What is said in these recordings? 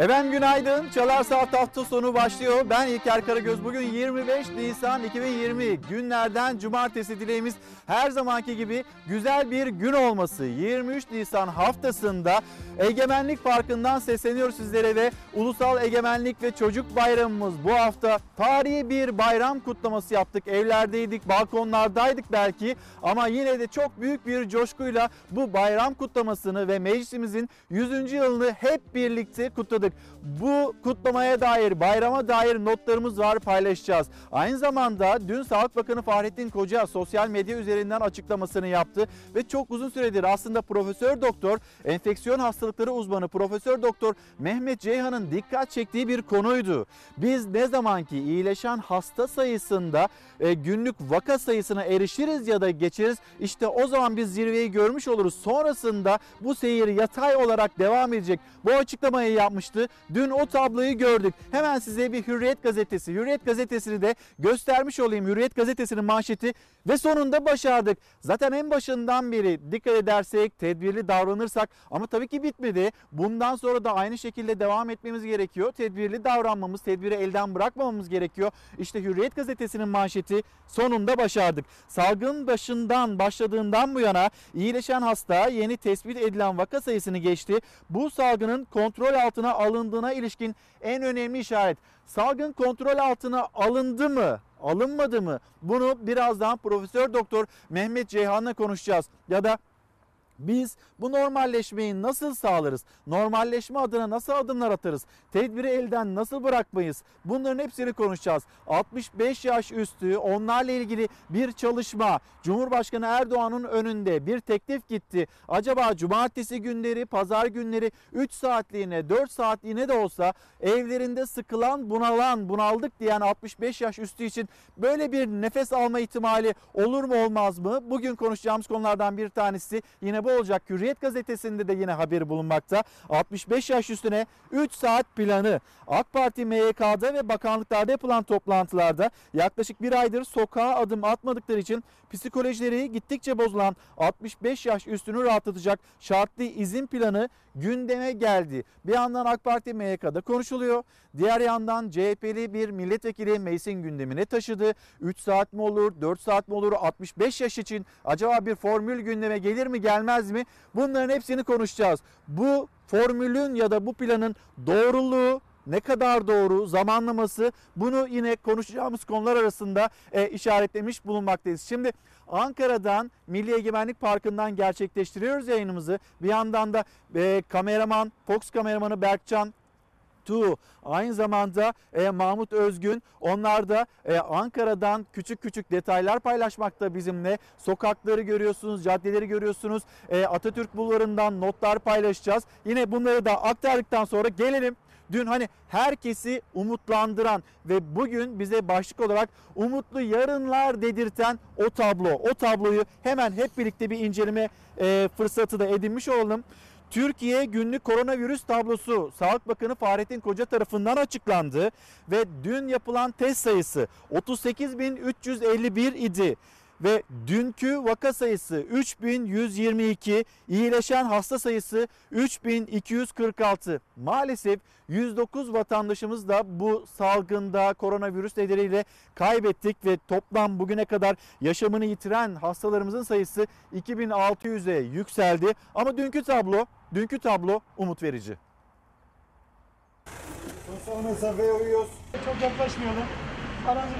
Efendim günaydın. Çalar Saat hafta sonu başlıyor. Ben İlker Karagöz. Bugün 25 Nisan 2020 günlerden cumartesi dileğimiz her zamanki gibi güzel bir gün olması. 23 Nisan haftasında Egemenlik Parkı'ndan sesleniyoruz sizlere ve Ulusal Egemenlik ve Çocuk Bayramımız bu hafta tarihi bir bayram kutlaması yaptık. Evlerdeydik, balkonlardaydık belki ama yine de çok büyük bir coşkuyla bu bayram kutlamasını ve meclisimizin 100. yılını hep birlikte kutladık. Bu kutlamaya dair, bayrama dair notlarımız var paylaşacağız. Aynı zamanda dün Sağlık Bakanı Fahrettin Koca sosyal medya üzerinden açıklamasını yaptı ve çok uzun süredir aslında Profesör Doktor, enfeksiyon hastalıkları uzmanı Profesör Doktor Mehmet Ceyhan'ın dikkat çektiği bir konuydu. Biz ne zaman ki iyileşen hasta sayısında e, günlük vaka sayısına erişiriz ya da geçeriz işte o zaman biz zirveyi görmüş oluruz. Sonrasında bu seyir yatay olarak devam edecek. Bu açıklamayı yapmıştı. Dün o tabloyu gördük. Hemen size bir Hürriyet gazetesi, Hürriyet gazetesini de göstermiş olayım. Hürriyet gazetesinin manşeti ve sonunda başardık. Zaten en başından beri dikkat edersek, tedbirli davranırsak ama tabii ki bitmedi. Bundan sonra da aynı şekilde devam etmemiz gerekiyor. Tedbirli davranmamız, tedbiri elden bırakmamamız gerekiyor. İşte Hürriyet gazetesinin manşeti sonunda başardık. Salgın başından başladığından bu yana iyileşen hasta yeni tespit edilen vaka sayısını geçti. Bu salgının kontrol altına alındığına ilişkin en önemli işaret. Salgın kontrol altına alındı mı? Alınmadı mı? Bunu birazdan Profesör Doktor Mehmet Ceyhan'la konuşacağız. Ya da biz bu normalleşmeyi nasıl sağlarız? Normalleşme adına nasıl adımlar atarız? Tedbiri elden nasıl bırakmayız? Bunların hepsini konuşacağız. 65 yaş üstü onlarla ilgili bir çalışma Cumhurbaşkanı Erdoğan'ın önünde bir teklif gitti. Acaba cumartesi günleri, pazar günleri 3 saatliğine, 4 saatliğine de olsa evlerinde sıkılan, bunalan, bunaldık diyen 65 yaş üstü için böyle bir nefes alma ihtimali olur mu olmaz mı? Bugün konuşacağımız konulardan bir tanesi yine bu olacak. Hürriyet gazetesinde de yine haberi bulunmakta. 65 yaş üstüne 3 saat planı. AK Parti MYK'da ve bakanlıklarda yapılan toplantılarda yaklaşık bir aydır sokağa adım atmadıkları için psikolojileri gittikçe bozulan 65 yaş üstünü rahatlatacak şartlı izin planı gündeme geldi. Bir yandan AK Parti MYK'da konuşuluyor. Diğer yandan CHP'li bir milletvekili meclisin gündemine taşıdı. 3 saat mi olur, 4 saat mi olur, 65 yaş için acaba bir formül gündeme gelir mi gelmez mi? Bunların hepsini konuşacağız. Bu formülün ya da bu planın doğruluğu ne kadar doğru zamanlaması bunu yine konuşacağımız konular arasında e, işaretlemiş bulunmaktayız. Şimdi Ankara'dan Milli Egemenlik Parkı'ndan gerçekleştiriyoruz yayınımızı. Bir yandan da e, kameraman, Fox kameramanı Berkcan Tu, aynı zamanda e, Mahmut Özgün onlar da e, Ankara'dan küçük küçük detaylar paylaşmakta bizimle. Sokakları görüyorsunuz, caddeleri görüyorsunuz. E, Atatürk Bulvarı'ndan notlar paylaşacağız. Yine bunları da aktardıktan sonra gelelim Dün hani herkesi umutlandıran ve bugün bize başlık olarak umutlu yarınlar dedirten o tablo. O tabloyu hemen hep birlikte bir inceleme e, fırsatı da edinmiş olalım. Türkiye günlük koronavirüs tablosu Sağlık Bakanı Fahrettin Koca tarafından açıklandı ve dün yapılan test sayısı 38.351 idi ve dünkü vaka sayısı 3122, iyileşen hasta sayısı 3246. Maalesef 109 vatandaşımız da bu salgında koronavirüs nedeniyle kaybettik ve toplam bugüne kadar yaşamını yitiren hastalarımızın sayısı 2600'e yükseldi. Ama dünkü tablo, dünkü tablo umut verici. Sosyal mesafeye uyuyoruz. Çok yaklaşmayalım. Aranızı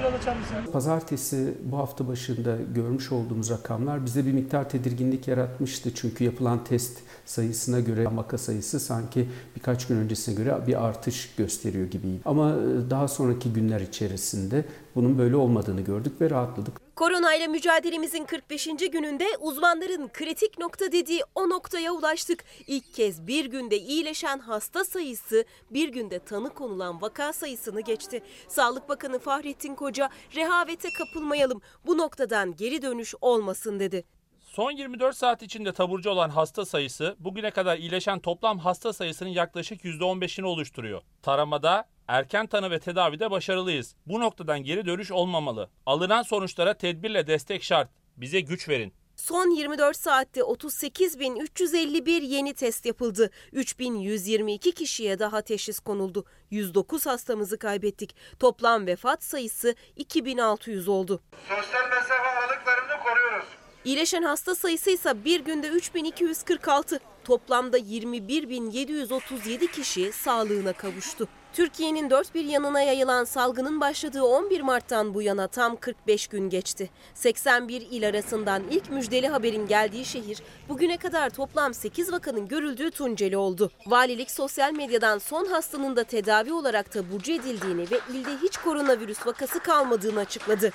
biraz? Pazartesi bu hafta başında görmüş olduğumuz rakamlar bize bir miktar tedirginlik yaratmıştı. Çünkü yapılan test sayısına göre vaka sayısı sanki birkaç gün öncesine göre bir artış gösteriyor gibiydi. Ama e, daha sonraki günler içerisinde bunun böyle olmadığını gördük ve rahatladık. Koronayla mücadelemizin 45. gününde uzmanların kritik nokta dediği o noktaya ulaştık. İlk kez bir günde iyileşen hasta sayısı bir günde tanı konulan vaka sayısını geçti. Sağlık Bakanı Fahrettin Koca rehavete kapılmayalım bu noktadan geri dönüş olmasın dedi. Son 24 saat içinde taburcu olan hasta sayısı bugüne kadar iyileşen toplam hasta sayısının yaklaşık %15'ini oluşturuyor. Taramada erken tanı ve tedavide başarılıyız. Bu noktadan geri dönüş olmamalı. Alınan sonuçlara tedbirle destek şart. Bize güç verin. Son 24 saatte 38.351 yeni test yapıldı. 3.122 kişiye daha teşhis konuldu. 109 hastamızı kaybettik. Toplam vefat sayısı 2600 oldu. Sosyal mesafe aralıklarını. İyileşen hasta sayısı ise bir günde 3246. Toplamda 21.737 kişi sağlığına kavuştu. Türkiye'nin dört bir yanına yayılan salgının başladığı 11 Mart'tan bu yana tam 45 gün geçti. 81 il arasından ilk müjdeli haberin geldiği şehir bugüne kadar toplam 8 vakanın görüldüğü Tunceli oldu. Valilik sosyal medyadan son hastanın da tedavi olarak taburcu edildiğini ve ilde hiç koronavirüs vakası kalmadığını açıkladı.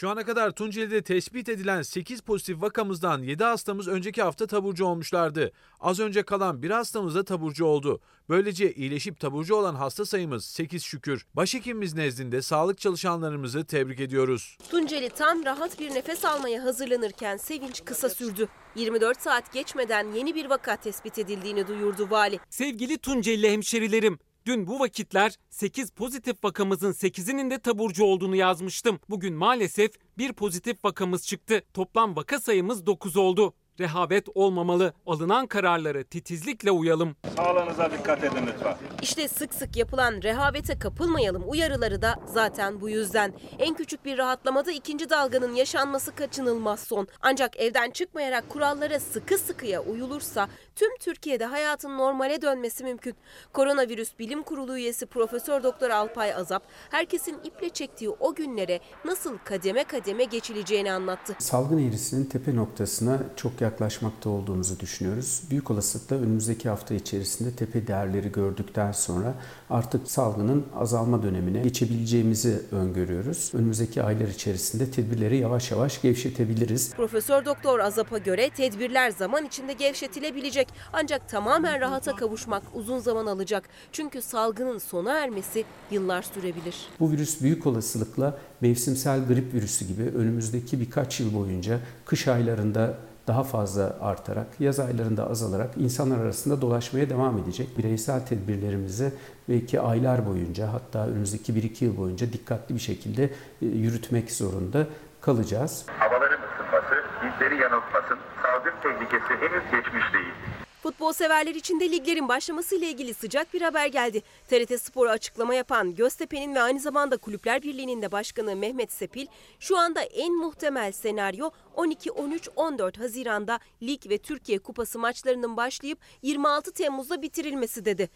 Şu ana kadar Tunceli'de tespit edilen 8 pozitif vakamızdan 7 hastamız önceki hafta taburcu olmuşlardı. Az önce kalan bir hastamız da taburcu oldu. Böylece iyileşip taburcu olan hasta sayımız 8 şükür. Başhekimimiz nezdinde sağlık çalışanlarımızı tebrik ediyoruz. Tunceli tam rahat bir nefes almaya hazırlanırken sevinç kısa sürdü. 24 saat geçmeden yeni bir vaka tespit edildiğini duyurdu vali. Sevgili Tunceli hemşerilerim, dün bu vakitler 8 pozitif vakamızın 8'inin de taburcu olduğunu yazmıştım. Bugün maalesef bir pozitif vakamız çıktı. Toplam vaka sayımız 9 oldu. Rehavet olmamalı. Alınan kararları titizlikle uyalım. Sağlığınıza dikkat edin lütfen. İşte sık sık yapılan rehavete kapılmayalım uyarıları da zaten bu yüzden. En küçük bir rahatlamada ikinci dalganın yaşanması kaçınılmaz son. Ancak evden çıkmayarak kurallara sıkı sıkıya uyulursa tüm Türkiye'de hayatın normale dönmesi mümkün. Koronavirüs Bilim Kurulu üyesi Profesör Doktor Alpay Azap herkesin iple çektiği o günlere nasıl kademe kademe geçileceğini anlattı. Salgın eğrisinin tepe noktasına çok yaklaşmakta olduğumuzu düşünüyoruz. Büyük olasılıkla önümüzdeki hafta içerisinde tepe değerleri gördükten sonra artık salgının azalma dönemine geçebileceğimizi öngörüyoruz. Önümüzdeki aylar içerisinde tedbirleri yavaş yavaş gevşetebiliriz. Profesör Doktor Azap'a göre tedbirler zaman içinde gevşetilebilecek ancak tamamen rahata kavuşmak uzun zaman alacak. Çünkü salgının sona ermesi yıllar sürebilir. Bu virüs büyük olasılıkla mevsimsel grip virüsü gibi önümüzdeki birkaç yıl boyunca kış aylarında daha fazla artarak, yaz aylarında azalarak insanlar arasında dolaşmaya devam edecek. Bireysel tedbirlerimizi belki aylar boyunca hatta önümüzdeki 1-2 yıl boyunca dikkatli bir şekilde e, yürütmek zorunda kalacağız. Havaların ısınması bizleri yanıltmasın. Salgın tehlikesi henüz geçmiş değil. Futbol severler için de liglerin başlamasıyla ilgili sıcak bir haber geldi. TRT Spor'a açıklama yapan Göztepe'nin ve aynı zamanda Kulüpler Birliği'nin de başkanı Mehmet Sepil, şu anda en muhtemel senaryo 12-13-14 Haziran'da lig ve Türkiye Kupası maçlarının başlayıp 26 Temmuz'da bitirilmesi dedi.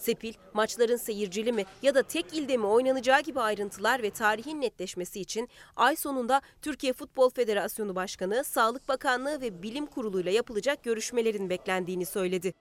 Sepil, maçların seyircili mi ya da tek ilde mi oynanacağı gibi ayrıntılar ve tarihin netleşmesi için ay sonunda Türkiye Futbol Federasyonu Başkanı, Sağlık Bakanlığı ve Bilim Kurulu ile yapılacak görüşmelerin beklendiğini söyledi.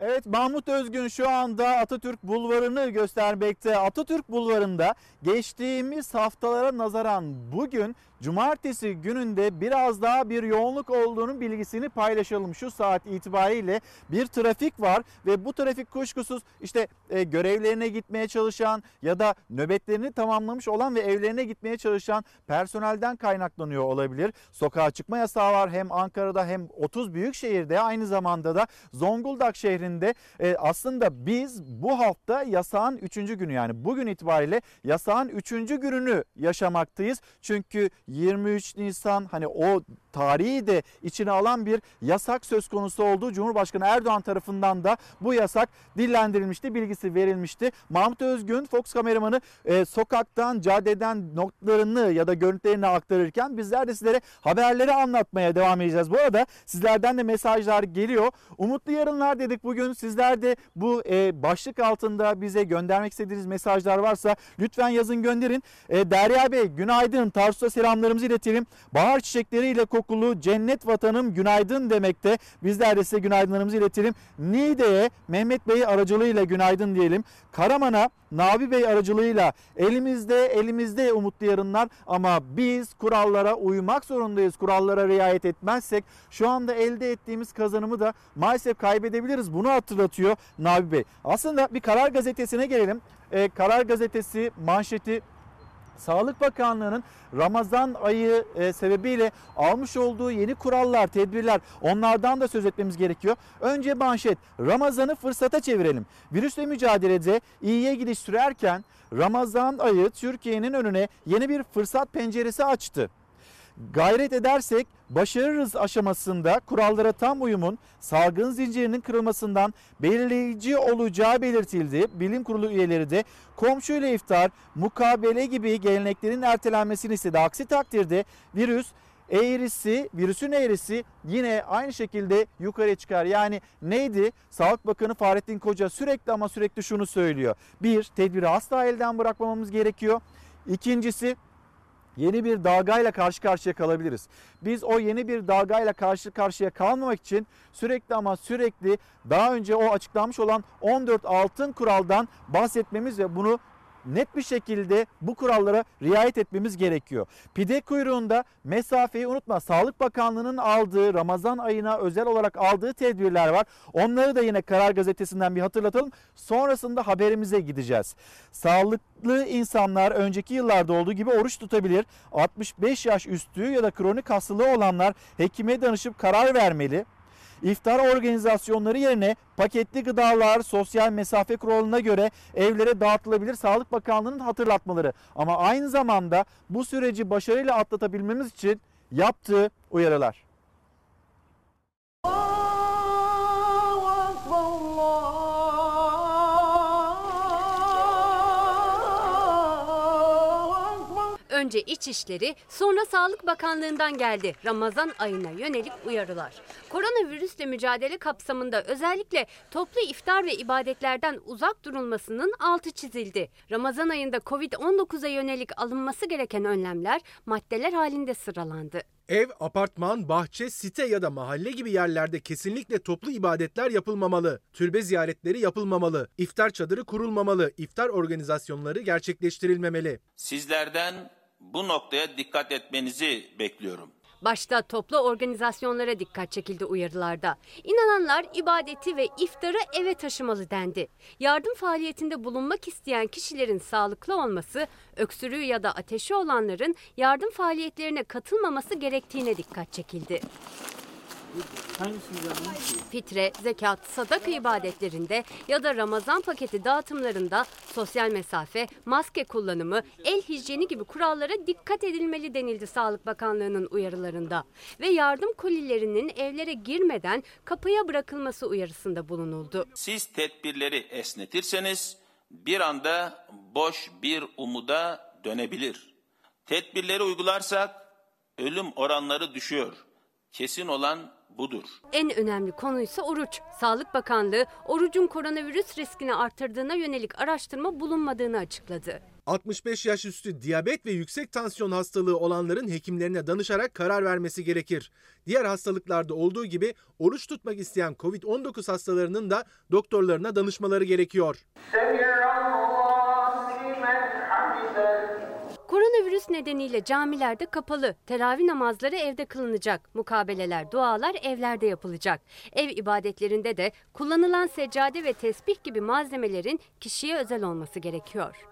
Evet Mahmut Özgün şu anda Atatürk Bulvarı'nı göstermekte. Atatürk Bulvarı'nda geçtiğimiz haftalara nazaran bugün cumartesi gününde biraz daha bir yoğunluk olduğunun bilgisini paylaşalım. Şu saat itibariyle bir trafik var ve bu trafik kuşkusuz işte e, görevlerine gitmeye çalışan ya da nöbetlerini tamamlamış olan ve evlerine gitmeye çalışan personelden kaynaklanıyor olabilir. Sokağa çıkma yasağı var hem Ankara'da hem 30 büyük şehirde aynı zamanda da Zonguldak şehrinde e, aslında biz bu hafta yasağın 3. günü yani bugün itibariyle yasağın 3. gününü yaşamaktayız. Çünkü 23 Nisan hani o tarihi de içine alan bir yasak söz konusu olduğu Cumhurbaşkanı Erdoğan tarafından da bu yasak dillendirilmişti, bilgisi verilmişti. Mahmut Özgün Fox kameramanı e, sokaktan, caddeden notlarını ya da görüntülerini aktarırken bizler de sizlere haberleri anlatmaya devam edeceğiz. Bu arada sizlerden de mesajlar geliyor. Umutlu yarınlar dedik bugün. Sizler de bu e, başlık altında bize göndermek istediğiniz mesajlar varsa lütfen yazın gönderin. E, Derya Bey günaydın. Tarsus'a selamlarımızı iletelim. Bahar çiçekleriyle kokulu cennet vatanım günaydın demekte. Bizler de size günaydınlarımızı iletelim. Niğde'ye Mehmet Bey aracılığıyla günaydın diyelim. Karaman'a Nabi Bey aracılığıyla elimizde elimizde umutlu yarınlar ama biz kurallara uymak zorundayız. Kurallara riayet etmezsek şu anda elde ettiğimiz kazanımı da maalesef kaybedebiliriz. Bunu hatırlatıyor Nabi Bey. Aslında bir Karar Gazetesi'ne gelelim. Ee, Karar Gazetesi manşeti Sağlık Bakanlığı'nın Ramazan ayı e, sebebiyle almış olduğu yeni kurallar, tedbirler onlardan da söz etmemiz gerekiyor. Önce manşet Ramazan'ı fırsata çevirelim. Virüsle mücadelede iyiye gidiş sürerken Ramazan ayı Türkiye'nin önüne yeni bir fırsat penceresi açtı gayret edersek başarırız aşamasında kurallara tam uyumun salgın zincirinin kırılmasından belirleyici olacağı belirtildi. Bilim kurulu üyeleri de komşuyla iftar, mukabele gibi geleneklerin ertelenmesini istedi. Aksi takdirde virüs eğrisi, virüsün eğrisi yine aynı şekilde yukarı çıkar. Yani neydi? Sağlık Bakanı Fahrettin Koca sürekli ama sürekli şunu söylüyor. Bir, tedbiri asla elden bırakmamamız gerekiyor. İkincisi yeni bir dalgayla karşı karşıya kalabiliriz. Biz o yeni bir dalgayla karşı karşıya kalmamak için sürekli ama sürekli daha önce o açıklanmış olan 14 altın kuraldan bahsetmemiz ve bunu net bir şekilde bu kurallara riayet etmemiz gerekiyor. Pide kuyruğunda mesafeyi unutma. Sağlık Bakanlığı'nın aldığı Ramazan ayına özel olarak aldığı tedbirler var. Onları da yine Karar Gazetesi'nden bir hatırlatalım. Sonrasında haberimize gideceğiz. Sağlıklı insanlar önceki yıllarda olduğu gibi oruç tutabilir. 65 yaş üstü ya da kronik hastalığı olanlar hekime danışıp karar vermeli. İftar organizasyonları yerine paketli gıdalar sosyal mesafe kuralına göre evlere dağıtılabilir. Sağlık Bakanlığı'nın hatırlatmaları. Ama aynı zamanda bu süreci başarıyla atlatabilmemiz için yaptığı uyarılar. Önce İçişleri, sonra Sağlık Bakanlığı'ndan geldi Ramazan ayına yönelik uyarılar. Koronavirüsle mücadele kapsamında özellikle toplu iftar ve ibadetlerden uzak durulmasının altı çizildi. Ramazan ayında Covid-19'a yönelik alınması gereken önlemler maddeler halinde sıralandı. Ev, apartman, bahçe, site ya da mahalle gibi yerlerde kesinlikle toplu ibadetler yapılmamalı. Türbe ziyaretleri yapılmamalı. İftar çadırı kurulmamalı. İftar organizasyonları gerçekleştirilmemeli. Sizlerden bu noktaya dikkat etmenizi bekliyorum. Başta toplu organizasyonlara dikkat çekildi uyarılarda. İnananlar ibadeti ve iftarı eve taşımalı dendi. Yardım faaliyetinde bulunmak isteyen kişilerin sağlıklı olması, öksürüğü ya da ateşi olanların yardım faaliyetlerine katılmaması gerektiğine dikkat çekildi. Fitre, zekat, sadaka ibadetlerinde ya da Ramazan paketi dağıtımlarında sosyal mesafe, maske kullanımı, el hijyeni gibi kurallara dikkat edilmeli denildi Sağlık Bakanlığı'nın uyarılarında. Ve yardım kolilerinin evlere girmeden kapıya bırakılması uyarısında bulunuldu. Siz tedbirleri esnetirseniz bir anda boş bir umuda dönebilir. Tedbirleri uygularsak ölüm oranları düşüyor. Kesin olan budur. En önemli konuysa oruç. Sağlık Bakanlığı orucun koronavirüs riskini arttırdığına yönelik araştırma bulunmadığını açıkladı. 65 yaş üstü diyabet ve yüksek tansiyon hastalığı olanların hekimlerine danışarak karar vermesi gerekir. Diğer hastalıklarda olduğu gibi oruç tutmak isteyen COVID-19 hastalarının da doktorlarına danışmaları gerekiyor. Koronavirüs nedeniyle camilerde kapalı, teravih namazları evde kılınacak, mukabeleler, dualar evlerde yapılacak. Ev ibadetlerinde de kullanılan seccade ve tesbih gibi malzemelerin kişiye özel olması gerekiyor.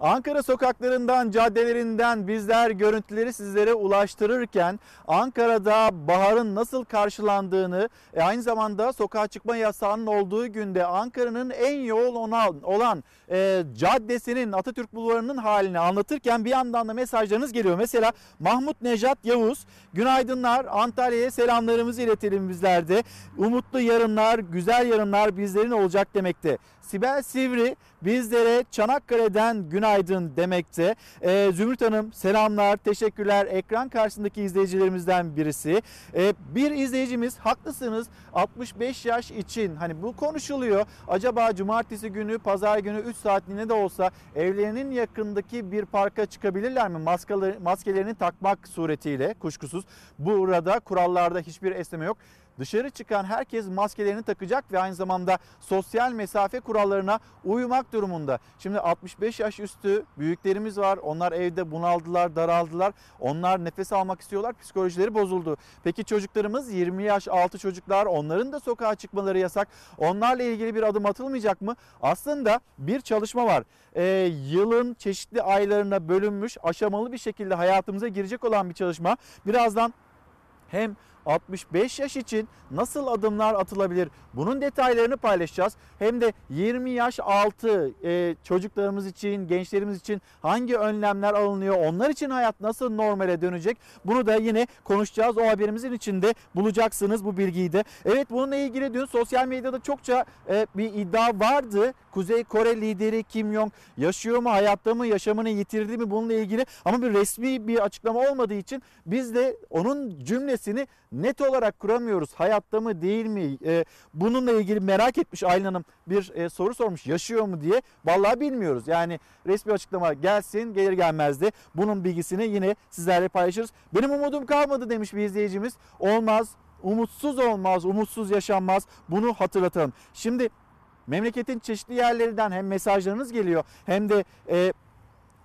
Ankara sokaklarından, caddelerinden bizler görüntüleri sizlere ulaştırırken Ankara'da baharın nasıl karşılandığını e, aynı zamanda sokağa çıkma yasağının olduğu günde Ankara'nın en yoğun olan, olan e, caddesinin Atatürk Bulvarı'nın halini anlatırken bir yandan da mesajlarınız geliyor. Mesela Mahmut Nejat Yavuz, günaydınlar Antalya'ya selamlarımızı iletelim bizler de. Umutlu yarınlar, güzel yarınlar bizlerin olacak demekte. Sibel Sivri bizlere Çanakkale'den günaydın demekte. Ee, Zümrüt Hanım selamlar, teşekkürler. Ekran karşısındaki izleyicilerimizden birisi. Ee, bir izleyicimiz haklısınız 65 yaş için hani bu konuşuluyor. Acaba cumartesi günü, pazar günü 3 saatliğine de olsa evlerinin yakındaki bir parka çıkabilirler mi? Maskaları, maskelerini takmak suretiyle kuşkusuz. Burada kurallarda hiçbir esneme yok. Dışarı çıkan herkes maskelerini takacak ve aynı zamanda sosyal mesafe kurallarına uymak durumunda. Şimdi 65 yaş üstü büyüklerimiz var. Onlar evde bunaldılar, daraldılar. Onlar nefes almak istiyorlar. Psikolojileri bozuldu. Peki çocuklarımız 20 yaş altı çocuklar onların da sokağa çıkmaları yasak. Onlarla ilgili bir adım atılmayacak mı? Aslında bir çalışma var. Ee, yılın çeşitli aylarına bölünmüş aşamalı bir şekilde hayatımıza girecek olan bir çalışma. Birazdan hem 65 yaş için nasıl adımlar atılabilir? Bunun detaylarını paylaşacağız. Hem de 20 yaş altı e, çocuklarımız için, gençlerimiz için hangi önlemler alınıyor? Onlar için hayat nasıl normale dönecek? Bunu da yine konuşacağız. O haberimizin içinde bulacaksınız bu bilgiyi de. Evet bununla ilgili dün sosyal medyada çokça e, bir iddia vardı. Kuzey Kore lideri Kim Jong yaşıyor mu, hayatta mı, yaşamını yitirdi mi bununla ilgili ama bir resmi bir açıklama olmadığı için biz de onun cümlesini net olarak kuramıyoruz. Hayatta mı değil mi? Ee, bununla ilgili merak etmiş Aylin Hanım bir e, soru sormuş yaşıyor mu diye. Vallahi bilmiyoruz. Yani resmi açıklama gelsin gelir gelmez de bunun bilgisini yine sizlerle paylaşırız. Benim umudum kalmadı demiş bir izleyicimiz. Olmaz, umutsuz olmaz, umutsuz yaşanmaz. Bunu hatırlatalım. Şimdi memleketin çeşitli yerlerinden hem mesajlarınız geliyor hem de e,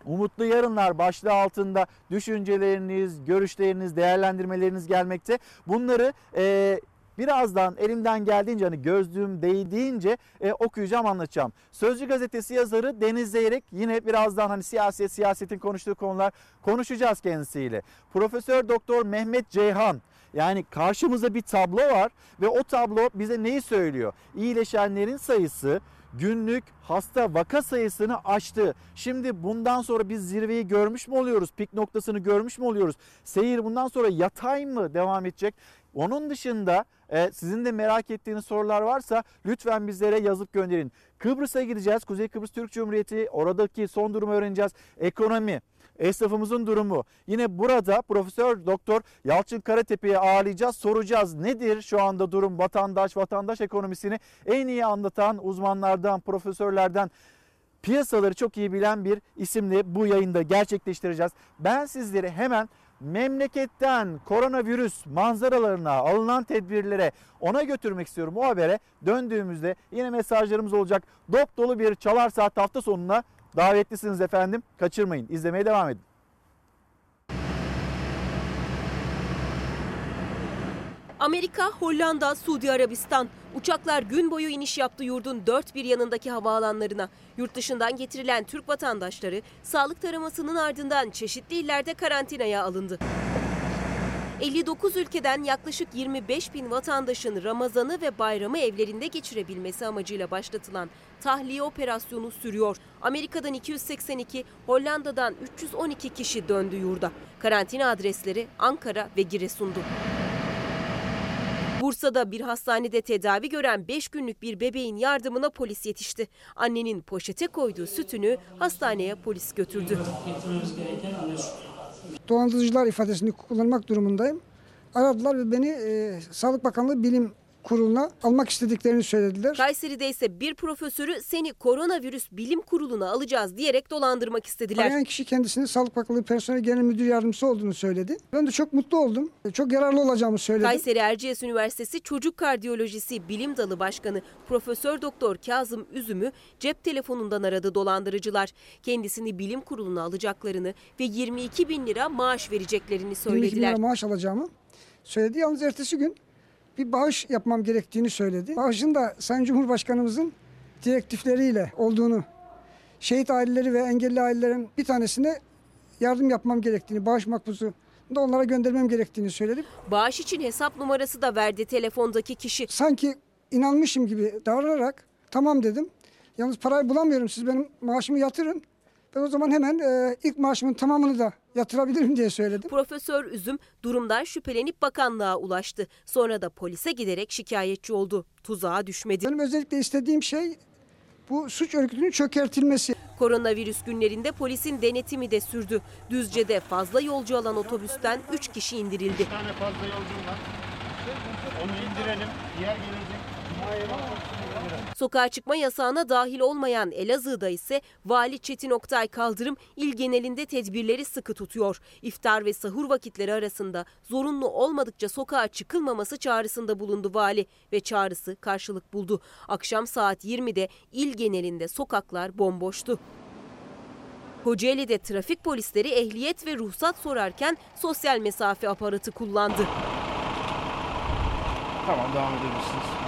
Umutlu Yarınlar başlığı altında düşünceleriniz, görüşleriniz, değerlendirmeleriniz gelmekte. Bunları e, birazdan elimden geldiğince hani gözlüğüm değdiğince e, okuyacağım anlatacağım. Sözcü gazetesi yazarı Deniz Zeyrek yine birazdan hani siyaset siyasetin konuştuğu konular konuşacağız kendisiyle. Profesör Doktor Mehmet Ceyhan yani karşımızda bir tablo var ve o tablo bize neyi söylüyor? İyileşenlerin sayısı günlük hasta vaka sayısını aştı. Şimdi bundan sonra biz zirveyi görmüş mü oluyoruz? Pik noktasını görmüş mü oluyoruz? Seyir bundan sonra yatay mı devam edecek? Onun dışında e, sizin de merak ettiğiniz sorular varsa lütfen bizlere yazıp gönderin. Kıbrıs'a gideceğiz. Kuzey Kıbrıs Türk Cumhuriyeti oradaki son durumu öğreneceğiz. Ekonomi, esnafımızın durumu. Yine burada Profesör Doktor Yalçın Karatepe'yi ağırlayacağız, soracağız. Nedir şu anda durum vatandaş, vatandaş ekonomisini en iyi anlatan uzmanlardan, profesörlerden piyasaları çok iyi bilen bir isimle bu yayında gerçekleştireceğiz. Ben sizleri hemen memleketten koronavirüs manzaralarına, alınan tedbirlere ona götürmek istiyorum o habere. Döndüğümüzde yine mesajlarımız olacak. Dop dolu bir Çalar Saat hafta sonuna davetlisiniz efendim. Kaçırmayın. İzlemeye devam edin. Amerika, Hollanda, Suudi Arabistan. Uçaklar gün boyu iniş yaptı yurdun dört bir yanındaki havaalanlarına. Yurt dışından getirilen Türk vatandaşları sağlık taramasının ardından çeşitli illerde karantinaya alındı. 59 ülkeden yaklaşık 25 bin vatandaşın Ramazan'ı ve bayramı evlerinde geçirebilmesi amacıyla başlatılan tahliye operasyonu sürüyor. Amerika'dan 282, Hollanda'dan 312 kişi döndü yurda. Karantina adresleri Ankara ve Giresun'du. Bursa'da bir hastanede tedavi gören 5 günlük bir bebeğin yardımına polis yetişti. Annenin poşete koyduğu sütünü hastaneye polis götürdü. Dolandırıcılar ifadesini kullanmak durumundayım. Aradılar ve beni e, Sağlık Bakanlığı Bilim Kurulu'na almak istediklerini söylediler. Kayseri'de ise bir profesörü seni koronavirüs bilim kuruluna alacağız diyerek dolandırmak istediler. Arayan kişi kendisinin Sağlık Bakanlığı Personel Genel Müdür Yardımcısı olduğunu söyledi. Ben de çok mutlu oldum. Çok yararlı olacağımı söyledim. Kayseri Erciyes Üniversitesi Çocuk Kardiyolojisi Bilim Dalı Başkanı Profesör Doktor Kazım Üzüm'ü cep telefonundan aradı dolandırıcılar. Kendisini bilim kuruluna alacaklarını ve 22 bin lira maaş vereceklerini 22 bin söylediler. lira maaş alacağımı söyledi. Yalnız ertesi gün bir bağış yapmam gerektiğini söyledi. Bağışın da Sayın Cumhurbaşkanımızın direktifleriyle olduğunu, şehit aileleri ve engelli ailelerin bir tanesine yardım yapmam gerektiğini, bağış makbuzu da onlara göndermem gerektiğini söyledi. Bağış için hesap numarası da verdi telefondaki kişi. Sanki inanmışım gibi davranarak tamam dedim. Yalnız parayı bulamıyorum siz benim maaşımı yatırın. Ben o zaman hemen e, ilk maaşımın tamamını da yatırabilirim diye söyledim. Profesör Üzüm durumdan şüphelenip bakanlığa ulaştı. Sonra da polise giderek şikayetçi oldu. Tuzağa düşmedi. Benim özellikle istediğim şey bu suç örgütünün çökertilmesi. Koronavirüs günlerinde polisin denetimi de sürdü. Düzce'de fazla yolcu alan otobüsten 3 kişi indirildi. tane fazla yolcum var. Onu indirelim. Diğer gelecek. Sokağa çıkma yasağına dahil olmayan Elazığ'da ise Vali Çetin Oktay Kaldırım il genelinde tedbirleri sıkı tutuyor. İftar ve sahur vakitleri arasında zorunlu olmadıkça sokağa çıkılmaması çağrısında bulundu vali ve çağrısı karşılık buldu. Akşam saat 20'de il genelinde sokaklar bomboştu. Kocaeli'de trafik polisleri ehliyet ve ruhsat sorarken sosyal mesafe aparatı kullandı. Tamam devam edebilirsiniz.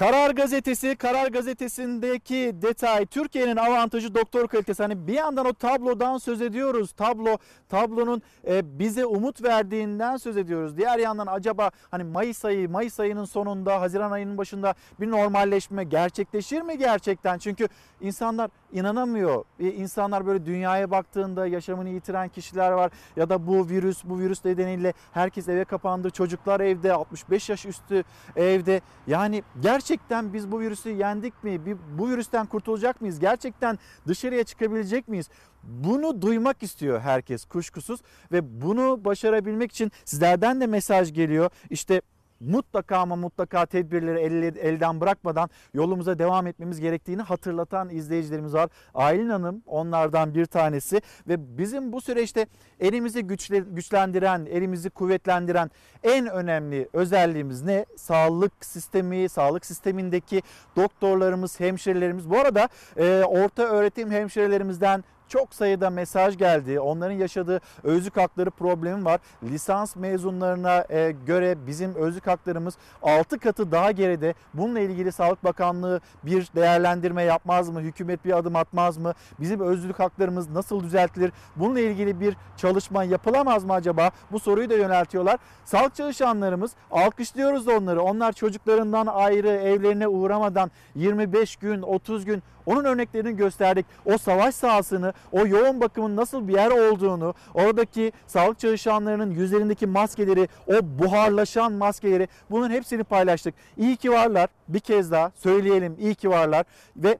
Karar Gazetesi, Karar Gazetesi'ndeki detay Türkiye'nin avantajı doktor kalitesi. Hani bir yandan o tablodan söz ediyoruz. Tablo, tablonun e, bize umut verdiğinden söz ediyoruz. Diğer yandan acaba hani Mayıs ayı, Mayıs ayının sonunda, Haziran ayının başında bir normalleşme gerçekleşir mi gerçekten? Çünkü insanlar inanamıyor. E, İnsanlar böyle dünyaya baktığında yaşamını yitiren kişiler var. Ya da bu virüs, bu virüs nedeniyle herkes eve kapandı. Çocuklar evde, 65 yaş üstü evde. Yani gerçekten biz bu virüsü yendik mi? Bu virüsten kurtulacak mıyız? Gerçekten dışarıya çıkabilecek miyiz? Bunu duymak istiyor herkes kuşkusuz ve bunu başarabilmek için sizlerden de mesaj geliyor. İşte mutlaka ama mutlaka tedbirleri el- elden bırakmadan yolumuza devam etmemiz gerektiğini hatırlatan izleyicilerimiz var. Aylin Hanım onlardan bir tanesi ve bizim bu süreçte elimizi güçle- güçlendiren, elimizi kuvvetlendiren en önemli özelliğimiz ne? Sağlık sistemi, sağlık sistemindeki doktorlarımız, hemşirelerimiz. Bu arada e, orta öğretim hemşirelerimizden çok sayıda mesaj geldi. Onların yaşadığı özlük hakları problemi var. Lisans mezunlarına e, göre bizim özlük haklarımız 6 katı daha geride. Bununla ilgili Sağlık Bakanlığı bir değerlendirme yapmaz mı? Hükümet bir adım atmaz mı? Bizim özlük haklarımız nasıl düzeltilir? Bununla ilgili bir çalışma yapılamaz mı acaba? Bu soruyu da yöneltiyorlar. Sağlık çalışanlarımız alkışlıyoruz onları. Onlar çocuklarından ayrı evlerine uğramadan 25 gün, 30 gün onun örneklerini gösterdik. O savaş sahasını, o yoğun bakımın nasıl bir yer olduğunu, oradaki sağlık çalışanlarının yüzlerindeki maskeleri, o buharlaşan maskeleri bunun hepsini paylaştık. İyi ki varlar. Bir kez daha söyleyelim iyi ki varlar ve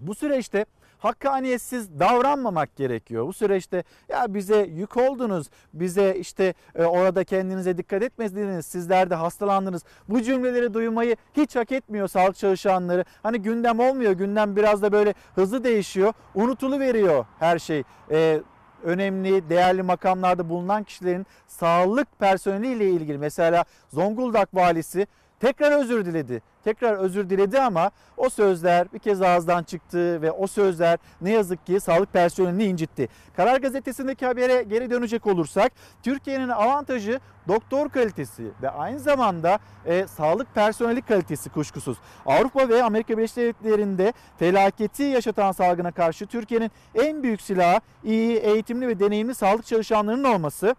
bu süreçte hakkaniyetsiz davranmamak gerekiyor. Bu süreçte ya bize yük oldunuz, bize işte e, orada kendinize dikkat etmediniz, sizler de hastalandınız. Bu cümleleri duymayı hiç hak etmiyor sağlık çalışanları. Hani gündem olmuyor, gündem biraz da böyle hızlı değişiyor, unutulu veriyor her şey. E, önemli, değerli makamlarda bulunan kişilerin sağlık personeliyle ilgili mesela Zonguldak valisi tekrar özür diledi. Tekrar özür diledi ama o sözler bir kez ağızdan çıktı ve o sözler ne yazık ki sağlık personelini incitti. Karar Gazetesi'ndeki habere geri dönecek olursak Türkiye'nin avantajı doktor kalitesi ve aynı zamanda e, sağlık personeli kalitesi kuşkusuz. Avrupa ve Amerika Birleşik Devletleri'nde felaketi yaşatan salgına karşı Türkiye'nin en büyük silahı iyi, eğitimli ve deneyimli sağlık çalışanlarının olması.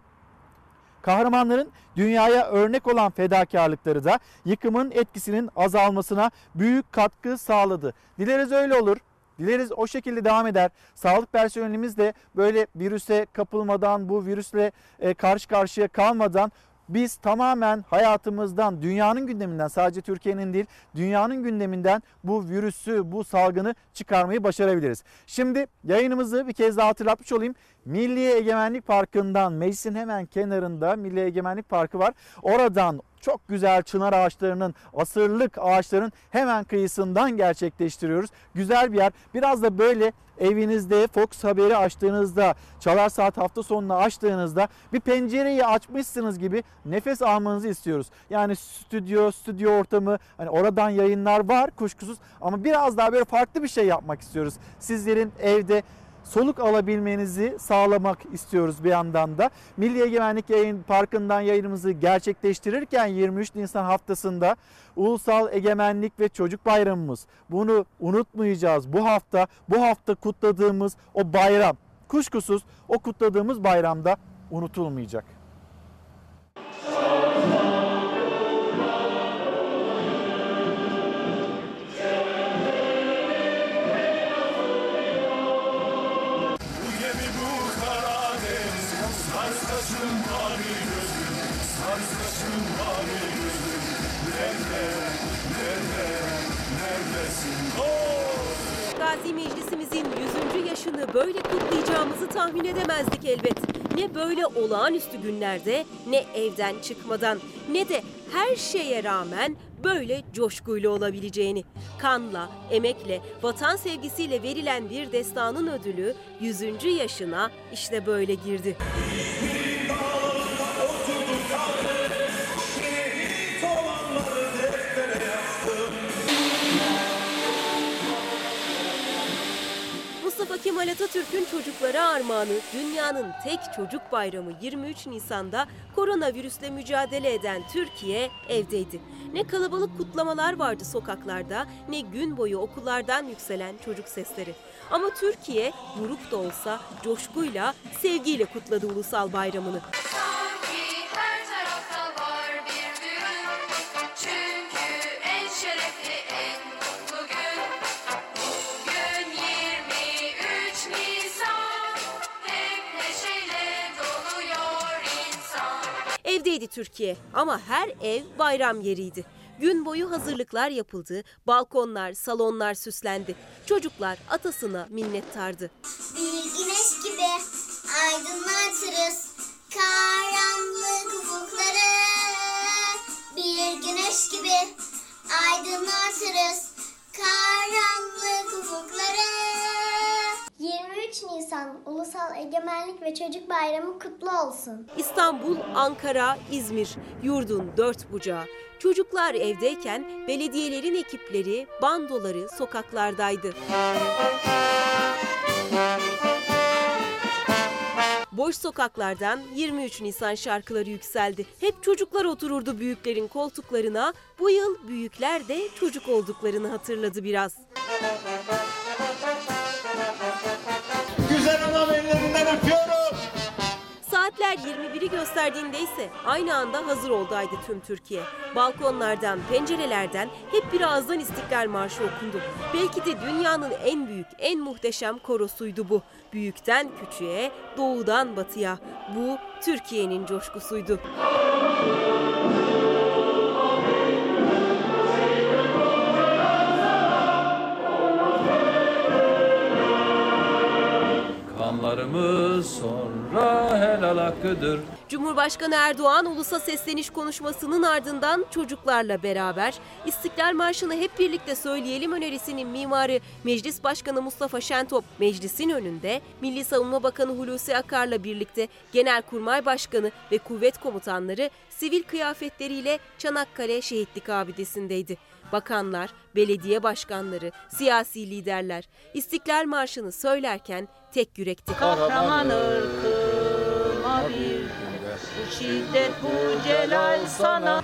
Kahramanların dünyaya örnek olan fedakarlıkları da yıkımın etkisinin azalmasına büyük katkı sağladı. Dileriz öyle olur. Dileriz o şekilde devam eder. Sağlık personelimiz de böyle virüse kapılmadan, bu virüsle e, karşı karşıya kalmadan biz tamamen hayatımızdan, dünyanın gündeminden sadece Türkiye'nin değil, dünyanın gündeminden bu virüsü, bu salgını çıkarmayı başarabiliriz. Şimdi yayınımızı bir kez daha hatırlatmış olayım. Milli Egemenlik Parkı'ndan meclisin hemen kenarında Milli Egemenlik Parkı var. Oradan çok güzel çınar ağaçlarının, asırlık ağaçların hemen kıyısından gerçekleştiriyoruz. Güzel bir yer. Biraz da böyle evinizde Fox Haber'i açtığınızda, Çalar Saat hafta sonunu açtığınızda bir pencereyi açmışsınız gibi nefes almanızı istiyoruz. Yani stüdyo, stüdyo ortamı, hani oradan yayınlar var kuşkusuz ama biraz daha böyle farklı bir şey yapmak istiyoruz. Sizlerin evde soluk alabilmenizi sağlamak istiyoruz bir yandan da. Milli Egemenlik Yayın Parkı'ndan yayınımızı gerçekleştirirken 23 Nisan haftasında Ulusal Egemenlik ve Çocuk Bayramımız. Bunu unutmayacağız. Bu hafta, bu hafta kutladığımız o bayram kuşkusuz o kutladığımız bayramda unutulmayacak. Gazi Meclisimizin 100. yaşını böyle kutlayacağımızı tahmin edemezdik elbet. Ne böyle olağanüstü günlerde ne evden çıkmadan ne de her şeye rağmen böyle coşkuyla olabileceğini. Kanla, emekle, vatan sevgisiyle verilen bir destanın ödülü 100. yaşına işte böyle girdi. Mustafa Kemal Atatürk'ün çocuklara armağanı dünyanın tek çocuk bayramı 23 Nisan'da koronavirüsle mücadele eden Türkiye evdeydi. Ne kalabalık kutlamalar vardı sokaklarda ne gün boyu okullardan yükselen çocuk sesleri. Ama Türkiye buruk da olsa coşkuyla, sevgiyle kutladı ulusal bayramını. Türkiye ama her ev bayram yeriydi. Gün boyu hazırlıklar yapıldı, balkonlar, salonlar süslendi. Çocuklar atasına minnettardı. Bir güneş gibi aydınlatırız karanlık ufukları. Bir güneş gibi aydınlatırız karanlık ufukları. 23 Nisan Ulusal Egemenlik ve Çocuk Bayramı kutlu olsun. İstanbul, Ankara, İzmir, yurdun dört bucağı. Çocuklar evdeyken belediyelerin ekipleri, bandoları sokaklardaydı. Boş sokaklardan 23 Nisan şarkıları yükseldi. Hep çocuklar otururdu büyüklerin koltuklarına. Bu yıl büyükler de çocuk olduklarını hatırladı biraz. Saatler 21'i gösterdiğinde ise aynı anda hazır oldaydı tüm Türkiye. Balkonlardan, pencerelerden hep bir ağızdan İstiklal Marşı okundu. Belki de dünyanın en büyük, en muhteşem korosuydu bu. Büyükten küçüğe, doğudan batıya. Bu Türkiye'nin coşkusuydu. Kanlarımız sonra helal hakkıdır. Cumhurbaşkanı Erdoğan ulusa sesleniş konuşmasının ardından çocuklarla beraber İstiklal Marşı'nı hep birlikte söyleyelim önerisinin mimarı Meclis Başkanı Mustafa Şentop meclisin önünde Milli Savunma Bakanı Hulusi Akar'la birlikte Genelkurmay Başkanı ve kuvvet komutanları sivil kıyafetleriyle Çanakkale Şehitlik Abidesi'ndeydi. Bakanlar, belediye başkanları, siyasi liderler İstiklal Marşı'nı söylerken tek yürekti. Kahraman ırkıma bir bu şiddet bu celal sana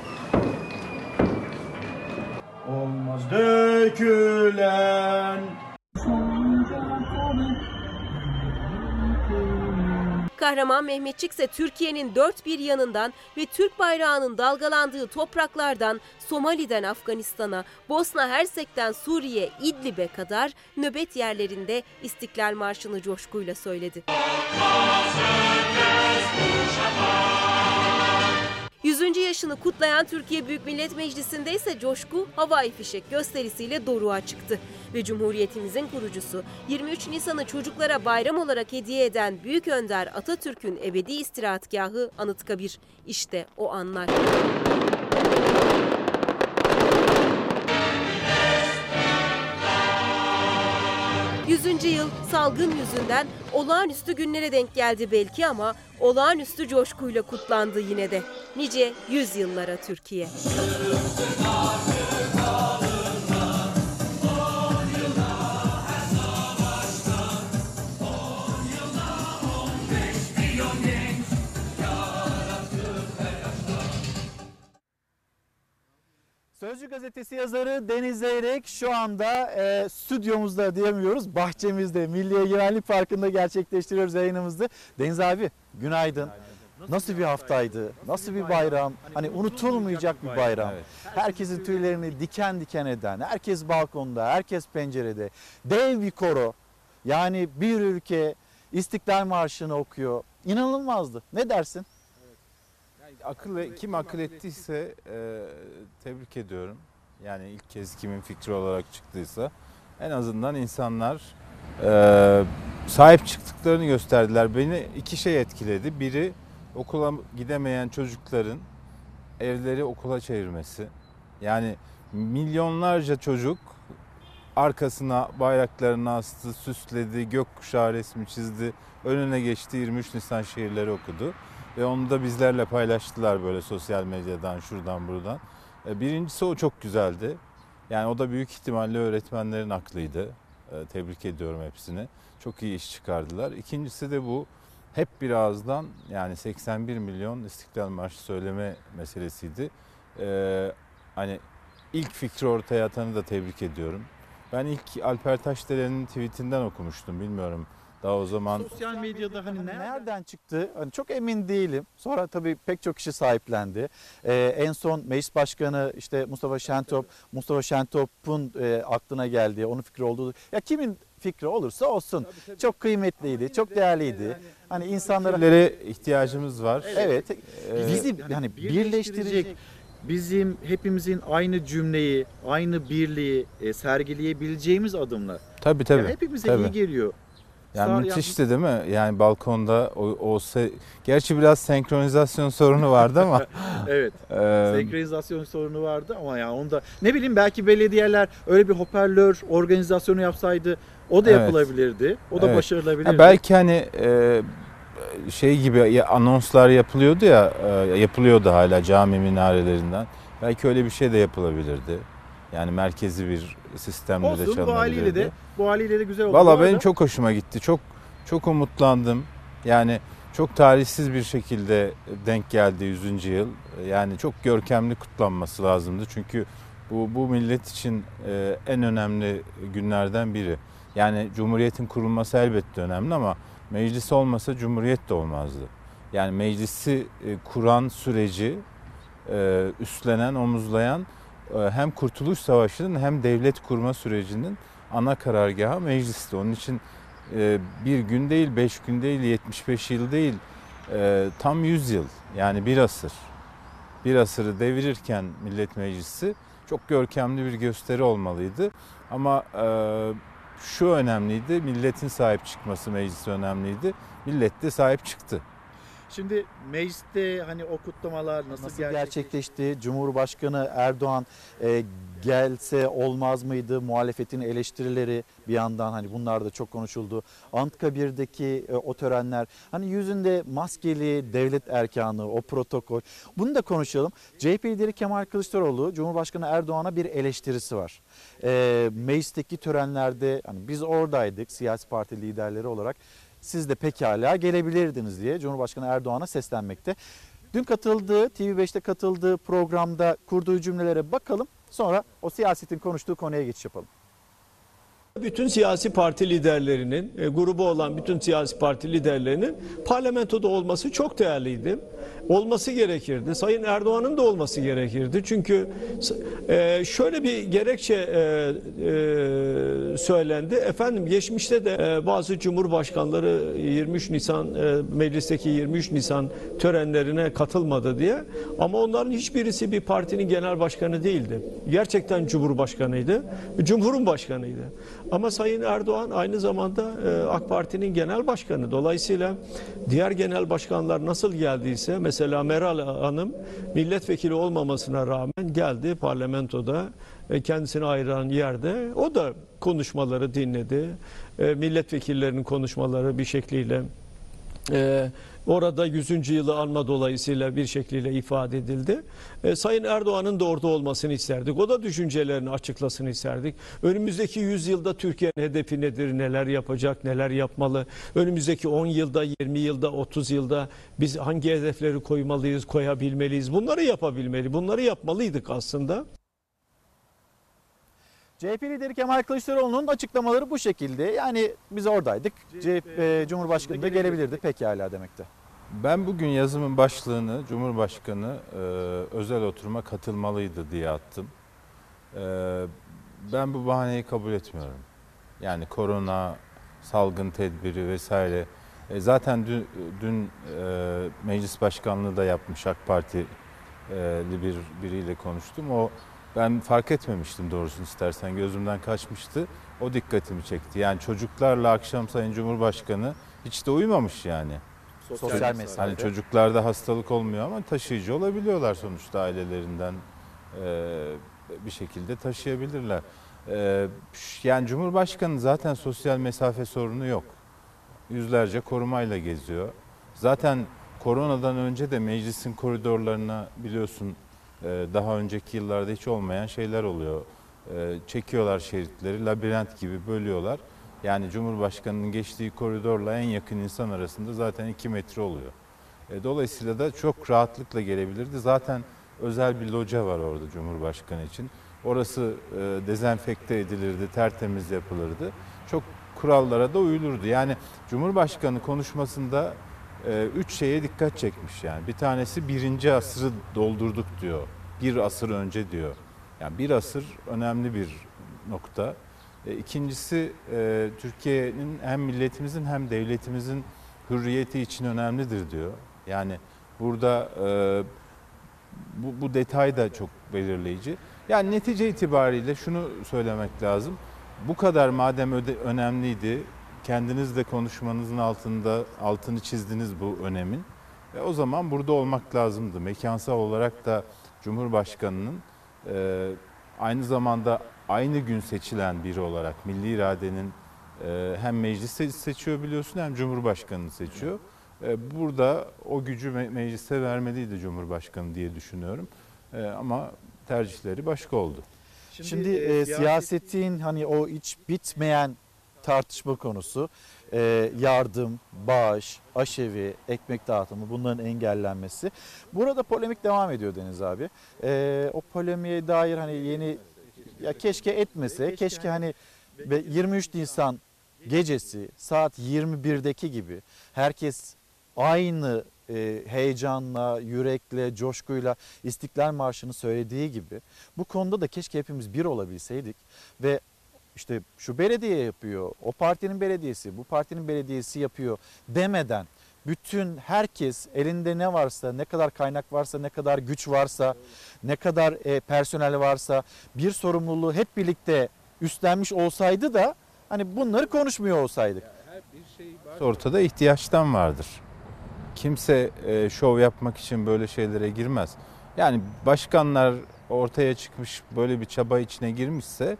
Olmaz dökülen Kahraman Mehmetçik ise Türkiye'nin dört bir yanından ve Türk bayrağının dalgalandığı topraklardan Somali'den Afganistan'a, Bosna Hersek'ten Suriye, İdlib'e kadar nöbet yerlerinde İstiklal Marşı'nı coşkuyla söyledi. 100. yaşını kutlayan Türkiye Büyük Millet Meclisi'nde ise coşku havai fişek gösterisiyle doruğa çıktı. Ve Cumhuriyetimizin kurucusu 23 Nisan'ı çocuklara bayram olarak hediye eden Büyük Önder Atatürk'ün ebedi istirahatgahı Anıtkabir. İşte o anlar. Yüzüncü yıl salgın yüzünden olağanüstü günlere denk geldi belki ama olağanüstü coşkuyla kutlandı yine de. Nice yüzyıllara Türkiye. Sözcü gazetesi yazarı Deniz Zeyrek şu anda e, stüdyomuzda diyemiyoruz. Bahçemizde, Milli Egemenlik Parkı'nda gerçekleştiriyoruz yayınımızı. Deniz abi günaydın. Nasıl bir haftaydı? Nasıl bir bayram? Hani unutulmayacak bir bayram. Herkesin tüylerini diken diken eden, herkes balkonda, herkes pencerede. Dev bir koro. Yani bir ülke İstiklal Marşı'nı okuyor. İnanılmazdı. Ne dersin? Akıl kim akıl ettiyse e, tebrik ediyorum. Yani ilk kez kimin fikri olarak çıktıysa en azından insanlar e, sahip çıktıklarını gösterdiler. Beni iki şey etkiledi. Biri okula gidemeyen çocukların evleri okula çevirmesi. Yani milyonlarca çocuk arkasına bayraklarını astı, süsledi, gökkuşağı resmi çizdi. Önüne geçti 23 Nisan şiirleri okudu. Ve onu da bizlerle paylaştılar böyle sosyal medyadan, şuradan buradan. E, Birincisi o çok güzeldi. Yani o da büyük ihtimalle öğretmenlerin aklıydı. E, Tebrik ediyorum hepsini. Çok iyi iş çıkardılar. İkincisi de bu hep bir ağızdan yani 81 milyon İstiklal Marşı söyleme meselesiydi. E, hani ilk fikri ortaya atanı da tebrik ediyorum. Ben ilk Alper Taşdelen'in tweetinden okumuştum bilmiyorum. Daha o zaman Sosyal medyada hani nereden çıktı? Hani çok emin değilim. Sonra tabii pek çok kişi sahiplendi. Ee, en son meclis başkanı işte Mustafa Şentop, Mustafa Şentop'un e, aklına geldi. Onun fikri olduğu. Ya kimin fikri olursa olsun. Çok kıymetliydi, çok değerliydi. Hani insanlara ihtiyacımız var. Evet. Ee, Bizi yani birleştirecek bizim hepimizin aynı cümleyi, aynı birliği e, sergileyebileceğimiz adımlar. Tabii tabii. Ya hepimize tabii. iyi geliyor. Yani Sağ- müthişti değil mi? Yani balkonda o, o se- gerçi biraz senkronizasyon sorunu vardı ama evet. Ee, Senkronizasyon sorunu vardı ama ya onda ne bileyim belki belediyeler öyle bir hoparlör organizasyonu yapsaydı o da Evet. yapılabilirdi. O da Evet. başarılabilirdi. Ha, belki hani e, şey gibi ya- anonslar yapılıyordu ya e, yapılıyordu hala cami minarelerinden. Belki öyle bir şey de yapılabilirdi. Yani merkezi bir sistemde de Olsun çalınabilirdi. haliyle de bu haliyle de güzel oldu. Valla benim çok hoşuma gitti. Çok çok umutlandım. Yani çok tarihsiz bir şekilde denk geldi 100. yıl. Yani çok görkemli kutlanması lazımdı. Çünkü bu bu millet için e, en önemli günlerden biri. Yani Cumhuriyet'in kurulması elbette önemli ama meclis olmasa Cumhuriyet de olmazdı. Yani meclisi e, kuran süreci e, üstlenen, omuzlayan hem Kurtuluş Savaşı'nın hem devlet kurma sürecinin ana karargahı meclisti. Onun için e, bir gün değil, beş gün değil, 75 yıl değil, e, tam 100 yıl yani bir asır. Bir asırı devirirken Millet Meclisi çok görkemli bir gösteri olmalıydı. Ama e, şu önemliydi, milletin sahip çıkması meclisi önemliydi. Millet de sahip çıktı. Şimdi mecliste hani o kutlamalar nasıl, gerçekleşti? Cumhurbaşkanı Erdoğan e, gelse olmaz mıydı? Muhalefetin eleştirileri bir yandan hani bunlar da çok konuşuldu. Anıtkabir'deki e, o törenler hani yüzünde maskeli devlet erkanı o protokol bunu da konuşalım. CHP lideri Kemal Kılıçdaroğlu Cumhurbaşkanı Erdoğan'a bir eleştirisi var. E, meclisteki törenlerde hani biz oradaydık siyasi parti liderleri olarak siz de pekala gelebilirdiniz diye Cumhurbaşkanı Erdoğan'a seslenmekte. Dün katıldığı, TV5'te katıldığı programda kurduğu cümlelere bakalım. Sonra o siyasetin konuştuğu konuya geçiş yapalım. Bütün siyasi parti liderlerinin, e, grubu olan bütün siyasi parti liderlerinin parlamentoda olması çok değerliydi. Olması gerekirdi. Sayın Erdoğan'ın da olması gerekirdi. Çünkü e, şöyle bir gerekçe e, e, söylendi. Efendim geçmişte de e, bazı cumhurbaşkanları 23 Nisan meclisteki 23 Nisan törenlerine katılmadı diye. Ama onların hiçbirisi bir partinin genel başkanı değildi. Gerçekten cumhurbaşkanıydı. Cumhurun başkanıydı. Ama Sayın Erdoğan aynı zamanda AK Parti'nin genel başkanı. Dolayısıyla diğer genel başkanlar nasıl geldiyse mesela Meral Hanım milletvekili olmamasına rağmen geldi parlamentoda e, kendisine ayıran yerde o da konuşmaları dinledi. E, milletvekillerinin konuşmaları bir şekliyle e, orada 100. yılı anma dolayısıyla bir şekliyle ifade edildi. E, Sayın Erdoğan'ın da orada olmasını isterdik. O da düşüncelerini açıklasın isterdik. Önümüzdeki 100 yılda Türkiye'nin hedefi nedir, neler yapacak, neler yapmalı? Önümüzdeki 10 yılda, 20 yılda, 30 yılda biz hangi hedefleri koymalıyız, koyabilmeliyiz? Bunları yapabilmeli, bunları yapmalıydık aslında. CHP lideri Kemal Kılıçdaroğlu'nun açıklamaları bu şekilde. Yani biz oradaydık. CHP, e, Cumhurbaşkanı da gelebilirdi pekala demekte. Ben bugün yazımın başlığını Cumhurbaşkanı e, özel oturuma katılmalıydı diye attım. E, ben bu bahaneyi kabul etmiyorum. Yani korona, salgın tedbiri vesaire. E, zaten dün, dün e, meclis başkanlığı da yapmış AK Partili bir biriyle konuştum. O ben fark etmemiştim doğrusunu istersen gözümden kaçmıştı. O dikkatimi çekti. Yani çocuklarla akşam Sayın Cumhurbaşkanı hiç de uyumamış yani. Sosyal Çocuk- mesafede. Hani çocuklarda hastalık olmuyor ama taşıyıcı olabiliyorlar sonuçta ailelerinden. Bir şekilde taşıyabilirler. Yani Cumhurbaşkanı zaten sosyal mesafe sorunu yok. Yüzlerce korumayla geziyor. Zaten koronadan önce de meclisin koridorlarına biliyorsun daha önceki yıllarda hiç olmayan şeyler oluyor. E, Çekiyorlar şeritleri, labirent gibi bölüyorlar. Yani Cumhurbaşkanının geçtiği koridorla en yakın insan arasında zaten 2 metre oluyor. E, Dolayısıyla da çok rahatlıkla gelebilirdi. Zaten özel bir loca var orada Cumhurbaşkanı için. Orası e, dezenfekte edilirdi, tertemiz yapılırdı. Çok kurallara da uyulurdu. Yani Cumhurbaşkanı konuşmasında üç şeye dikkat çekmiş yani. Bir tanesi birinci asırı doldurduk diyor. Bir asır önce diyor. Yani bir asır önemli bir nokta. E, İkincisi e, Türkiye'nin hem milletimizin hem devletimizin hürriyeti için önemlidir diyor. Yani burada e, bu, bu detay da çok belirleyici. Yani netice itibariyle şunu söylemek lazım. Bu kadar madem öde, önemliydi, kendiniz de konuşmanızın altında altını çizdiniz bu önemin. E, o zaman burada olmak lazımdı. Mekansal olarak da Cumhurbaşkanı'nın e, aynı zamanda aynı gün seçilen biri olarak milli iradenin e, hem meclisi seçiyor biliyorsun hem Cumhurbaşkanı'nı seçiyor. E, burada o gücü me- meclise vermeliydi Cumhurbaşkanı diye düşünüyorum. E, ama tercihleri başka oldu. Şimdi, e, siyasetin hani o hiç bitmeyen tartışma konusu e, yardım, bağış, aşevi, ekmek dağıtımı bunların engellenmesi. Burada polemik devam ediyor Deniz abi. E, o polemiğe dair hani yeni ya keşke etmese, keşke hani ve 23 Nisan gecesi saat 21'deki gibi herkes aynı e, heyecanla, yürekle, coşkuyla İstiklal Marşı'nı söylediği gibi bu konuda da keşke hepimiz bir olabilseydik ve işte şu belediye yapıyor, o partinin belediyesi, bu partinin belediyesi yapıyor demeden bütün herkes elinde ne varsa, ne kadar kaynak varsa, ne kadar güç varsa, ne kadar e, personel varsa bir sorumluluğu hep birlikte üstlenmiş olsaydı da hani bunları konuşmuyor olsaydık. Ortada ihtiyaçtan vardır. Kimse e, şov yapmak için böyle şeylere girmez. Yani başkanlar ortaya çıkmış böyle bir çaba içine girmişse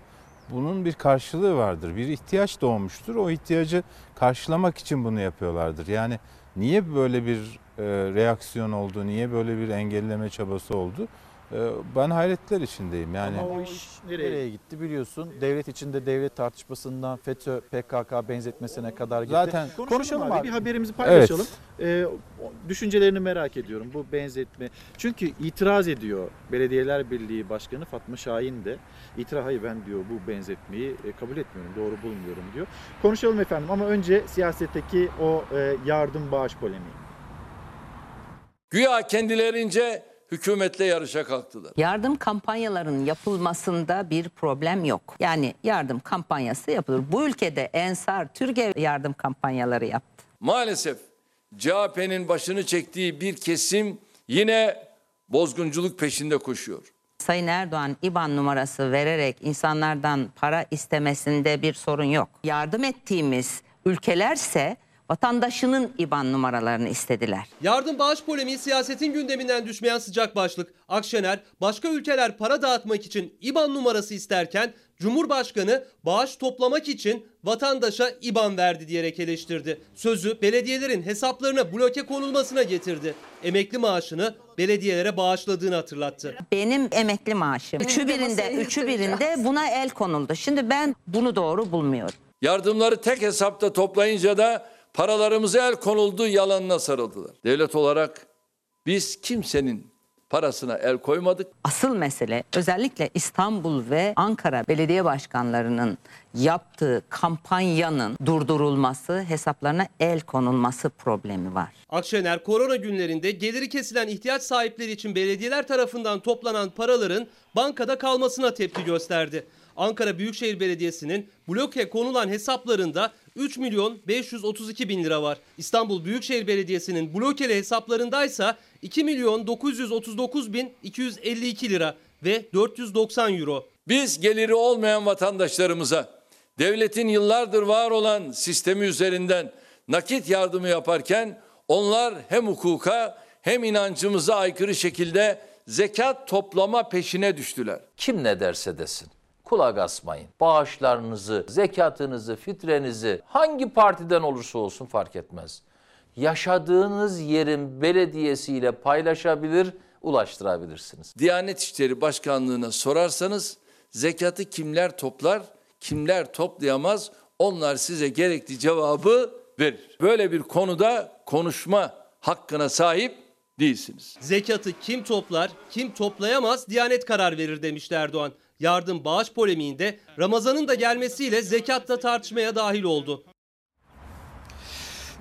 bunun bir karşılığı vardır. Bir ihtiyaç doğmuştur. O ihtiyacı karşılamak için bunu yapıyorlardır. Yani niye böyle bir e, reaksiyon oldu, niye böyle bir engelleme çabası oldu? E, ben hayretler içindeyim. Yani Ama o iş nereye gitti biliyorsun. Devlet içinde devlet tartışmasından FETÖ PKK benzetmesine kadar gitti. Zaten- konuşalım abi. Bir haberimizi paylaşalım. Ee, o- düşüncelerini merak ediyorum bu benzetme. Çünkü itiraz ediyor Belediyeler Birliği Başkanı Fatma Şahin de. İtiraz hayır ben diyor bu benzetmeyi e, kabul etmiyorum, doğru bulmuyorum diyor. Konuşalım efendim ama önce siyasetteki o e, yardım bağış polemiği. Güya kendilerince hükümetle yarışa kalktılar. Yardım kampanyalarının yapılmasında bir problem yok. Yani yardım kampanyası yapılır. Bu ülkede Ensar, Türkiye yardım kampanyaları yaptı. Maalesef CHP'nin başını çektiği bir kesim yine bozgunculuk peşinde koşuyor. Sayın Erdoğan IBAN numarası vererek insanlardan para istemesinde bir sorun yok. Yardım ettiğimiz ülkelerse vatandaşının IBAN numaralarını istediler. Yardım bağış polemiği siyasetin gündeminden düşmeyen sıcak başlık. Akşener başka ülkeler para dağıtmak için IBAN numarası isterken Cumhurbaşkanı bağış toplamak için vatandaşa IBAN verdi diyerek eleştirdi. Sözü belediyelerin hesaplarına bloke konulmasına getirdi. Emekli maaşını belediyelere bağışladığını hatırlattı. Benim emekli maaşım. Üçü birinde, üçü birinde buna el konuldu. Şimdi ben bunu doğru bulmuyorum. Yardımları tek hesapta toplayınca da paralarımıza el konuldu yalanına sarıldılar. Devlet olarak biz kimsenin parasına el koymadık. Asıl mesele özellikle İstanbul ve Ankara belediye başkanlarının yaptığı kampanyanın durdurulması, hesaplarına el konulması problemi var. Akşener korona günlerinde geliri kesilen ihtiyaç sahipleri için belediyeler tarafından toplanan paraların bankada kalmasına tepki gösterdi. Ankara Büyükşehir Belediyesi'nin bloke konulan hesaplarında 3 milyon 532 bin lira var. İstanbul Büyükşehir Belediyesi'nin blokeli hesaplarındaysa 2 milyon 939 bin 252 lira ve 490 euro. Biz geliri olmayan vatandaşlarımıza devletin yıllardır var olan sistemi üzerinden nakit yardımı yaparken onlar hem hukuka hem inancımıza aykırı şekilde zekat toplama peşine düştüler. Kim ne derse desin. Kulak asmayın. Bağışlarınızı, zekatınızı, fitrenizi hangi partiden olursa olsun fark etmez. Yaşadığınız yerin belediyesiyle paylaşabilir, ulaştırabilirsiniz. Diyanet İşleri Başkanlığı'na sorarsanız zekatı kimler toplar, kimler toplayamaz onlar size gerekli cevabı verir. Böyle bir konuda konuşma hakkına sahip değilsiniz. Zekatı kim toplar, kim toplayamaz Diyanet karar verir demişti Erdoğan. Yardım bağış polemiğinde Ramazan'ın da gelmesiyle zekat da tartışmaya dahil oldu.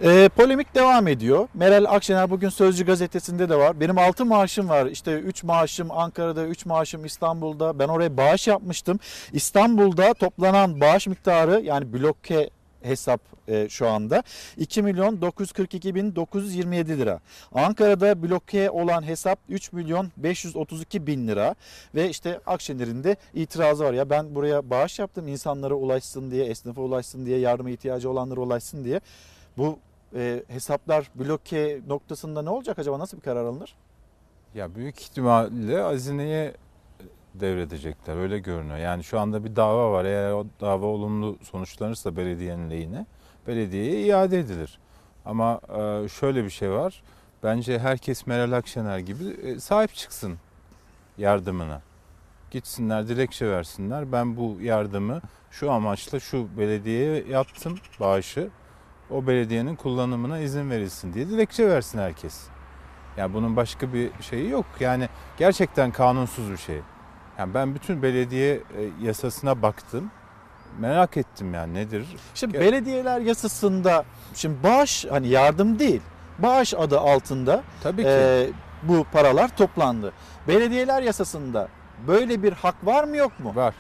Ee, polemik devam ediyor. Meral Akşener bugün Sözcü gazetesinde de var. Benim 6 maaşım var. İşte 3 maaşım Ankara'da, 3 maaşım İstanbul'da. Ben oraya bağış yapmıştım. İstanbul'da toplanan bağış miktarı yani bloke hesap e, şu anda 2 milyon 942 bin 927 lira. Ankara'da bloke olan hesap 3 milyon 532 bin lira ve işte Akşener'in de itirazı var ya ben buraya bağış yaptım insanlara ulaşsın diye esnafa ulaşsın diye yardıma ihtiyacı olanlara ulaşsın diye. Bu e, hesaplar bloke noktasında ne olacak acaba nasıl bir karar alınır? Ya büyük ihtimalle hazineye devredecekler öyle görünüyor. Yani şu anda bir dava var. Eğer o dava olumlu sonuçlanırsa belediyenin lehine belediyeye iade edilir. Ama e, şöyle bir şey var. Bence herkes Meral Akşener gibi e, sahip çıksın yardımına. Gitsinler dilekçe versinler. Ben bu yardımı şu amaçla şu belediyeye yaptım bağışı. O belediyenin kullanımına izin verilsin diye dilekçe versin herkes. Yani bunun başka bir şeyi yok. Yani gerçekten kanunsuz bir şey. Yani ben bütün belediye e, yasasına baktım. Merak ettim yani nedir? Şimdi belediyeler yasasında şimdi bağış hani yardım değil bağış adı altında Tabii ki. e, bu paralar toplandı. Belediyeler yasasında böyle bir hak var mı yok mu? Var.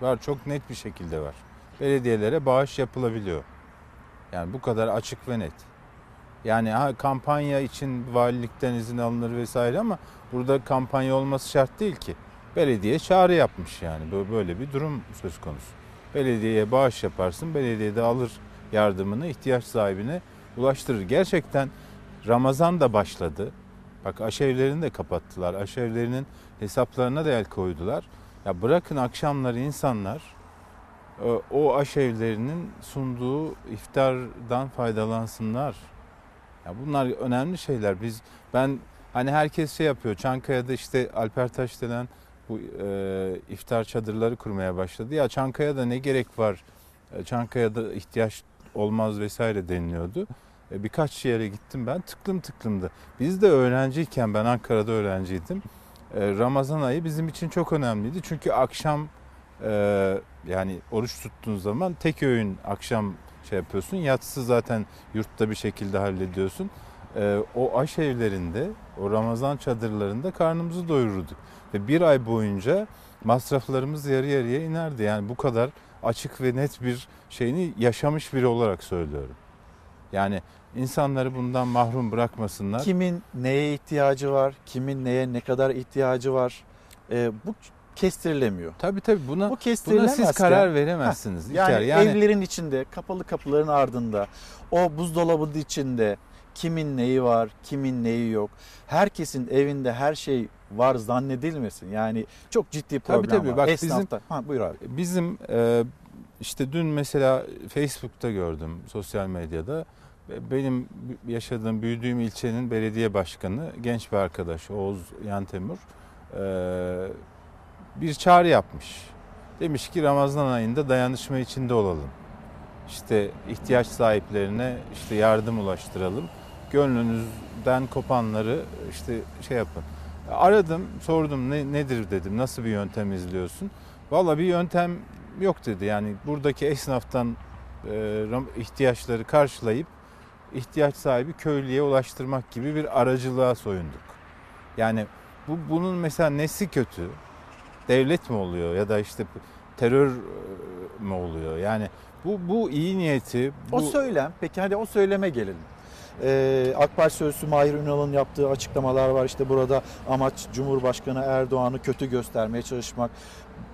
Var çok net bir şekilde var. Belediyelere bağış yapılabiliyor. Yani bu kadar açık ve net. Yani ha, kampanya için valilikten izin alınır vesaire ama burada kampanya olması şart değil ki. Belediye çağrı yapmış yani. Bö- Böyle bir durum söz konusu. Belediyeye bağış yaparsın, belediye de alır yardımını ihtiyaç sahibine ulaştırır. Gerçekten Ramazan da başladı. Bak aşevlerini de kapattılar. Aşevlerinin hesaplarına da el koydular. Ya bırakın akşamları insanlar e, o aşevlerinin sunduğu iftardan faydalansınlar. Ya bunlar önemli şeyler. Biz ben hani herkes şey yapıyor. Çankaya'da işte Alper Taş denen bu e, iftar çadırları kurmaya başladı. Ya Çankaya'da ne gerek var? E, Çankaya'da ihtiyaç olmaz vesaire deniliyordu. E, birkaç yere gittim ben tıklım tıklımdı. Biz de öğrenciyken ben Ankara'da öğrenciydim. E, Ramazan ayı bizim için çok önemliydi. Çünkü akşam e, yani oruç tuttuğun zaman tek öğün akşam şey yapıyorsun. Yatsı zaten yurtta bir şekilde hallediyorsun. E, o aş evlerinde, o Ramazan çadırlarında karnımızı doyururduk. Ve bir ay boyunca masraflarımız yarı yarıya inerdi. Yani bu kadar açık ve net bir şeyini yaşamış biri olarak söylüyorum. Yani insanları bundan mahrum bırakmasınlar. Kimin neye ihtiyacı var, kimin neye ne kadar ihtiyacı var e, bu kestirilemiyor. Tabii tabii buna, bu buna siz karar veremezsiniz. Heh, yani, Yani- evlerin içinde, kapalı kapıların ardında, o buzdolabının içinde kimin neyi var, kimin neyi yok. Herkesin evinde her şey var zannedilmesin. Yani çok ciddi problem Tabii tabii var. bak Esnafta. bizim Ha, buyur abi. Bizim e, işte dün mesela Facebook'ta gördüm sosyal medyada benim yaşadığım büyüdüğüm ilçenin belediye başkanı genç bir arkadaş Oğuz Yantemur e, bir çağrı yapmış. Demiş ki Ramazan ayında dayanışma içinde olalım. İşte ihtiyaç sahiplerine işte yardım ulaştıralım. Gönlünüzden kopanları işte şey yapın. Aradım, sordum ne, nedir dedim, nasıl bir yöntem izliyorsun? Valla bir yöntem yok dedi. Yani buradaki esnaftan e, ihtiyaçları karşılayıp ihtiyaç sahibi köylüye ulaştırmak gibi bir aracılığa soyunduk. Yani bu bunun mesela nesi kötü? Devlet mi oluyor ya da işte terör e, mü oluyor? Yani bu bu iyi niyeti bu O söylem, peki hadi o söyleme gelelim. Ee, AK Parti Sözcüsü Mahir Ünal'ın yaptığı açıklamalar var. İşte burada amaç Cumhurbaşkanı Erdoğan'ı kötü göstermeye çalışmak.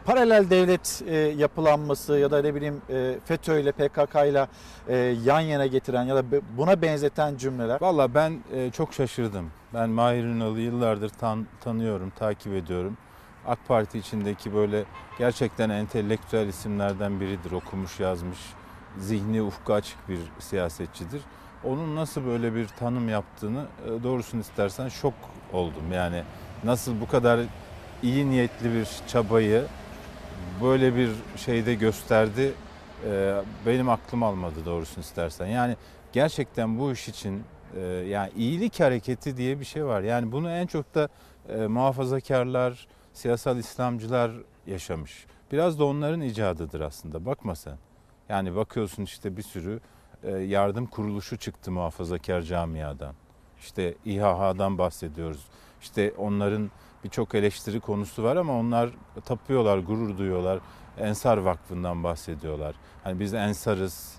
paralel devlet e, yapılanması ya da ne bileyim e, FETÖ ile PKK ile e, yan yana getiren ya da buna benzeten cümleler. Valla ben e, çok şaşırdım. Ben Mahir Ünal'ı yıllardır tan- tanıyorum, takip ediyorum. AK Parti içindeki böyle gerçekten entelektüel isimlerden biridir. Okumuş, yazmış, zihni ufku açık bir siyasetçidir. Onun nasıl böyle bir tanım yaptığını e, doğrusunu istersen şok oldum. Yani nasıl bu kadar iyi niyetli bir çabayı böyle bir şeyde gösterdi e, benim aklım almadı doğrusunu istersen. Yani gerçekten bu iş için e, yani iyilik hareketi diye bir şey var. Yani bunu en çok da muhafazakarlar, siyasal İslamcılar yaşamış. Biraz da onların icadıdır aslında. Bakma sen. Yani bakıyorsun işte bir sürü yardım kuruluşu çıktı muhafazakar camiadan. İşte İHH'dan bahsediyoruz. İşte onların birçok eleştiri konusu var ama onlar tapıyorlar, gurur duyuyorlar. Ensar Vakfı'ndan bahsediyorlar. Hani biz ensarız,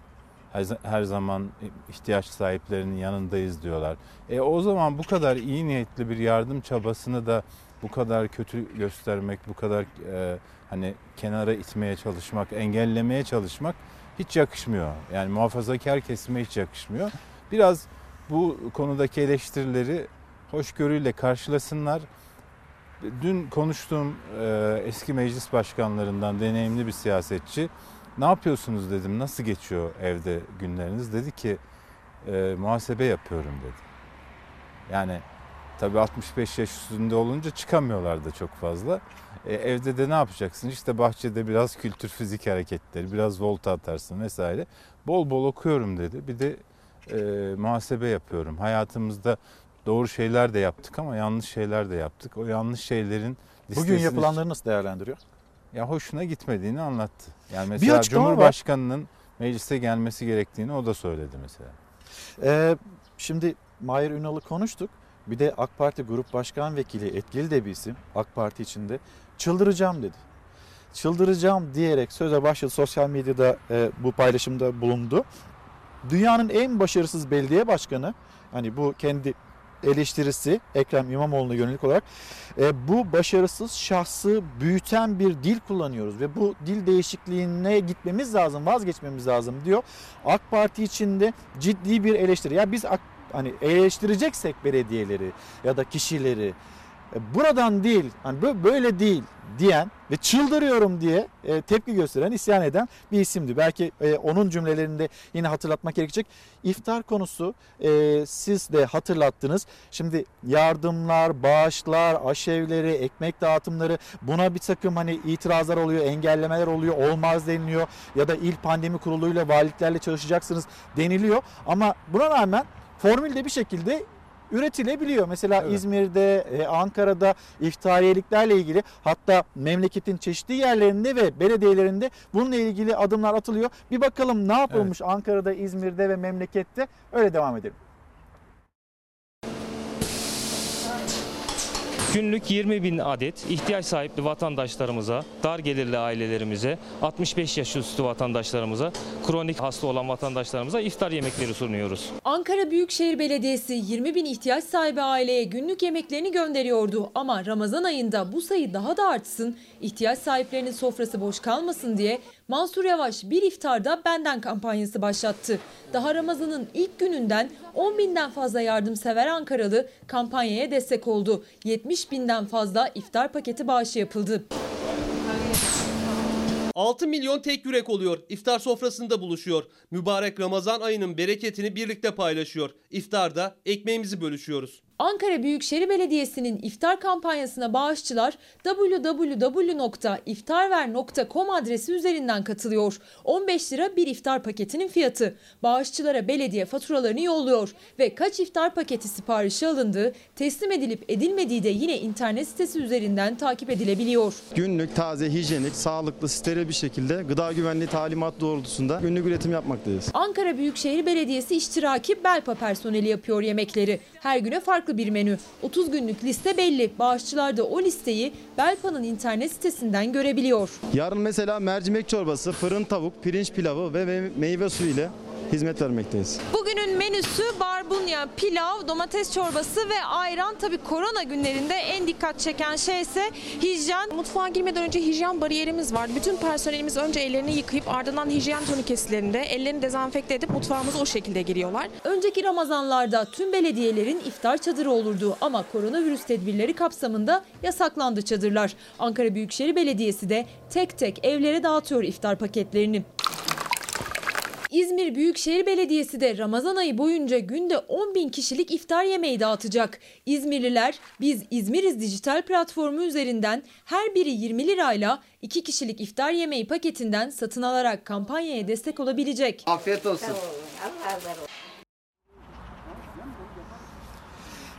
her zaman ihtiyaç sahiplerinin yanındayız diyorlar. E o zaman bu kadar iyi niyetli bir yardım çabasını da bu kadar kötü göstermek, bu kadar e, hani kenara itmeye çalışmak, engellemeye çalışmak hiç yakışmıyor. Yani muhafazakar kesime hiç yakışmıyor. Biraz bu konudaki eleştirileri hoşgörüyle karşılasınlar. Dün konuştuğum e, eski meclis başkanlarından deneyimli bir siyasetçi ne yapıyorsunuz dedim nasıl geçiyor evde günleriniz dedi ki e, muhasebe yapıyorum dedi. Yani tabii 65 yaş üstünde olunca çıkamıyorlar da çok fazla. E, evde de ne yapacaksın? İşte bahçede biraz kültür fizik hareketleri, biraz volta atarsın vesaire. Bol bol okuyorum dedi. Bir de e, muhasebe yapıyorum. Hayatımızda doğru şeyler de yaptık ama yanlış şeyler de yaptık. O yanlış şeylerin Bugün listesini- yapılanları nasıl değerlendiriyor? ya hoşuna gitmediğini anlattı. Yani mesela açıklama var. Cumhurbaşkanının meclise gelmesi gerektiğini o da söyledi mesela. Ee, şimdi Mahir Ünal'ı konuştuk. Bir de AK Parti Grup Başkan Vekili etkili de bir isim AK Parti içinde çıldıracağım dedi. Çıldıracağım diyerek söze başladı sosyal medyada e, bu paylaşımda bulundu. Dünyanın en başarısız belediye başkanı hani bu kendi eleştirisi Ekrem İmamoğlu'na yönelik olarak e, bu başarısız şahsı büyüten bir dil kullanıyoruz ve bu dil değişikliğine gitmemiz lazım, vazgeçmemiz lazım diyor. AK Parti içinde ciddi bir eleştiri. Ya biz AK- hani eleştireceksek belediyeleri ya da kişileri buradan değil, hani bö- böyle değil diyen ve çıldırıyorum diye e, tepki gösteren, isyan eden bir isimdi. Belki e, onun cümlelerinde yine hatırlatmak gerekecek. İftar konusu e, siz de hatırlattınız. Şimdi yardımlar, bağışlar, aşevleri, ekmek dağıtımları buna bir takım hani itirazlar oluyor, engellemeler oluyor, olmaz deniliyor ya da il pandemi kuruluyla valiliklerle çalışacaksınız deniliyor. Ama buna rağmen formülde bir şekilde üretilebiliyor. Mesela İzmir'de, e, Ankara'da iftariyeliklerle ilgili hatta memleketin çeşitli yerlerinde ve belediyelerinde bununla ilgili adımlar atılıyor. Bir bakalım ne yapılmış Ankara'da, İzmir'de ve memlekette öyle devam edelim. Günlük 20 bin adet ihtiyaç sahipli vatandaşlarımıza, dar gelirli ailelerimize, 65 yaş üstü vatandaşlarımıza, kronik hasta olan vatandaşlarımıza iftar yemekleri sunuyoruz. Ankara Büyükşehir Belediyesi 20 bin ihtiyaç sahibi aileye günlük yemeklerini gönderiyordu. Ama Ramazan ayında bu sayı daha da artsın, ihtiyaç sahiplerinin sofrası boş kalmasın diye Mansur Yavaş bir iftarda benden kampanyası başlattı. Daha Ramazan'ın ilk gününden 10 binden fazla yardımsever Ankaralı kampanyaya destek oldu. 70 binden fazla iftar paketi bağışı yapıldı. 6 milyon tek yürek oluyor. İftar sofrasında buluşuyor. Mübarek Ramazan ayının bereketini birlikte paylaşıyor. İftarda ekmeğimizi bölüşüyoruz. Ankara Büyükşehir Belediyesi'nin iftar kampanyasına bağışçılar www.iftarver.com adresi üzerinden katılıyor. 15 lira bir iftar paketinin fiyatı. Bağışçılara belediye faturalarını yolluyor ve kaç iftar paketi siparişi alındığı, teslim edilip edilmediği de yine internet sitesi üzerinden takip edilebiliyor. Günlük, taze, hijyenik, sağlıklı, steril bir şekilde gıda güvenliği talimat doğrultusunda günlük üretim yapmaktayız. Ankara Büyükşehir Belediyesi iştiraki Belpa personeli yapıyor yemekleri. Her güne farklı bir menü. 30 günlük liste belli. Bağışçılar da o listeyi Belpa'nın internet sitesinden görebiliyor. Yarın mesela mercimek çorbası, fırın tavuk, pirinç pilavı ve me- meyve suyu ile hizmet vermekteyiz. Bugünün menüsü barbunya, pilav, domates çorbası ve ayran. Tabii korona günlerinde en dikkat çeken şey ise hijyen. Mutfağa girmeden önce hijyen bariyerimiz var. Bütün personelimiz önce ellerini yıkayıp ardından hijyen turnikeslerinde ellerini dezenfekte edip mutfağımıza o şekilde giriyorlar. Önceki Ramazanlarda tüm belediyelerin iftar çadırı olurdu ama koronavirüs tedbirleri kapsamında yasaklandı çadırlar. Ankara Büyükşehir Belediyesi de tek tek evlere dağıtıyor iftar paketlerini. İzmir Büyükşehir Belediyesi de Ramazan ayı boyunca günde 10 bin kişilik iftar yemeği dağıtacak. İzmirliler Biz İzmiriz dijital platformu üzerinden her biri 20 lirayla 2 kişilik iftar yemeği paketinden satın alarak kampanyaya destek olabilecek. Afiyet olsun.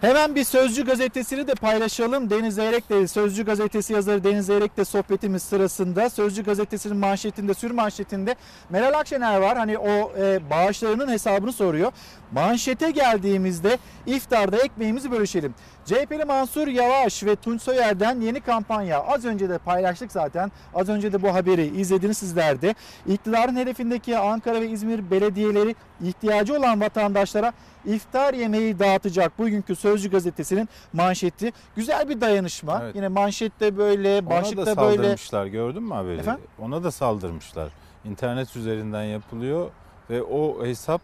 Hemen bir Sözcü gazetesini de paylaşalım. Deniz Zeyrek de Sözcü gazetesi yazarı Deniz Zeyrek de sohbetimiz sırasında Sözcü gazetesinin manşetinde, sür manşetinde Meral Akşener var. Hani o e, bağışlarının hesabını soruyor. Manşete geldiğimizde iftarda ekmeğimizi bölüşelim. CHP'li Mansur Yavaş ve Tunç Soyer'den yeni kampanya. Az önce de paylaştık zaten. Az önce de bu haberi izlediniz sizler de. İktidarın hedefindeki Ankara ve İzmir belediyeleri ihtiyacı olan vatandaşlara iftar yemeği dağıtacak. Bugünkü Sözcü gazetesinin manşeti. Güzel bir dayanışma. Evet. Yine manşette böyle, Ona da başlıkta böyle. saldırmışlar gördün mü haberi? Efendim? Ona da saldırmışlar. İnternet üzerinden yapılıyor ve o hesap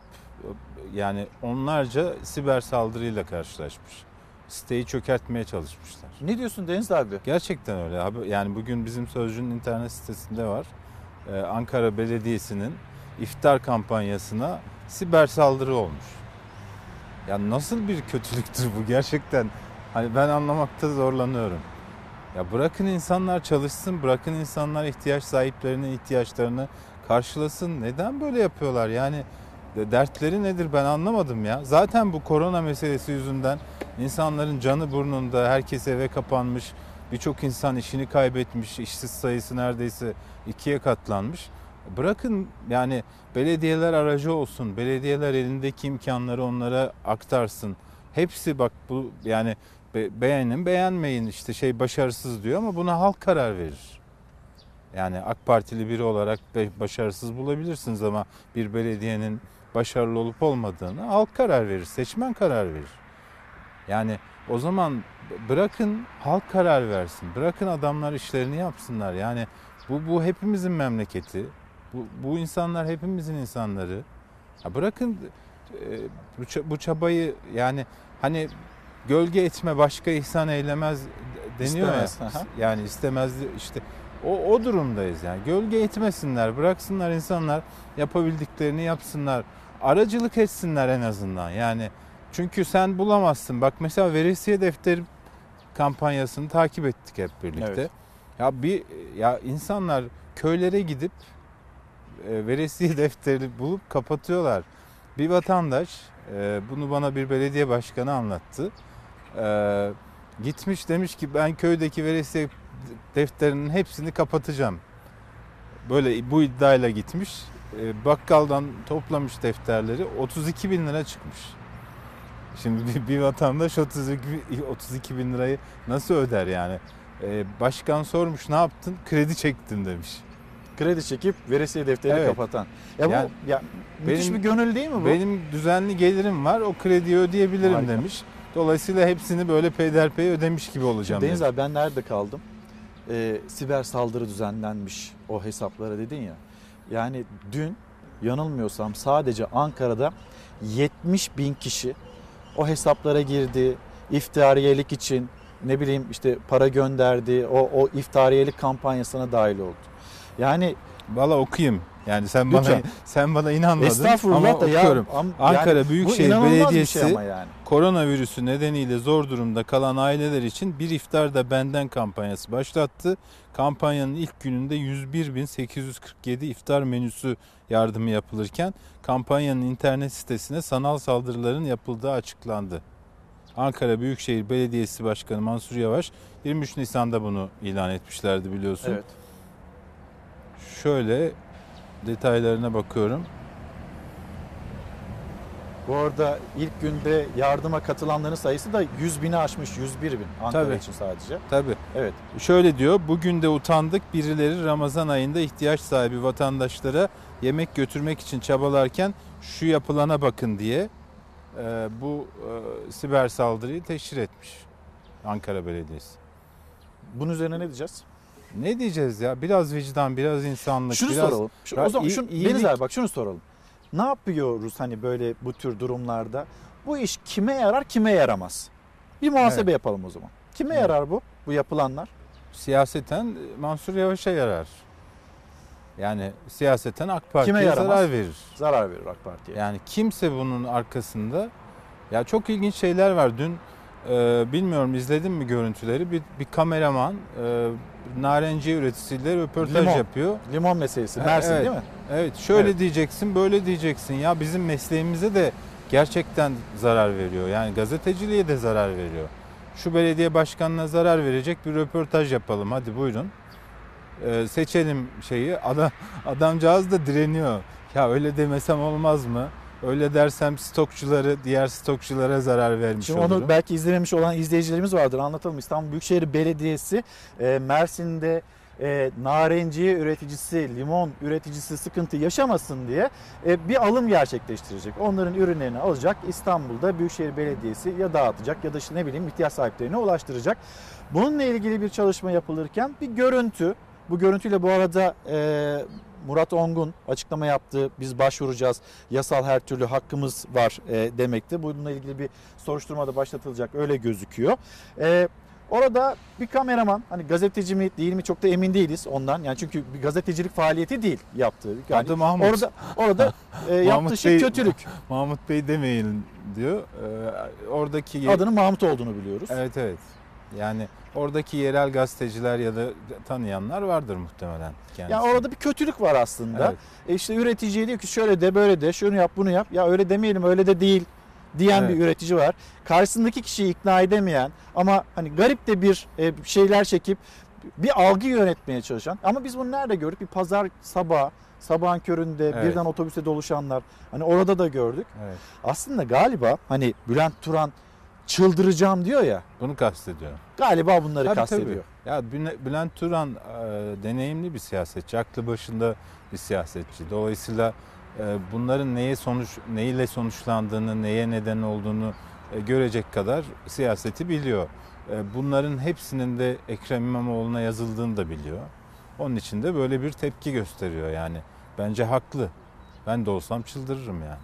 yani onlarca siber saldırıyla karşılaşmış. Siteyi çökertmeye çalışmışlar. Ne diyorsun Deniz abi? Gerçekten öyle. Haber- Yani bugün bizim Sözcü'nün internet sitesinde var. Ee, Ankara Belediyesi'nin iftar kampanyasına siber saldırı olmuş. Ya nasıl bir kötülüktür bu gerçekten? Hani ben anlamakta zorlanıyorum. Ya bırakın insanlar çalışsın, bırakın insanlar ihtiyaç sahiplerinin ihtiyaçlarını karşılasın. Neden böyle yapıyorlar? Yani de- dertleri nedir ben anlamadım ya. Zaten bu korona meselesi yüzünden insanların canı burnunda, herkes eve kapanmış. Birçok insan işini kaybetmiş, işsiz sayısı neredeyse ikiye katlanmış. Bırakın yani belediyeler aracı olsun, belediyeler elindeki imkanları onlara aktarsın. Hepsi bak bu yani be- beğenin beğenmeyin işte şey başarısız diyor ama buna halk karar verir. Yani AK Partili biri olarak başarısız bulabilirsiniz ama bir belediyenin başarılı olup olmadığını halk karar verir, seçmen karar verir. Yani o zaman bırakın halk karar versin. Bırakın adamlar işlerini yapsınlar. Yani bu bu hepimizin memleketi. Bu, bu insanlar hepimizin insanları. Ya bırakın e, bu, ça- bu çabayı yani hani gölge etme başka ihsan eylemez deniyor İstemez, ya. aha. Yani istemez işte o, o durumdayız yani. Gölge etmesinler, bıraksınlar insanlar yapabildiklerini yapsınlar. Aracılık etsinler en azından. Yani çünkü sen bulamazsın. Bak mesela veresiye defteri kampanyasını takip ettik hep birlikte. Evet. Ya bir ya insanlar köylere gidip veresiye defteri bulup kapatıyorlar. Bir vatandaş e, bunu bana bir belediye başkanı anlattı. E, gitmiş demiş ki ben köydeki veresiye defterinin hepsini kapatacağım. Böyle bu iddiayla gitmiş. E, bakkaldan toplamış defterleri 32 bin lira çıkmış. Şimdi bir, vatandaş 32, 32 bin lirayı nasıl öder yani? E, başkan sormuş ne yaptın? Kredi çektim demiş. Kredi çekip veresiye defterini Evet. kapatan. Ya bu Yani ya müthiş bir gönül değil mi bu? Benim düzenli gelirim var. O krediyi ödeyebilirim Harika. demiş. Dolayısıyla hepsini böyle peyderpey ödemiş gibi olacağım Deniz demiş. abi ben nerede kaldım? Ee, siber saldırı düzenlenmiş o hesaplara dedin ya. Yani dün yanılmıyorsam sadece Ankara'da 70 bin kişi o hesaplara girdi. İftariyelik için ne bileyim işte para gönderdi. O, o iftariyelik kampanyasına dahil oldu. Yani Valla okuyayım. Yani sen bana Lütfen. sen bana inanmadın Estağfurullah ama da ya, okuyorum. am- Ankara yani Büyükşehir şey Belediyesi ama yani. koronavirüsü nedeniyle zor durumda kalan aileler için bir iftar da benden kampanyası başlattı. Kampanyanın ilk gününde 101.847 iftar menüsü yardımı yapılırken kampanyanın internet sitesine sanal saldırıların yapıldığı açıklandı. Ankara Büyükşehir Belediyesi Başkanı Mansur Yavaş 23 Nisan'da bunu ilan etmişlerdi biliyorsun. Evet. Şöyle detaylarına bakıyorum. Bu arada ilk günde yardıma katılanların sayısı da 100 bini aşmış. 101 bin Ankara Tabii. için sadece. Tabii. Evet. Şöyle diyor, bugün de utandık birileri Ramazan ayında ihtiyaç sahibi vatandaşlara yemek götürmek için çabalarken şu yapılana bakın diye e, bu e, siber saldırıyı teşhir etmiş Ankara Belediyesi. Bunun üzerine ne diyeceğiz? Ne diyeceğiz ya? Biraz vicdan, biraz insanlık, Şunu biraz soralım. Şu, o zaman şunu, iyilik- Deniz abi bak şunu soralım. Ne yapıyoruz hani böyle bu tür durumlarda? Bu iş kime yarar, kime yaramaz? Bir muhasebe Evet. yapalım o zaman. Kime Evet. yarar bu? Bu yapılanlar? siyaseten Mansur Yavaş'a yarar. Yani siyaseten AK Kime Parti'ye yaramaz? zarar verir. Zarar verir AK Parti'ye. Yani kimse bunun arkasında ya çok ilginç şeyler var. Dün e, bilmiyorum izledin mi görüntüleri? Bir, bir kameraman e, narenciye üreticisiyle röportaj Limon. yapıyor. Limon meselesi. Mersin evet. değil mi? Evet şöyle Evet. diyeceksin böyle diyeceksin ya bizim mesleğimize de gerçekten zarar veriyor. Yani gazeteciliğe de zarar veriyor. Şu belediye başkanına zarar verecek bir röportaj yapalım hadi buyurun. Ee, seçelim şeyi. Adam, adamcağız da direniyor. Ya öyle demesem olmaz mı? Öyle dersem stokçuları, diğer stokçulara zarar vermiş Şimdi olurum. onu belki izlememiş olan izleyicilerimiz vardır. Anlatalım. İstanbul Büyükşehir Belediyesi e, Mersin'de e, narenciye üreticisi, limon üreticisi sıkıntı yaşamasın diye e, bir alım gerçekleştirecek. Onların ürünlerini alacak. İstanbul'da Büyükşehir Belediyesi ya dağıtacak ya da işte ne bileyim ihtiyaç sahiplerine ulaştıracak. Bununla ilgili bir çalışma yapılırken bir görüntü. Bu görüntüyle bu arada e, Murat Ongun açıklama yaptı. Biz başvuracağız. Yasal her türlü hakkımız var e, demekti. Bununla ilgili bir soruşturma da başlatılacak. Öyle gözüküyor. E, orada bir kameraman hani gazeteci mi değil mi çok da emin değiliz ondan. Yani çünkü bir gazetecilik faaliyeti değil yaptığı. Yani Adı Mahmut. Orada orada e, yaptığı şey Bey- kötülük. Mahmut Bey demeyin diyor. Ee, oradaki Adının Mahmut olduğunu biliyoruz. Evet evet. Yani oradaki yerel gazeteciler ya da tanıyanlar vardır muhtemelen. Kendisi. Ya orada bir kötülük var aslında. Evet. E işte üreticiye diyor ki şöyle de böyle de şunu yap bunu yap. Ya öyle demeyelim öyle de değil diyen Evet. bir üretici var. Karşısındaki kişiyi ikna edemeyen ama hani garip de bir e, şeyler çekip bir algı yönetmeye çalışan. Ama biz bunu nerede gördük? Bir pazar sabah sabahın köründe Evet. birden otobüse doluşanlar. Hani orada da gördük. Evet. Aslında galiba hani Bülent Turan çıldıracağım diyor ya. Bunu kastediyorum. Galiba bunları Tabii, kastediyor. tabii. Ya Bülent Turan e, deneyimli bir siyasetçi, aklı başında bir siyasetçi. Dolayısıyla e, bunların neye sonuç neyle sonuçlandığını, neye neden olduğunu e, görecek kadar siyaseti biliyor. E, bunların hepsinin de Ekrem İmamoğlu'na yazıldığını da biliyor. Onun için de böyle bir tepki gösteriyor yani. Bence haklı. Ben de olsam çıldırırım yani.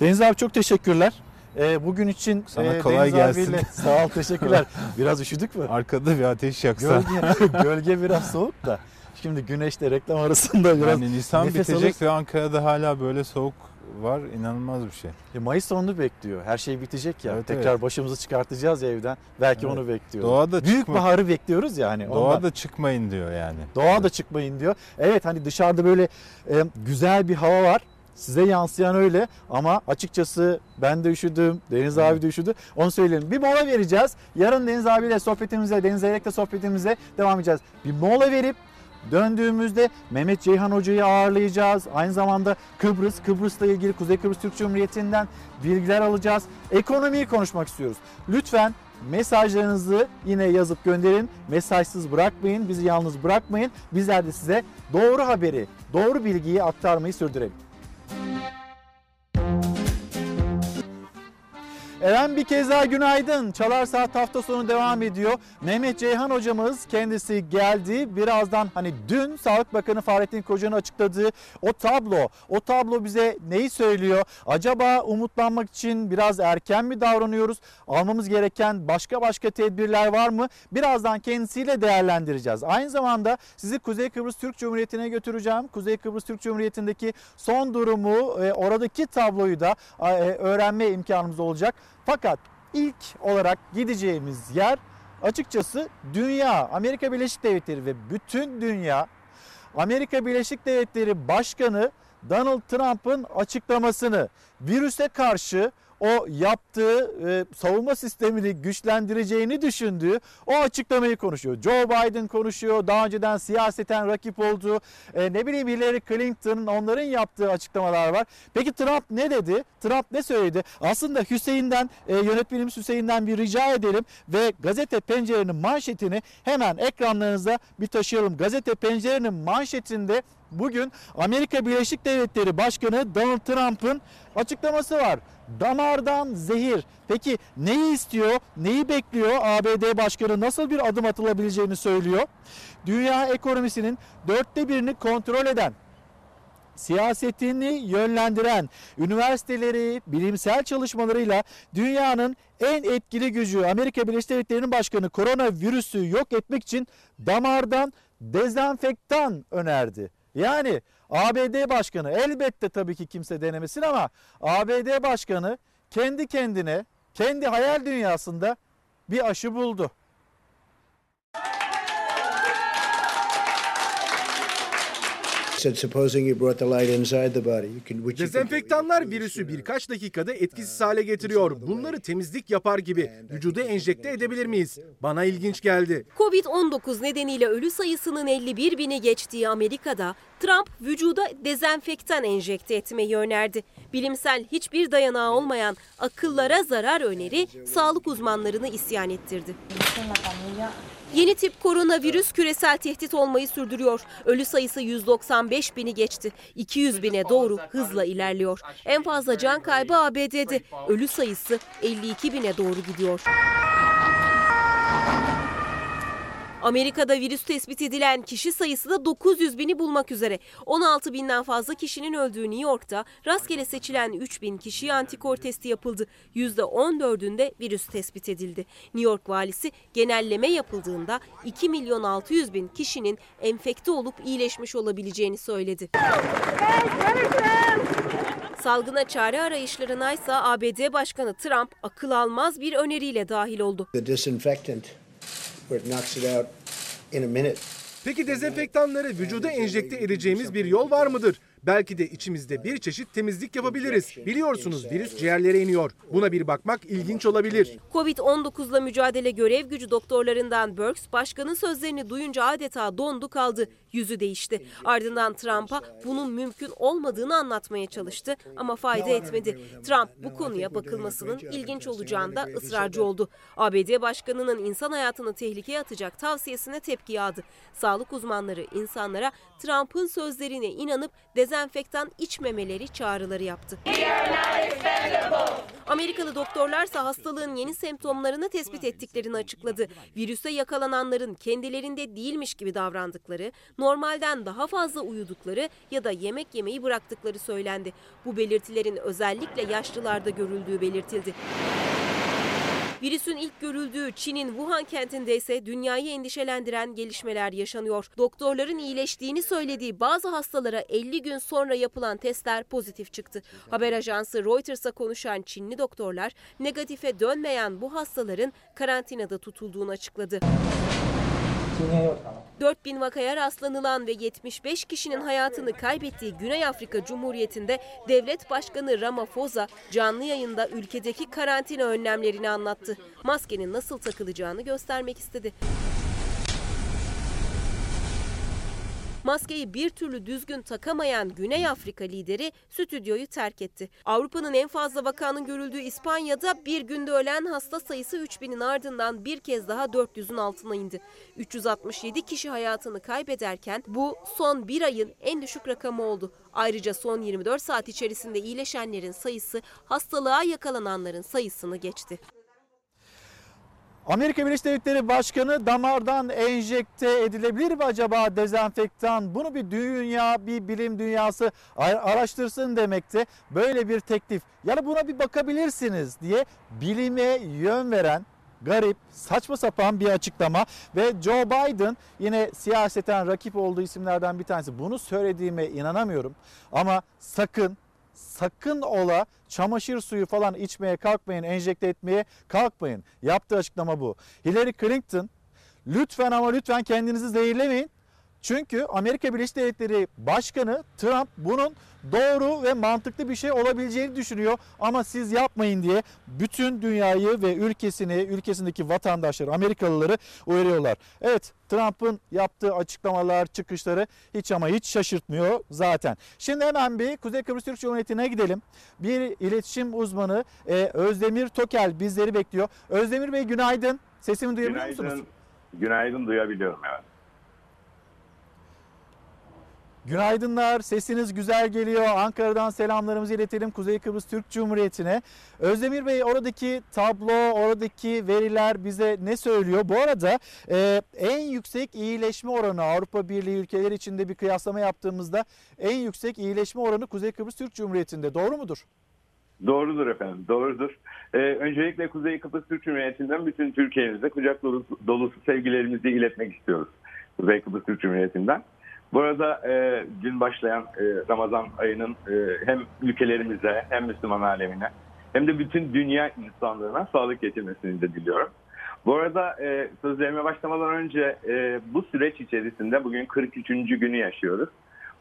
Deniz abi çok teşekkürler. Ee, bugün için Sana e, kolay Deniz gelsin. abiyle sağ ol teşekkürler. Biraz üşüdük mü? Arkada bir ateş yaksa. Gölge, gölge biraz soğuk da. Şimdi güneşle reklam arasında biraz Yani Nisan nefes bitecek alırsın. ve Ankara'da hala böyle soğuk var. İnanılmaz bir şey. E, Mayıs sonunu bekliyor. Her şey bitecek ya. Evet, Tekrar evet. başımızı çıkartacağız ya evden. Belki Evet. onu bekliyoruz. Doğada Büyük çıkma- baharı bekliyoruz ya hani. ondan. Doğada çıkmayın diyor yani. Doğa da çıkmayın diyor. Evet hani dışarıda böyle e, güzel bir hava var. Size yansıyan öyle ama açıkçası ben de üşüdüm, Deniz abi de üşüdü. Onu söyleyelim. Bir mola vereceğiz. Yarın Deniz abiyle sohbetimize, Deniz Eyrek'le sohbetimize devam edeceğiz. Bir mola verip döndüğümüzde Mehmet Ceyhan Hoca'yı ağırlayacağız. Aynı zamanda Kıbrıs, Kıbrıs'la ilgili Kuzey Kıbrıs Türk Cumhuriyeti'nden bilgiler alacağız. Ekonomiyi konuşmak istiyoruz. Lütfen mesajlarınızı yine yazıp gönderin. Mesajsız bırakmayın, bizi yalnız bırakmayın. Bizler de size doğru haberi, doğru bilgiyi aktarmayı sürdürelim. Thank you. Eren bir kez daha günaydın. Çalar Saat hafta sonu devam ediyor. Mehmet Ceyhan hocamız kendisi geldi. Birazdan hani dün Sağlık Bakanı Fahrettin Koca'nın açıkladığı o tablo. O tablo bize neyi söylüyor? Acaba umutlanmak için biraz erken mi davranıyoruz? Almamız gereken başka başka tedbirler var mı? Birazdan kendisiyle değerlendireceğiz. Aynı zamanda sizi Kuzey Kıbrıs Türk Cumhuriyeti'ne götüreceğim. Kuzey Kıbrıs Türk Cumhuriyeti'ndeki son durumu, e, oradaki tabloyu da e, öğrenme imkanımız olacak. Fakat ilk olarak gideceğimiz yer açıkçası dünya, Amerika Birleşik Devletleri ve bütün dünya. Amerika Birleşik Devletleri Başkanı Donald Trump'ın açıklamasını virüse karşı o yaptığı e, savunma sistemini güçlendireceğini düşündüğü o açıklamayı konuşuyor. Joe Biden konuşuyor. Daha önceden siyaseten rakip olduğu e, ne bileyim Hillary Clinton'ın onların yaptığı açıklamalar var. Peki Trump ne dedi? Trump ne söyledi? Aslında Hüseyin'den e, yönetmenimiz Hüseyin'den bir rica edelim ve gazete pencerenin manşetini hemen ekranlarınıza bir taşıyalım. Gazete pencerenin manşetinde bugün Amerika Birleşik Devletleri Başkanı Donald Trump'ın açıklaması var. Damardan zehir. Peki neyi istiyor? Neyi bekliyor? ABD Başkanı nasıl bir adım atılabileceğini söylüyor. Dünya ekonomisinin dörtte birini kontrol eden siyasetini yönlendiren, üniversiteleri, bilimsel çalışmalarıyla dünyanın en etkili gücü Amerika Birleşik Devletleri'nin başkanı koronavirüsü yok etmek için damardan dezenfektan önerdi. Yani ABD başkanı elbette tabii ki kimse denemesin ama ABD başkanı kendi kendine, kendi hayal dünyasında bir aşı buldu. Dezenfektanlar virüsü birkaç dakikada etkisiz hale getiriyor. Bunları temizlik yapar gibi vücuda enjekte edebilir miyiz? Bana ilginç geldi. Covid-19 nedeniyle ölü sayısının 51 bini geçtiği Amerika'da Trump vücuda dezenfektan enjekte etmeyi önerdi. Bilimsel hiçbir dayanağı olmayan akıllara zarar öneri sağlık uzmanlarını isyan ettirdi. Yeni tip koronavirüs küresel tehdit olmayı sürdürüyor. Ölü sayısı 195 bini geçti. 200 bine doğru hızla ilerliyor. En fazla can kaybı ABD'de. Ölü sayısı 52 bine doğru gidiyor. Amerika'da virüs tespit edilen kişi sayısı da 900 bini bulmak üzere. 16 binden fazla kişinin öldüğü New York'ta rastgele seçilen 3 bin kişiye antikor testi yapıldı. %14'ünde virüs tespit edildi. New York valisi genelleme yapıldığında 2 milyon 600 bin kişinin enfekte olup iyileşmiş olabileceğini söyledi. Salgına çare arayışlarına ise ABD Başkanı Trump akıl almaz bir öneriyle dahil oldu. The disinfectant, where it knocks it out in a minute. Peki dezenfektanları vücuda enjekte edeceğimiz bir yol var mıdır? Belki de içimizde bir çeşit temizlik yapabiliriz. Biliyorsunuz virüs ciğerlere iniyor. Buna bir bakmak ilginç olabilir. Covid-19'la mücadele görev gücü doktorlarından Burks başkanın sözlerini duyunca adeta dondu kaldı. Yüzü değişti. Ardından Trump'a bunun mümkün olmadığını anlatmaya çalıştı ama fayda etmedi. Trump bu konuya bakılmasının ilginç olacağında ısrarcı oldu. ABD başkanının insan hayatını tehlikeye atacak tavsiyesine tepki yağdı. Sağlık uzmanları insanlara Trump'ın sözlerine inanıp dezenfektan içmemeleri çağrıları yaptı. Amerikalı doktorlarsa hastalığın yeni semptomlarını tespit ettiklerini açıkladı. Virüse yakalananların kendilerinde değilmiş gibi davrandıkları, normalden daha fazla uyudukları ya da yemek yemeyi bıraktıkları söylendi. Bu belirtilerin özellikle yaşlılarda görüldüğü belirtildi. Virüsün ilk görüldüğü Çin'in Wuhan kentinde ise dünyayı endişelendiren gelişmeler yaşanıyor. Doktorların iyileştiğini söylediği bazı hastalara 50 gün sonra yapılan testler pozitif çıktı. Haber ajansı Reuters'a konuşan Çinli doktorlar negatife dönmeyen bu hastaların karantinada tutulduğunu açıkladı. 4000 vakaya rastlanılan ve 75 kişinin hayatını kaybettiği Güney Afrika Cumhuriyeti'nde devlet başkanı Ramaphosa canlı yayında ülkedeki karantina önlemlerini anlattı. Maskenin nasıl takılacağını göstermek istedi. Maskeyi bir türlü düzgün takamayan Güney Afrika lideri stüdyoyu terk etti. Avrupa'nın en fazla vakanın görüldüğü İspanya'da bir günde ölen hasta sayısı 3000'in ardından bir kez daha 400'ün altına indi. 367 kişi hayatını kaybederken bu son bir ayın en düşük rakamı oldu. Ayrıca son 24 saat içerisinde iyileşenlerin sayısı hastalığa yakalananların sayısını geçti. Amerika Birleşik Devletleri Başkanı damardan enjekte edilebilir mi acaba dezenfektan? Bunu bir dünya, bir bilim dünyası araştırsın demekte. Böyle bir teklif. Yani buna bir bakabilirsiniz diye bilime yön veren garip, saçma sapan bir açıklama ve Joe Biden yine siyaseten rakip olduğu isimlerden bir tanesi. Bunu söylediğime inanamıyorum ama sakın sakın ola çamaşır suyu falan içmeye kalkmayın, enjekte etmeye kalkmayın. Yaptığı açıklama bu. Hillary Clinton lütfen ama lütfen kendinizi zehirlemeyin. Çünkü Amerika Birleşik Devletleri Başkanı Trump bunun doğru ve mantıklı bir şey olabileceğini düşünüyor. Ama siz yapmayın diye bütün dünyayı ve ülkesini, ülkesindeki vatandaşları, Amerikalıları uyarıyorlar. Evet Trump'ın yaptığı açıklamalar, çıkışları hiç ama hiç şaşırtmıyor zaten. Şimdi hemen bir Kuzey Kıbrıs Türk Cumhuriyeti'ne gidelim. Bir iletişim uzmanı e, Özdemir Tokel bizleri bekliyor. Özdemir Bey günaydın. Sesimi duyabiliyor musunuz? Günaydın. Günaydın duyabiliyorum evet. Günaydınlar. Sesiniz güzel geliyor. Ankara'dan selamlarımızı iletelim Kuzey Kıbrıs Türk Cumhuriyeti'ne. Özdemir Bey oradaki tablo, oradaki veriler bize ne söylüyor? Bu arada e, en yüksek iyileşme oranı Avrupa Birliği ülkeleri içinde bir kıyaslama yaptığımızda en yüksek iyileşme oranı Kuzey Kıbrıs Türk Cumhuriyeti'nde. Doğru mudur? Doğrudur efendim, doğrudur. Ee, öncelikle Kuzey Kıbrıs Türk Cumhuriyeti'nden bütün Türkiye'mize kucak dolusu, dolusu sevgilerimizi iletmek istiyoruz. Kuzey Kıbrıs Türk Cumhuriyeti'nden. Bu arada e, dün başlayan e, Ramazan ayının e, hem ülkelerimize hem Müslüman alemine hem de bütün dünya insanlığına sağlık getirmesini de diliyorum. Bu arada e, sözlerime başlamadan önce e, bu süreç içerisinde bugün 43. günü yaşıyoruz.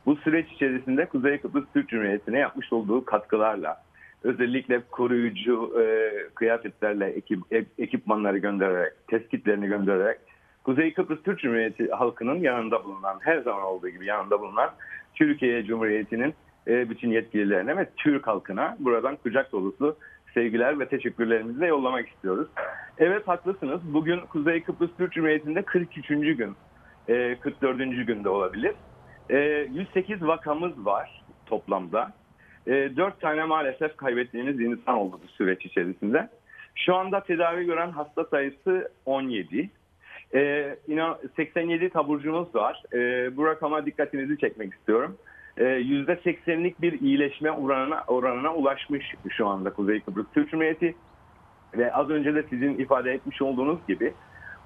Bu süreç içerisinde Kuzey Kıbrıs Türk Cumhuriyeti'ne yapmış olduğu katkılarla özellikle koruyucu e, kıyafetlerle ekip, e- ekipmanları göndererek, tespitlerini göndererek Kuzey Kıbrıs Türk Cumhuriyeti halkının yanında bulunan, her zaman olduğu gibi yanında bulunan Türkiye Cumhuriyeti'nin e, bütün yetkililerine ve Türk halkına buradan kucak dolusu sevgiler ve teşekkürlerimizi de yollamak istiyoruz. Evet haklısınız. Bugün Kuzey Kıbrıs Türk Cumhuriyeti'nde 43. gün, e, 44. günde olabilir. E, 108 vakamız var toplamda. E, 4 tane maalesef kaybettiğimiz insan oldu bu süreç içerisinde. Şu anda tedavi gören hasta sayısı 17. Ee, inan 87 taburcumuz var. Ee, bu rakama dikkatinizi çekmek istiyorum. Ee, %80'lik bir iyileşme oranına, oranına ulaşmış şu anda Kuzey Kıbrıs Türk Cumhuriyeti. Ve az önce de sizin ifade etmiş olduğunuz gibi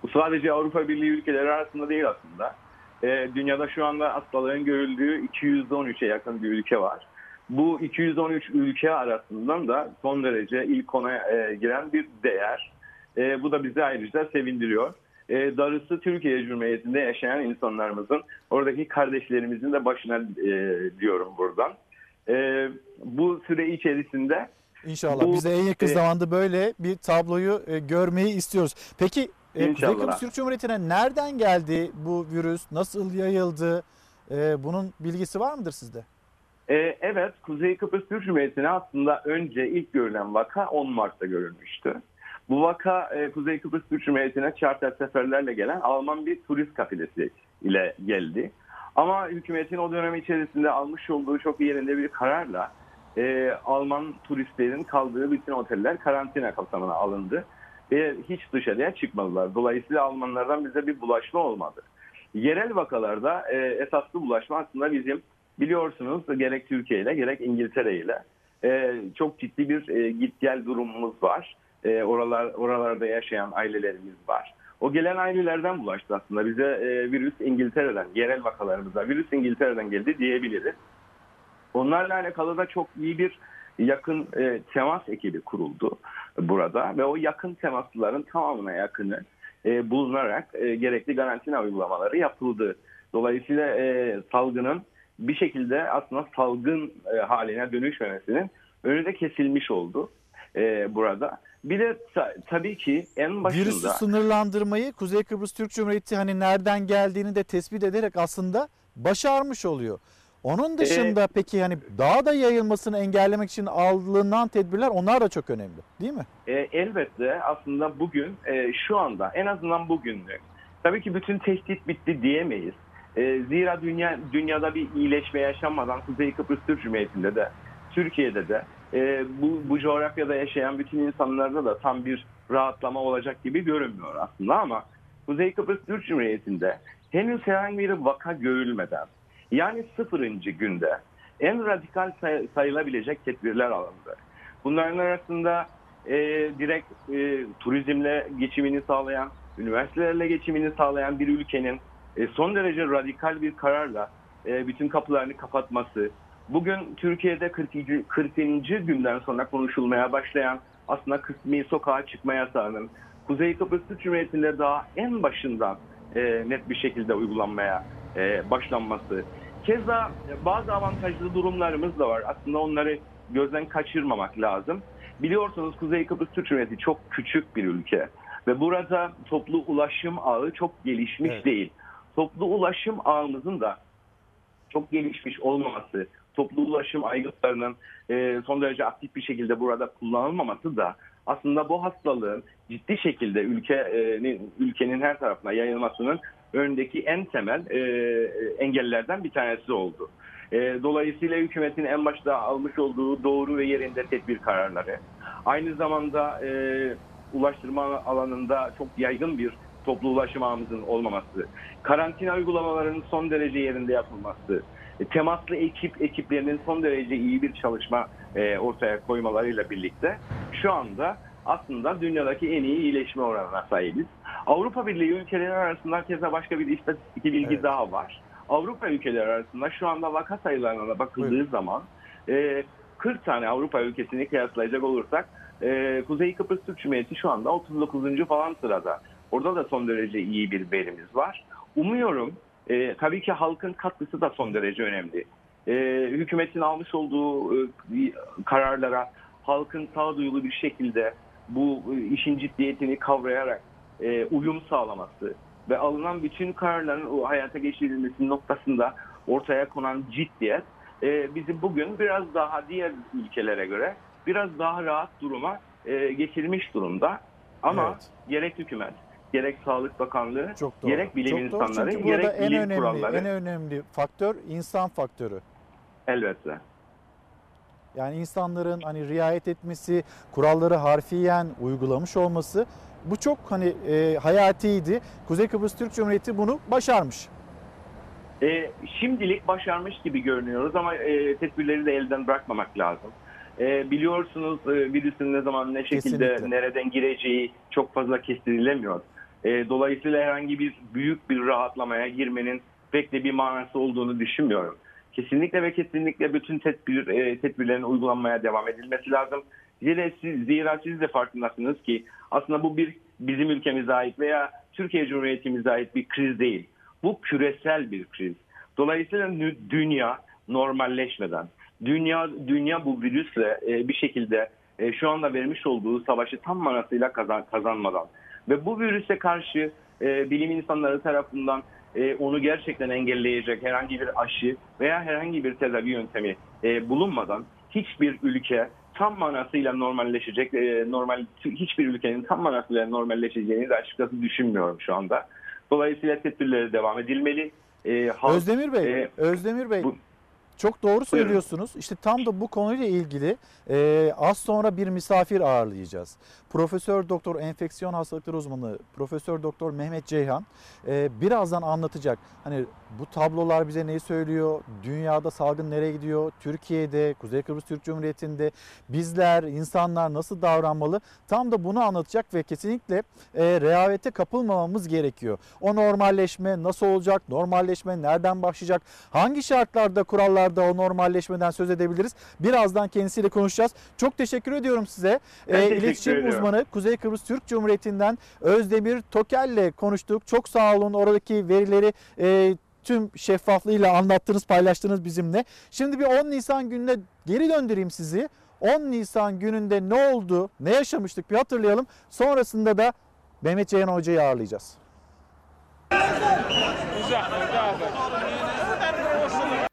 bu sadece Avrupa Birliği ülkeleri arasında değil aslında. Ee, dünyada şu anda hastalığın görüldüğü 213'e yakın bir ülke var. Bu 213 ülke arasından da son derece ilk ona e, giren bir değer. E, bu da bizi ayrıca sevindiriyor e, darısı Türkiye Cumhuriyeti'nde yaşayan insanlarımızın, oradaki kardeşlerimizin de başına e, diyorum buradan. E, bu süre içerisinde İnşallah bu, biz de en yakın e, zamanda böyle bir tabloyu e, görmeyi istiyoruz. Peki e, Kuzey. Kıbrıs Türk Cumhuriyeti'ne nereden geldi bu virüs? Nasıl yayıldı? E, bunun bilgisi var mıdır sizde? E, evet, Kuzey Kıbrıs Türk Cumhuriyeti'ne aslında önce ilk görülen vaka 10 Mart'ta görülmüştü. Bu vaka e, Kuzey Kıbrıs Türk Cumhuriyeti'ne charter seferlerle gelen Alman bir turist kafilesi ile geldi. Ama hükümetin o dönem içerisinde almış olduğu çok yerinde bir kararla e, Alman turistlerin kaldığı bütün oteller karantina kapsamına alındı. Ve hiç dışarıya çıkmadılar. Dolayısıyla Almanlardan bize bir bulaşma olmadı. Yerel vakalarda e, esaslı bulaşma aslında bizim biliyorsunuz gerek Türkiye ile gerek İngiltere ile e, çok ciddi bir e, git gel durumumuz var. E, oralar oralarda yaşayan ailelerimiz var. O gelen ailelerden bulaştı aslında. Bize e, virüs İngiltere'den, yerel vakalarımıza virüs İngiltere'den geldi diyebiliriz. Onlarla alakalı da çok iyi bir yakın e, temas ekibi kuruldu burada ve o yakın temaslıların tamamına yakını e, bulunarak e, gerekli karantina uygulamaları yapıldı. Dolayısıyla e, salgının bir şekilde aslında salgın e, haline dönüşmemesinin önü de kesilmiş oldu e, burada. Bir de ta- tabii ki en başında... Virüsü sınırlandırmayı Kuzey Kıbrıs Türk Cumhuriyeti hani nereden geldiğini de tespit ederek aslında başarmış oluyor. Onun dışında peki hani daha da yayılmasını engellemek için alınan tedbirler onlar da çok önemli değil mi? E, elbette aslında bugün e, şu anda en azından bugünlük tabii ki bütün tehdit bitti diyemeyiz. E, zira dünya dünyada bir iyileşme yaşanmadan Kuzey Kıbrıs Türk Cumhuriyeti'nde de Türkiye'de de e, bu, bu coğrafyada yaşayan bütün insanlarda da tam bir rahatlama olacak gibi görünmüyor aslında ama Kuzey Kıbrıs Türk Cumhuriyeti'nde henüz herhangi bir vaka görülmeden yani sıfırıncı günde en radikal say- sayılabilecek tedbirler alındı. Bunların arasında e, direkt e, turizmle geçimini sağlayan, üniversitelerle geçimini sağlayan bir ülkenin e, son derece radikal bir kararla e, bütün kapılarını kapatması, bugün Türkiye'de 40. 40. günden sonra konuşulmaya başlayan aslında kısmi sokağa çıkma yasağının Kuzey Kıbrıs Türk Cumhuriyeti'nde daha en başından e, net bir şekilde uygulanmaya e, başlanması. Keza bazı avantajlı durumlarımız da var. Aslında onları gözden kaçırmamak lazım. Biliyorsunuz Kuzey Kıbrıs Türk Cumhuriyeti çok küçük bir ülke ve burada toplu ulaşım ağı çok gelişmiş Evet. değil. Toplu ulaşım ağımızın da çok gelişmiş olmaması, toplu ulaşım aygıtlarının e, son derece aktif bir şekilde burada kullanılmaması da aslında bu hastalığın ciddi şekilde ülkenin ülkenin her tarafına yayılmasının önündeki en temel e, engellerden bir tanesi oldu. E, dolayısıyla hükümetin en başta almış olduğu doğru ve yerinde tedbir kararları, aynı zamanda e, ulaştırma alanında çok yaygın bir toplu ulaşım ağımızın olmaması, karantina uygulamalarının son derece yerinde yapılması, temaslı ekip ekiplerinin son derece iyi bir çalışma e, ortaya koymalarıyla birlikte şu anda aslında dünyadaki en iyi iyileşme oranına sahibiz. Avrupa Birliği ülkeleri arasında keza başka bir istatistik bilgi daha var. Avrupa ülkeleri arasında şu anda vaka sayılarına da bakıldığı zaman e, 40 tane Avrupa ülkesini kıyaslayacak olursak e, Kuzey Kıbrıs Türk Cumhuriyeti şu anda 39. falan sırada. Orada da son derece iyi bir verimiz var. Umuyorum e, tabii ki halkın katkısı da son derece önemli. E, hükümetin almış olduğu e, kararlara halkın sağduyulu bir şekilde bu e, işin ciddiyetini kavrayarak e, uyum sağlaması ve alınan bütün kararların o hayata geçirilmesi noktasında ortaya konan ciddiyet e, bizi bugün biraz daha diğer ülkelere göre biraz daha rahat duruma e, getirmiş durumda. Ama gerek hükümet, gerek Sağlık Bakanlığı, Çok doğru. gerek bilim Çok doğru. insanları, Çünkü burada gerek en bilim önemli, kuralları en önemli faktör insan faktörü. elbette. Yani insanların hani riayet etmesi, kuralları harfiyen uygulamış olması bu çok hani e, hayatiydi. Kuzey Kıbrıs Türk Cumhuriyeti bunu başarmış. E, şimdilik başarmış gibi görünüyoruz ama e, tedbirleri de elden bırakmamak lazım. E, biliyorsunuz e, virüsün ne zaman ne şekilde Kesinlikle. nereden gireceği çok fazla kestirilemiyor. E, dolayısıyla herhangi bir büyük bir rahatlamaya girmenin pek de bir manası olduğunu düşünmüyorum. Kesinlikle ve kesinlikle bütün tedbir e, tedbirlerin uygulanmaya devam edilmesi lazım. Zira siz, zira siz de farkındasınız ki aslında bu bir bizim ülkemize ait veya Türkiye Cumhuriyetimize ait bir kriz değil. Bu küresel bir kriz. Dolayısıyla dünya normalleşmeden, dünya dünya bu virüsle e, bir şekilde şu anda vermiş olduğu savaşı tam manasıyla kazan, kazanmadan ve bu virüse karşı e, bilim insanları tarafından e, onu gerçekten engelleyecek herhangi bir aşı veya herhangi bir tedavi yöntemi e, bulunmadan hiçbir ülke tam manasıyla normalleşecek, e, normal hiçbir ülkenin tam manasıyla normalleşeceğini de açıkçası düşünmüyorum şu anda. Dolayısıyla tedbirlere devam edilmeli. E, halk- Özdemir Bey, e, Özdemir Bey çok doğru söylüyorsunuz. İşte tam da bu konuyla ilgili e, az sonra bir misafir ağırlayacağız. Profesör Doktor Enfeksiyon Hastalıkları Uzmanı Profesör Doktor Mehmet Ceyhan e, birazdan anlatacak. Hani bu tablolar bize neyi söylüyor? Dünyada salgın nereye gidiyor? Türkiye'de, Kuzey Kıbrıs Türk Cumhuriyeti'nde bizler, insanlar nasıl davranmalı? Tam da bunu anlatacak ve kesinlikle e, rehavete kapılmamamız gerekiyor. O normalleşme nasıl olacak? Normalleşme nereden başlayacak? Hangi şartlarda, kurallarda o normalleşmeden söz edebiliriz? Birazdan kendisiyle konuşacağız. Çok teşekkür ediyorum size. Ben teşekkür İletişim ediyorum. Uzmanı Kuzey Kıbrıs Türk Cumhuriyeti'nden Özdemir Tokel'le konuştuk. Çok sağ olun oradaki verileri e, tüm şeffaflığıyla anlattınız, paylaştınız bizimle. Şimdi bir 10 Nisan gününe geri döndüreyim sizi. 10 Nisan gününde ne oldu, ne yaşamıştık bir hatırlayalım. Sonrasında da Mehmet Ceyhan Hoca'yı ağırlayacağız.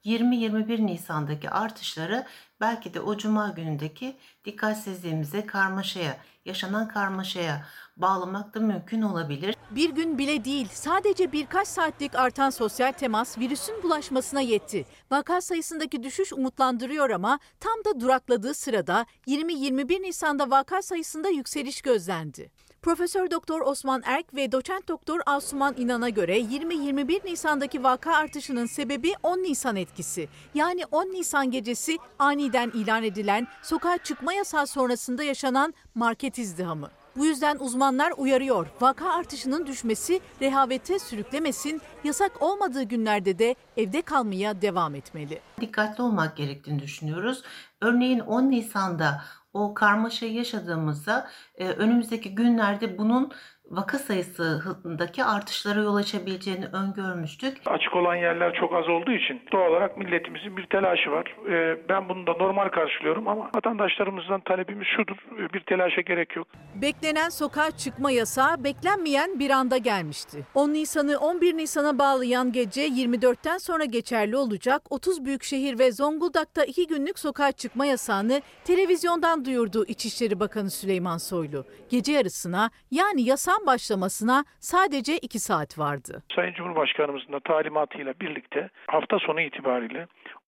20-21 Nisan'daki artışları belki de o cuma günündeki dikkatsizliğimize, karmaşaya, yaşanan karmaşaya bağlamak da mümkün olabilir. Bir gün bile değil, sadece birkaç saatlik artan sosyal temas virüsün bulaşmasına yetti. Vaka sayısındaki düşüş umutlandırıyor ama tam da durakladığı sırada 20-21 Nisan'da vaka sayısında yükseliş gözlendi. Profesör Doktor Osman Erk ve Doçent Doktor Asuman İnan'a göre 20-21 Nisan'daki vaka artışının sebebi 10 Nisan etkisi. Yani 10 Nisan gecesi aniden ilan edilen sokağa çıkma yasağı sonrasında yaşanan market izdihamı. Bu yüzden uzmanlar uyarıyor. Vaka artışının düşmesi rehavete sürüklemesin, yasak olmadığı günlerde de evde kalmaya devam etmeli. Dikkatli olmak gerektiğini düşünüyoruz. Örneğin 10 Nisan'da o karmaşayı yaşadığımızda önümüzdeki günlerde bunun vaka sayısındaki artışlara yol açabileceğini öngörmüştük. Açık olan yerler çok az olduğu için doğal olarak milletimizin bir telaşı var. Ee, Ben bunu da normal karşılıyorum ama vatandaşlarımızdan talebimiz şudur. Ee, Bir telaşa gerek yok. Beklenen sokağa çıkma yasağı beklenmeyen bir anda gelmişti. 10 Nisan'ı 11 Nisan'a bağlayan gece 24'ten sonra geçerli olacak 30 büyükşehir ve Zonguldak'ta 2 günlük sokağa çıkma yasağını televizyondan duyurdu İçişleri Bakanı Süleyman Soylu. Gece yarısına yani yasağın başlamasına sadece 2 saat vardı. Sayın Cumhurbaşkanımızın da talimatıyla birlikte hafta sonu itibariyle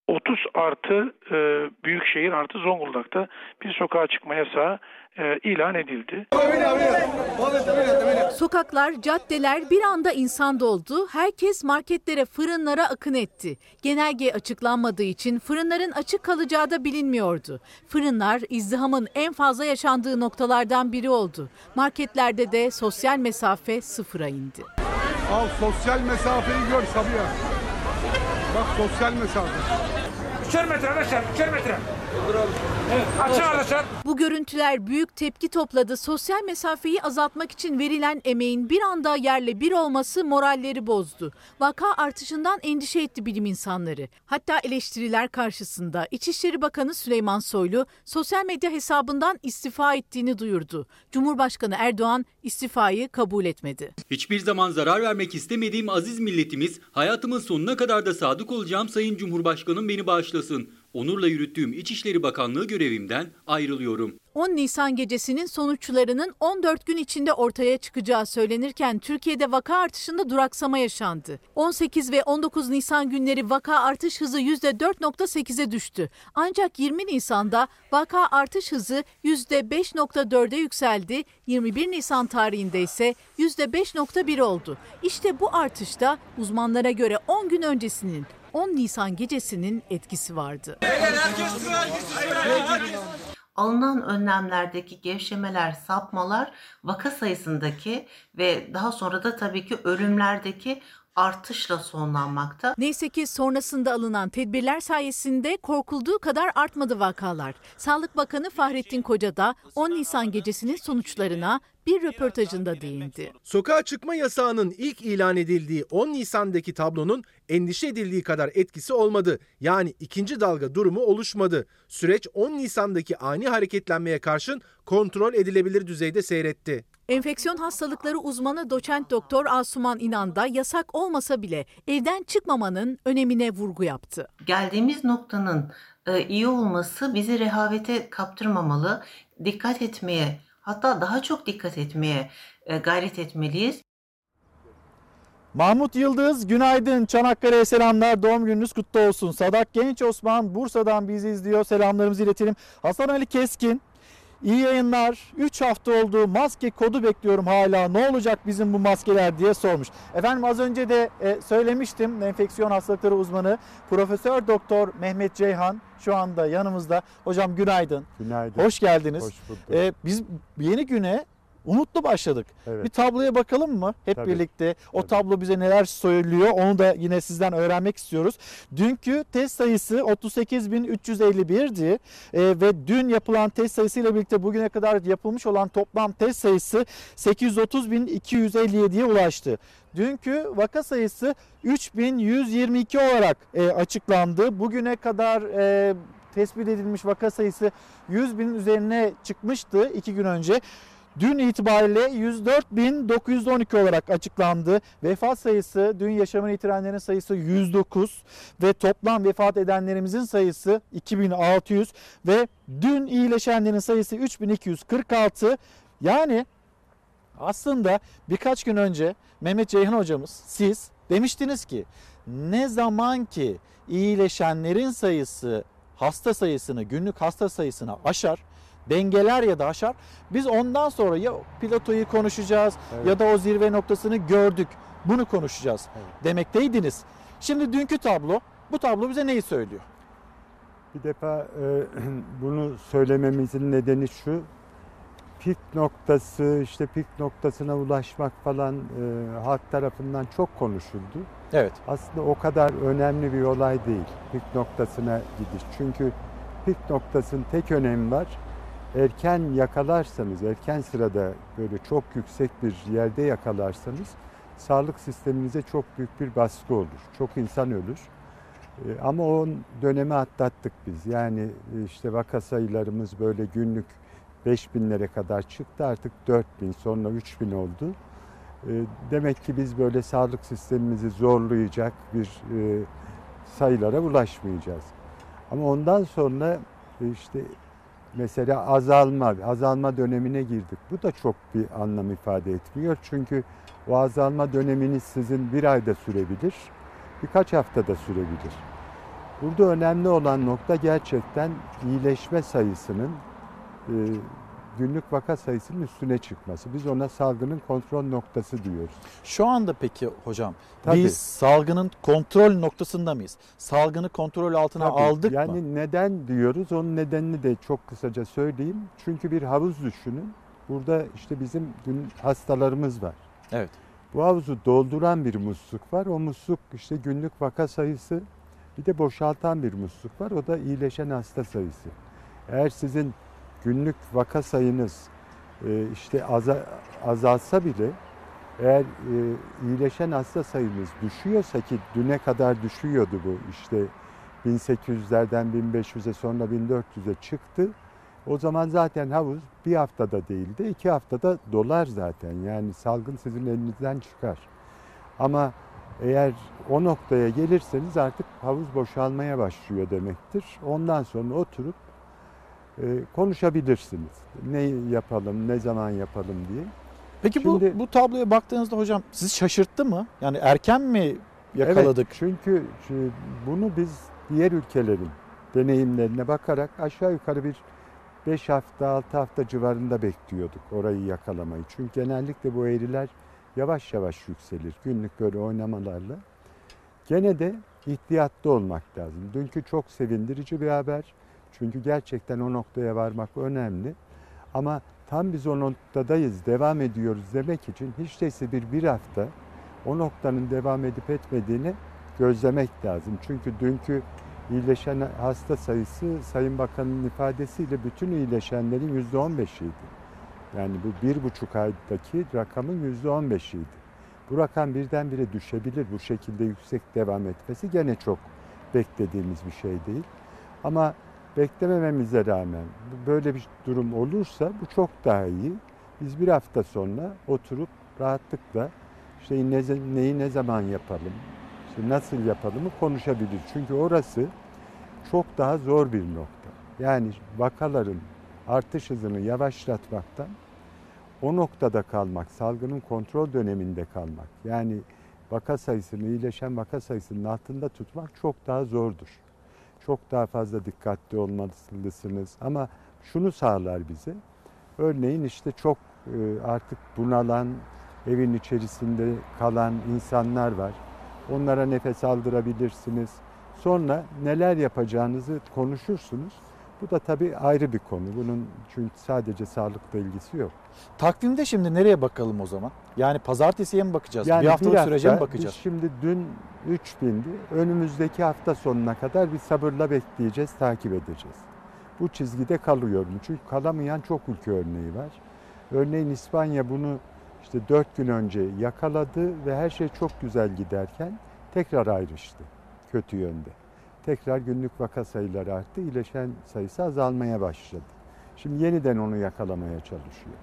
30 artı e, Büyükşehir artı Zonguldak'ta bir sokağa çıkma yasağı e, ilan edildi. Sokaklar, caddeler bir anda insan doldu. Herkes marketlere, fırınlara akın etti. Genelge açıklanmadığı için fırınların açık kalacağı da bilinmiyordu. Fırınlar izdihamın en fazla yaşandığı noktalardan biri oldu. Marketlerde de sosyal mesafe sıfıra indi. Al sosyal mesafeyi gör Sabiha. Bak sosyal mesafe. Üçer metre arkadaşlar, üçer metre. Bu görüntüler büyük tepki topladı. Sosyal mesafeyi azaltmak için verilen emeğin bir anda yerle bir olması moralleri bozdu. Vaka artışından endişe etti bilim insanları. Hatta eleştiriler karşısında İçişleri Bakanı Süleyman Soylu sosyal medya hesabından istifa ettiğini duyurdu. Cumhurbaşkanı Erdoğan istifayı kabul etmedi. Hiçbir zaman zarar vermek istemediğim aziz milletimiz, hayatımın sonuna kadar da sadık olacağım Sayın Cumhurbaşkanım beni bağışlasın. Onurla yürüttüğüm İçişleri Bakanlığı görevimden ayrılıyorum. 10 Nisan gecesinin sonuçlarının 14 gün içinde ortaya çıkacağı söylenirken Türkiye'de vaka artışında duraksama yaşandı. 18 ve 19 Nisan günleri vaka artış hızı %4.8'e düştü. Ancak 20 Nisan'da vaka artış hızı %5.4'e yükseldi. 21 Nisan tarihinde ise %5.1 oldu. İşte bu artışta uzmanlara göre 10 gün öncesinin 10 Nisan gecesinin etkisi vardı. Alınan önlemlerdeki gevşemeler, sapmalar vaka sayısındaki ve daha sonra da tabii ki ölümlerdeki artışla sonlanmakta. Neyse ki sonrasında alınan tedbirler sayesinde korkulduğu kadar artmadı vakalar. Sağlık Bakanı Fahrettin Koca da 10 Nisan gecesinin sonuçlarına bir röportajında değindi. Sokağa çıkma yasağının ilk ilan edildiği 10 Nisan'daki tablonun endişe edildiği kadar etkisi olmadı. Yani ikinci dalga durumu oluşmadı. Süreç 10 Nisan'daki ani hareketlenmeye karşın kontrol edilebilir düzeyde seyretti. Enfeksiyon hastalıkları uzmanı doçent doktor Asuman İnan da yasak olmasa bile evden çıkmamanın önemine vurgu yaptı. Geldiğimiz noktanın e, iyi olması bizi rehavete kaptırmamalı, dikkat etmeye, hatta daha çok dikkat etmeye e, gayret etmeliyiz. Mahmut Yıldız günaydın Çanakkale'ye selamlar doğum gününüz kutlu olsun. Sadak Genç Osman Bursa'dan bizi izliyor selamlarımızı iletelim. Hasan Ali Keskin iyi yayınlar 3 hafta oldu maske kodu bekliyorum hala ne olacak bizim bu maskeler diye sormuş. Efendim az önce de e, söylemiştim enfeksiyon hastalıkları uzmanı Profesör Doktor Mehmet Ceyhan şu anda yanımızda. Hocam günaydın. Günaydın. Hoş geldiniz. Hoş bulduk. E, biz yeni güne umutlu başladık. Evet. Bir tabloya bakalım mı hep Tabii. birlikte? O tablo bize neler söylüyor onu da yine sizden öğrenmek istiyoruz. Dünkü test sayısı 38.351'di Ee, ve dün yapılan test sayısıyla birlikte bugüne kadar yapılmış olan toplam test sayısı 830.257'ye ulaştı. Dünkü vaka sayısı 3122 olarak e, açıklandı. Bugüne kadar e, tespit edilmiş vaka sayısı 100 binin üzerine çıkmıştı iki gün önce. Dün itibariyle 104.912 olarak açıklandı. Vefat sayısı, dün yaşamını yitirenlerin sayısı 109 ve toplam vefat edenlerimizin sayısı 2600 ve dün iyileşenlerin sayısı 3246. Yani aslında birkaç gün önce Mehmet Ceyhan hocamız siz demiştiniz ki ne zaman ki iyileşenlerin sayısı hasta sayısını günlük hasta sayısını aşar dengeler ya da aşar biz ondan sonra ya platoyu konuşacağız Evet. ya da o zirve noktasını gördük bunu konuşacağız demekteydiniz. Şimdi dünkü tablo bu tablo bize neyi söylüyor? Bir defa e, bunu söylememizin nedeni şu. Pik noktası, işte pik noktasına ulaşmak falan e, halk tarafından çok konuşuldu. Evet. Aslında o kadar önemli bir olay değil pik noktasına gidiş. Çünkü pik noktasının tek önemi var. Erken yakalarsanız, erken sırada böyle çok yüksek bir yerde yakalarsanız sağlık sisteminize çok büyük bir baskı olur. Çok insan ölür. E, Ama o dönemi atlattık biz. Yani e, işte vaka sayılarımız böyle günlük 5000'lere kadar çıktı. Artık 4000 sonra 3000 oldu. E, Demek ki biz böyle sağlık sistemimizi zorlayacak bir sayılara ulaşmayacağız. Ama ondan sonra işte mesela azalma, azalma dönemine girdik. Bu da çok bir anlam ifade etmiyor. Çünkü o azalma döneminiz sizin bir ayda sürebilir, birkaç haftada sürebilir. Burada önemli olan nokta gerçekten iyileşme sayısının e, günlük vaka sayısının üstüne çıkması. Biz ona salgının kontrol noktası diyoruz. Şu anda peki hocam Tabii. biz salgının kontrol noktasında mıyız? Salgını kontrol altına Tabii, aldık yani mı? neden diyoruz? Onun nedenini de çok kısaca söyleyeyim. Çünkü bir havuz düşünün. Burada işte bizim dün hastalarımız var. Evet. Bu havuzu dolduran bir musluk var. O musluk işte günlük vaka sayısı bir de boşaltan bir musluk var. O da iyileşen hasta sayısı. Eğer sizin günlük vaka sayınız e, işte aza- azalsa bile eğer e, iyileşen hasta sayımız düşüyorsa ki düne kadar düşüyordu bu işte 1800'lerden 1500'e sonra 1400'e çıktı. O zaman zaten havuz bir haftada değil de iki haftada dolar zaten. Yani salgın sizin elinizden çıkar. Ama eğer o noktaya gelirseniz artık havuz boşalmaya başlıyor demektir. Ondan sonra oturup konuşabilirsiniz. Ne yapalım, ne zaman yapalım diye. Peki Şimdi- bu bu tabloya baktığınızda hocam sizi şaşırttı mı? Yani erken mi yakaladık? Evet, çünkü bunu biz diğer ülkelerin deneyimlerine bakarak aşağı yukarı bir 5 hafta 6 hafta civarında bekliyorduk orayı yakalamayı. Çünkü genellikle bu eğriler yavaş yavaş yükselir günlük böyle oynamalarla. Gene de ihtiyatlı olmak lazım. Dünkü çok sevindirici bir haber. Çünkü gerçekten o noktaya varmak önemli. Ama tam biz o noktadayız, devam ediyoruz demek için hiç değilse bir bir hafta o noktanın devam edip etmediğini gözlemek lazım. Çünkü dünkü iyileşen hasta sayısı Sayın Bakan'ın ifadesiyle bütün iyileşenlerin yüzde on beşiydi. Yani bu bir buçuk aydaki rakamın yüzde on beşiydi. Bu rakam birdenbire düşebilir. Bu şekilde yüksek devam etmesi gene çok beklediğimiz bir şey değil. Ama beklemememize rağmen böyle bir durum olursa bu çok daha iyi. Biz bir hafta sonra oturup rahatlıkla işte ne, neyi ne zaman yapalım, işte nasıl yapalımı konuşabilir. Çünkü orası çok daha zor bir nokta. Yani vakaların artış hızını yavaşlatmaktan o noktada kalmak, salgının kontrol döneminde kalmak. Yani vaka sayısını, iyileşen vaka sayısının altında tutmak çok daha zordur. Çok daha fazla dikkatli olmalısınız. Ama şunu sağlar bize. Örneğin işte çok e, artık bunalan, evin içerisinde kalan insanlar var. Onlara nefes aldırabilirsiniz. Sonra neler yapacağınızı konuşursunuz. Bu da tabii ayrı bir konu. Bunun çünkü sadece sağlıkla ilgisi yok. Takvimde şimdi nereye bakalım o zaman? Yani pazartesiye mi bakacağız? Yani bir haftalık hafta, sürece mi Biz bakacağız? şimdi dün 3000'di. Önümüzdeki hafta sonuna kadar bir sabırla bekleyeceğiz, takip edeceğiz. Bu çizgide kalıyor mu? Çünkü kalamayan çok ülke örneği var. Örneğin İspanya bunu işte 4 gün önce yakaladı ve her şey çok güzel giderken tekrar ayrıştı kötü yönde. Tekrar günlük vaka sayıları arttı, iyileşen sayısı azalmaya başladı. Şimdi yeniden onu yakalamaya çalışıyor.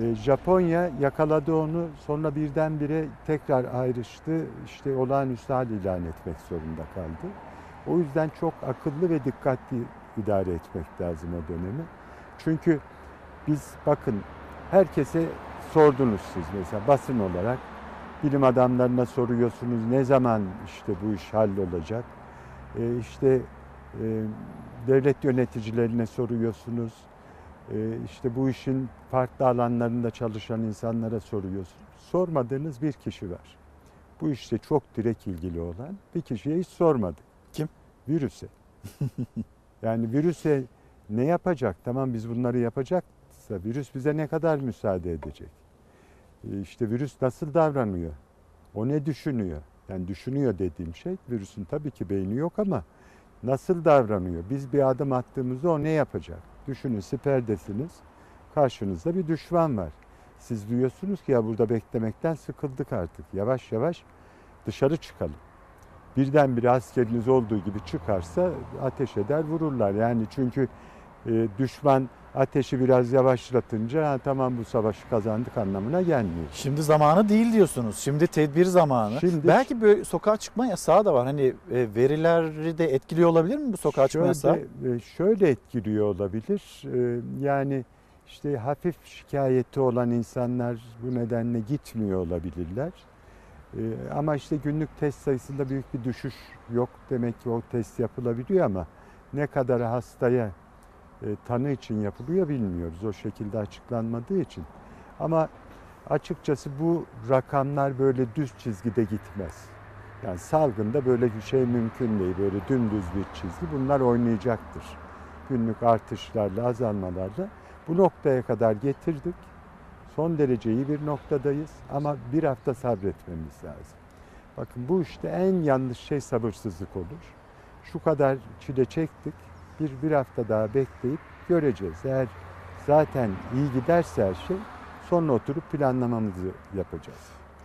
Ee, Japonya yakaladı onu sonra birdenbire tekrar ayrıştı. İşte olağanüstü hal ilan etmek zorunda kaldı. O yüzden çok akıllı ve dikkatli idare etmek lazım o dönemi. Çünkü biz bakın herkese sordunuz siz mesela basın olarak bilim adamlarına soruyorsunuz ne zaman işte bu iş hallolacak. Ee, işte e, devlet yöneticilerine soruyorsunuz. Ee, işte bu işin farklı alanlarında çalışan insanlara soruyorsunuz. Sormadığınız bir kişi var. Bu işte çok direkt ilgili olan bir kişiye hiç sormadık. Kim? Virüse. yani virüse ne yapacak? Tamam biz bunları yapacaksa virüs bize ne kadar müsaade edecek? Ee, İşte virüs nasıl davranıyor? O ne düşünüyor? Yani düşünüyor dediğim şey virüsün tabii ki beyni yok ama nasıl davranıyor? Biz bir adım attığımızda o ne yapacak? Düşünün siperdesiniz. Karşınızda bir düşman var. Siz diyorsunuz ki ya burada beklemekten sıkıldık artık. Yavaş yavaş dışarı çıkalım. Birdenbire askeriniz olduğu gibi çıkarsa ateş eder vururlar. Yani çünkü e, düşman ateşi biraz yavaşlatınca ha, tamam bu savaşı kazandık anlamına gelmiyor. Şimdi zamanı değil diyorsunuz. Şimdi tedbir zamanı. Şimdi- Belki böyle sokağa çıkma yasağı da var. Hani e, verileri de etkiliyor olabilir mi bu sokağa çıkma yasağı? Şöyle, e, şöyle etkiliyor olabilir. E, Yani işte hafif şikayeti olan insanlar bu nedenle gitmiyor olabilirler. E, Ama işte günlük test sayısında büyük bir düşüş yok. Demek ki o test yapılabiliyor ama ne kadar hastaya tanı için yapılıyor bilmiyoruz. O şekilde açıklanmadığı için. Ama açıkçası bu rakamlar böyle düz çizgide gitmez. Yani salgında böyle bir şey mümkün değil. Böyle dümdüz bir çizgi. Bunlar oynayacaktır. Günlük artışlarla, azalmalarla. Bu noktaya kadar getirdik. Son derece iyi bir noktadayız ama bir hafta sabretmemiz lazım. Bakın bu işte en yanlış şey sabırsızlık olur. Şu kadar çile çektik. Bir, bir hafta daha bekleyip göreceğiz. Eğer zaten iyi giderse her şey sonra oturup planlamamızı yapacağız.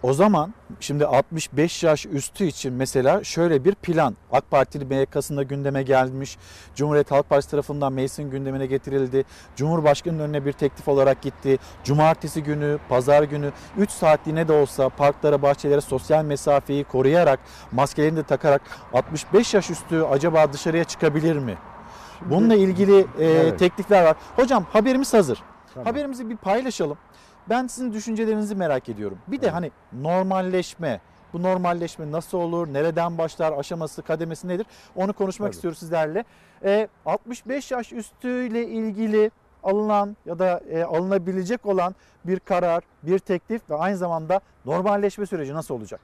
O zaman şimdi 65 yaş üstü için mesela şöyle bir plan AK Partili MYK'sında gündeme gelmiş. Cumhuriyet Halk Partisi tarafından meclisin gündemine getirildi. Cumhurbaşkanının önüne bir teklif olarak gitti. Cumartesi günü, pazar günü 3 saatliğine de olsa parklara, bahçelere sosyal mesafeyi koruyarak, maskelerini de takarak 65 yaş üstü acaba dışarıya çıkabilir mi? Bununla ilgili e, Evet. teklifler var. Hocam haberimiz hazır. Tamam. Haberimizi bir paylaşalım. Ben sizin düşüncelerinizi merak ediyorum. Bir de hani normalleşme, bu normalleşme nasıl olur, nereden başlar, aşaması, kademesi nedir? Onu konuşmak Tabii. istiyoruz sizlerle. E, 65 yaş üstüyle ilgili alınan ya da e, alınabilecek olan bir karar, bir teklif ve aynı zamanda normalleşme süreci nasıl olacak?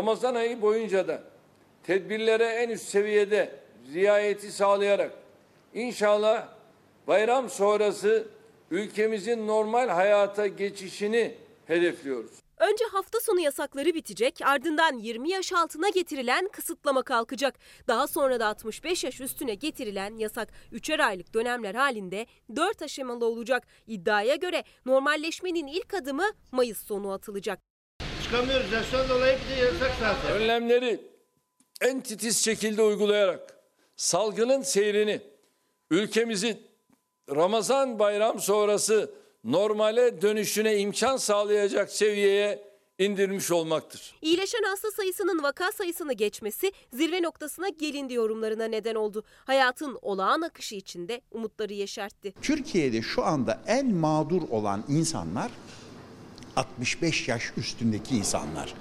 Ramazan ayı boyunca da tedbirlere en üst seviyede riayeti sağlayarak inşallah bayram sonrası ülkemizin normal hayata geçişini hedefliyoruz. Önce hafta sonu yasakları bitecek, ardından 20 yaş altına getirilen kısıtlama kalkacak. Daha sonra da 65 yaş üstüne getirilen yasak 3'er aylık dönemler halinde 4 aşamalı olacak. İddiaya göre normalleşmenin ilk adımı Mayıs sonu atılacak. Çıkamıyoruz. Yaştan dolayı bir de yasak zaten. Önlemleri en titiz şekilde uygulayarak salgının seyrini ülkemizin Ramazan bayram sonrası normale dönüşüne imkan sağlayacak seviyeye indirmiş olmaktır. İyileşen hasta sayısının vaka sayısını geçmesi zirve noktasına gelindi yorumlarına neden oldu. Hayatın olağan akışı içinde umutları yeşertti. Türkiye'de şu anda en mağdur olan insanlar 65 yaş üstündeki insanlar.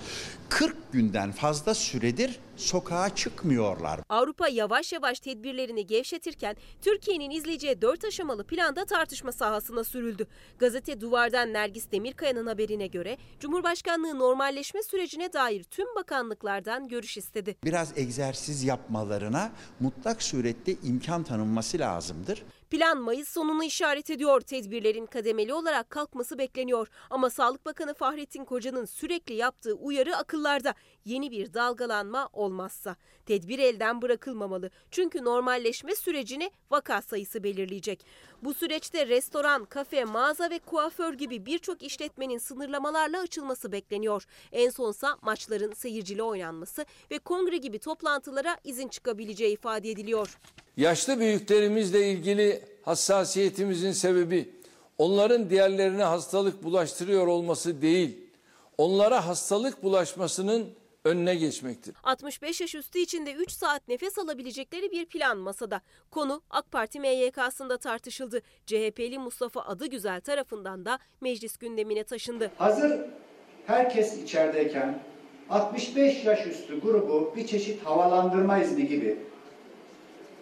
40 günden fazla süredir sokağa çıkmıyorlar. Avrupa yavaş yavaş tedbirlerini gevşetirken Türkiye'nin izleyeceği 4 aşamalı planda tartışma sahasına sürüldü. Gazete Duvar'dan Nergis Demirkaya'nın haberine göre Cumhurbaşkanlığı normalleşme sürecine dair tüm bakanlıklardan görüş istedi. Biraz egzersiz yapmalarına mutlak surette imkan tanınması lazımdır. Plan Mayıs sonunu işaret ediyor. Tedbirlerin kademeli olarak kalkması bekleniyor. Ama Sağlık Bakanı Fahrettin Koca'nın sürekli yaptığı uyarı akıllarda. Yeni bir dalgalanma olmazsa. Tedbir elden bırakılmamalı. Çünkü normalleşme sürecini vaka sayısı belirleyecek. Bu süreçte restoran, kafe, mağaza ve kuaför gibi birçok işletmenin sınırlamalarla açılması bekleniyor. En sonsa maçların seyircili oynanması ve kongre gibi toplantılara izin çıkabileceği ifade ediliyor. Yaşlı büyüklerimizle ilgili hassasiyetimizin sebebi onların diğerlerine hastalık bulaştırıyor olması değil, onlara hastalık bulaşmasının önüne geçmektir. 65 yaş üstü içinde 3 saat nefes alabilecekleri bir plan masada. Konu AK Parti MYK'sında tartışıldı. CHP'li Mustafa Adıgüzel tarafından da meclis gündemine taşındı. Hazır herkes içerideyken 65 yaş üstü grubu bir çeşit havalandırma izni gibi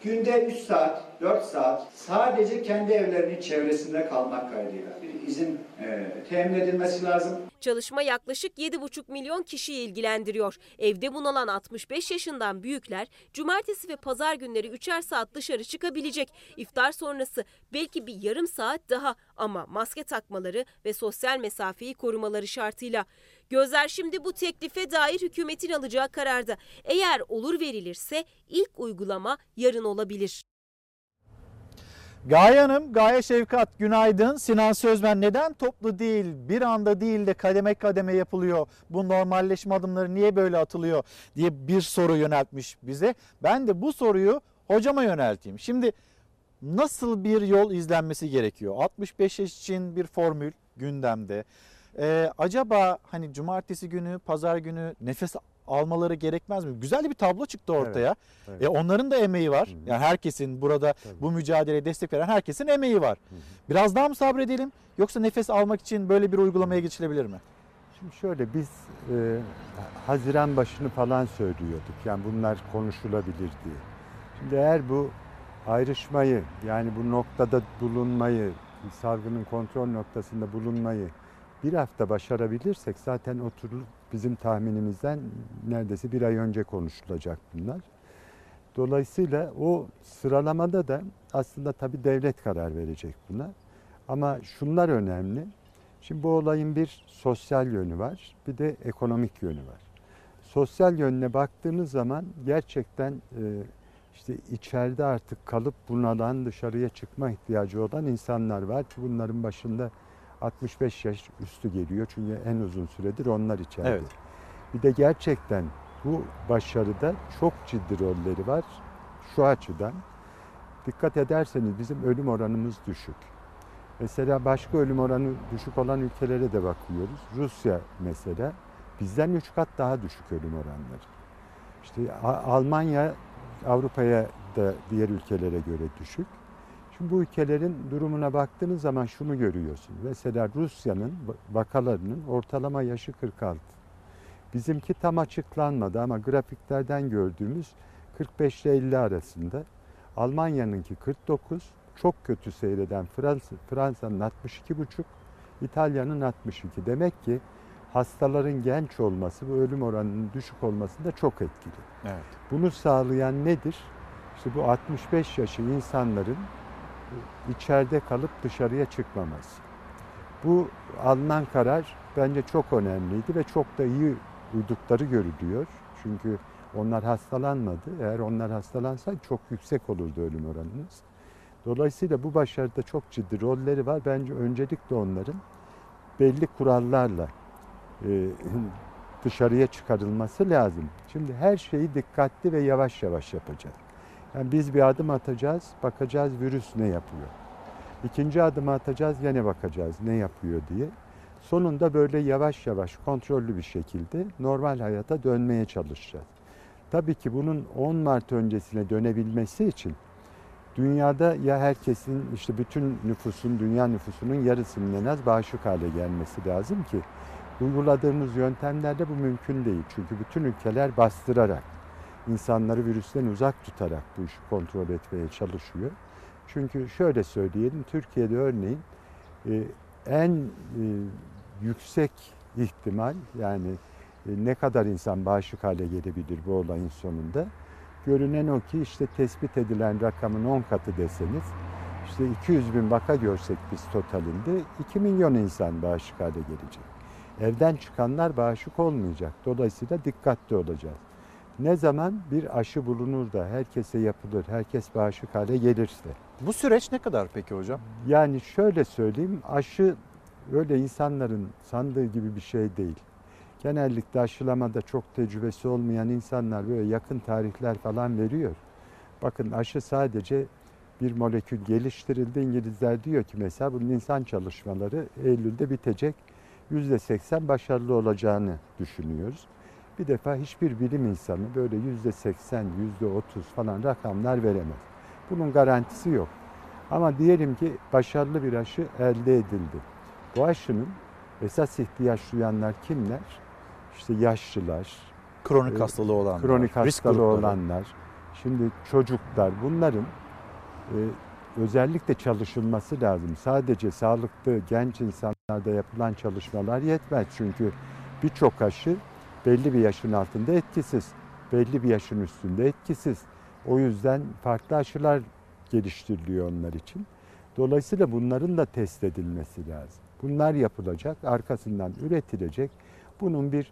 günde 3 saat 4 saat sadece kendi evlerinin çevresinde kalmak kaydıyla bir izin e, temin edilmesi lazım. Çalışma yaklaşık 7,5 milyon kişiyi ilgilendiriyor. Evde bunalan 65 yaşından büyükler cumartesi ve pazar günleri 3'er saat dışarı çıkabilecek. İftar sonrası belki bir yarım saat daha ama maske takmaları ve sosyal mesafeyi korumaları şartıyla. Gözler şimdi bu teklife dair hükümetin alacağı kararda. Eğer olur verilirse ilk uygulama yarın olabilir. Gaye Hanım, Gaye Şevkat günaydın. Sinan Sözmen neden toplu değil, bir anda değil de kademe kademe yapılıyor? Bu normalleşme adımları niye böyle atılıyor diye bir soru yöneltmiş bize. Ben de bu soruyu hocama yönelteyim. Şimdi nasıl bir yol izlenmesi gerekiyor? 65 yaş için bir formül gündemde. Ee, acaba hani cumartesi günü, pazar günü nefes almaları gerekmez mi? Güzel bir tablo çıktı ortaya. Evet, evet. E, onların da emeği var. Yani herkesin burada bu mücadeleye destek veren herkesin emeği var. Biraz daha mı sabredelim yoksa nefes almak için böyle bir uygulamaya geçilebilir mi? Şimdi şöyle biz e, Haziran başını falan söylüyorduk. Yani bunlar konuşulabilir diye. Şimdi eğer bu ayrışmayı yani bu noktada bulunmayı, salgının kontrol noktasında bulunmayı bir hafta başarabilirsek zaten oturulup bizim tahminimizden neredeyse bir ay önce konuşulacak bunlar. Dolayısıyla o sıralamada da aslında tabii devlet karar verecek buna. Ama şunlar önemli. Şimdi bu olayın bir sosyal yönü var, bir de ekonomik yönü var. Sosyal yönüne baktığınız zaman gerçekten e, işte içeride artık kalıp bunalan dışarıya çıkma ihtiyacı olan insanlar var bunların başında 65 yaş üstü geliyor çünkü en uzun süredir onlar içeride. Evet. Bir de gerçekten bu başarıda çok ciddi rolleri var şu açıdan. Dikkat ederseniz bizim ölüm oranımız düşük. Mesela başka ölüm oranı düşük olan ülkelere de bakıyoruz. Rusya mesela bizden 3 kat daha düşük ölüm oranları. İşte Almanya Avrupa'ya da diğer ülkelere göre düşük. Şimdi bu ülkelerin durumuna baktığınız zaman şunu görüyorsun. Mesela Rusya'nın vakalarının ortalama yaşı 46. Bizimki tam açıklanmadı ama grafiklerden gördüğümüz 45 ile 50 arasında. Almanya'nınki 49, çok kötü seyreden Fransa, Fransa'nın 62,5, İtalya'nın 62. Demek ki hastaların genç olması ve ölüm oranının düşük olmasında çok etkili. Evet. Bunu sağlayan nedir? İşte bu 65 yaşı insanların içeride kalıp dışarıya çıkmaması. Bu alınan karar bence çok önemliydi ve çok da iyi uydukları görülüyor. Çünkü onlar hastalanmadı. Eğer onlar hastalansaydı çok yüksek olurdu ölüm oranınız. Dolayısıyla bu başarıda çok ciddi rolleri var. Bence öncelikle onların belli kurallarla e, dışarıya çıkarılması lazım. Şimdi her şeyi dikkatli ve yavaş yavaş yapacağız. Yani biz bir adım atacağız, bakacağız virüs ne yapıyor. İkinci adım atacağız, yine bakacağız ne yapıyor diye. Sonunda böyle yavaş yavaş kontrollü bir şekilde normal hayata dönmeye çalışacağız. Tabii ki bunun 10 Mart öncesine dönebilmesi için dünyada ya herkesin işte bütün nüfusun, dünya nüfusunun yarısının en az bağışık hale gelmesi lazım ki uyguladığımız yöntemlerde bu mümkün değil. Çünkü bütün ülkeler bastırarak, insanları virüsten uzak tutarak bu işi kontrol etmeye çalışıyor. Çünkü şöyle söyleyelim, Türkiye'de örneğin e, en e, yüksek ihtimal yani e, ne kadar insan bağışık hale gelebilir bu olayın sonunda. Görünen o ki işte tespit edilen rakamın 10 katı deseniz işte 200 bin vaka görsek biz totalinde 2 milyon insan bağışık hale gelecek. Evden çıkanlar bağışık olmayacak. Dolayısıyla dikkatli olacağız. Ne zaman bir aşı bulunur da herkese yapılır, herkes bağışık hale gelirse. Bu süreç ne kadar peki hocam? Yani şöyle söyleyeyim, aşı öyle insanların sandığı gibi bir şey değil. Genellikle aşılamada çok tecrübesi olmayan insanlar böyle yakın tarihler falan veriyor. Bakın aşı sadece bir molekül geliştirildi. İngilizler diyor ki mesela bunun insan çalışmaları Eylül'de bitecek. %80 başarılı olacağını düşünüyoruz. Bir defa hiçbir bilim insanı böyle %80, %30 falan rakamlar veremez. Bunun garantisi yok. Ama diyelim ki başarılı bir aşı elde edildi. Bu aşının esas ihtiyaç duyanlar kimler? İşte yaşlılar, Kronik e, hastalığı olanlar, kronik hastalığı olanlar, şimdi çocuklar bunların e, özellikle çalışılması lazım. Sadece sağlıklı genç insanlarda yapılan çalışmalar yetmez. Çünkü birçok aşı belli bir yaşın altında etkisiz, belli bir yaşın üstünde etkisiz. O yüzden farklı aşılar geliştiriliyor onlar için. Dolayısıyla bunların da test edilmesi lazım. Bunlar yapılacak, arkasından üretilecek. Bunun bir,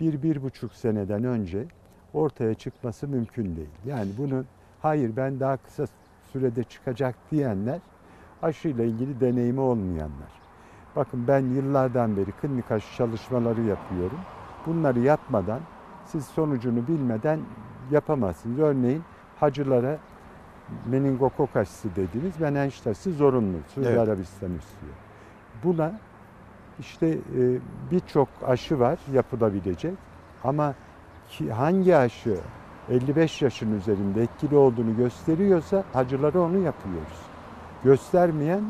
bir, bir buçuk seneden önce ortaya çıkması mümkün değil. Yani bunu hayır ben daha kısa sürede çıkacak diyenler aşıyla ilgili deneyimi olmayanlar. Bakın ben yıllardan beri klinik aşı çalışmaları yapıyorum. Bunları yapmadan siz sonucunu bilmeden yapamazsınız. Örneğin hacılara meningokok aşısı dediğimiz menenjit aşısı zorunlu. Suudi Evet. Arabistan istiyor. Buna işte e, birçok aşı var yapılabilecek ama ki hangi aşı 55 yaşın üzerinde etkili olduğunu gösteriyorsa hacılara onu yapıyoruz. Göstermeyen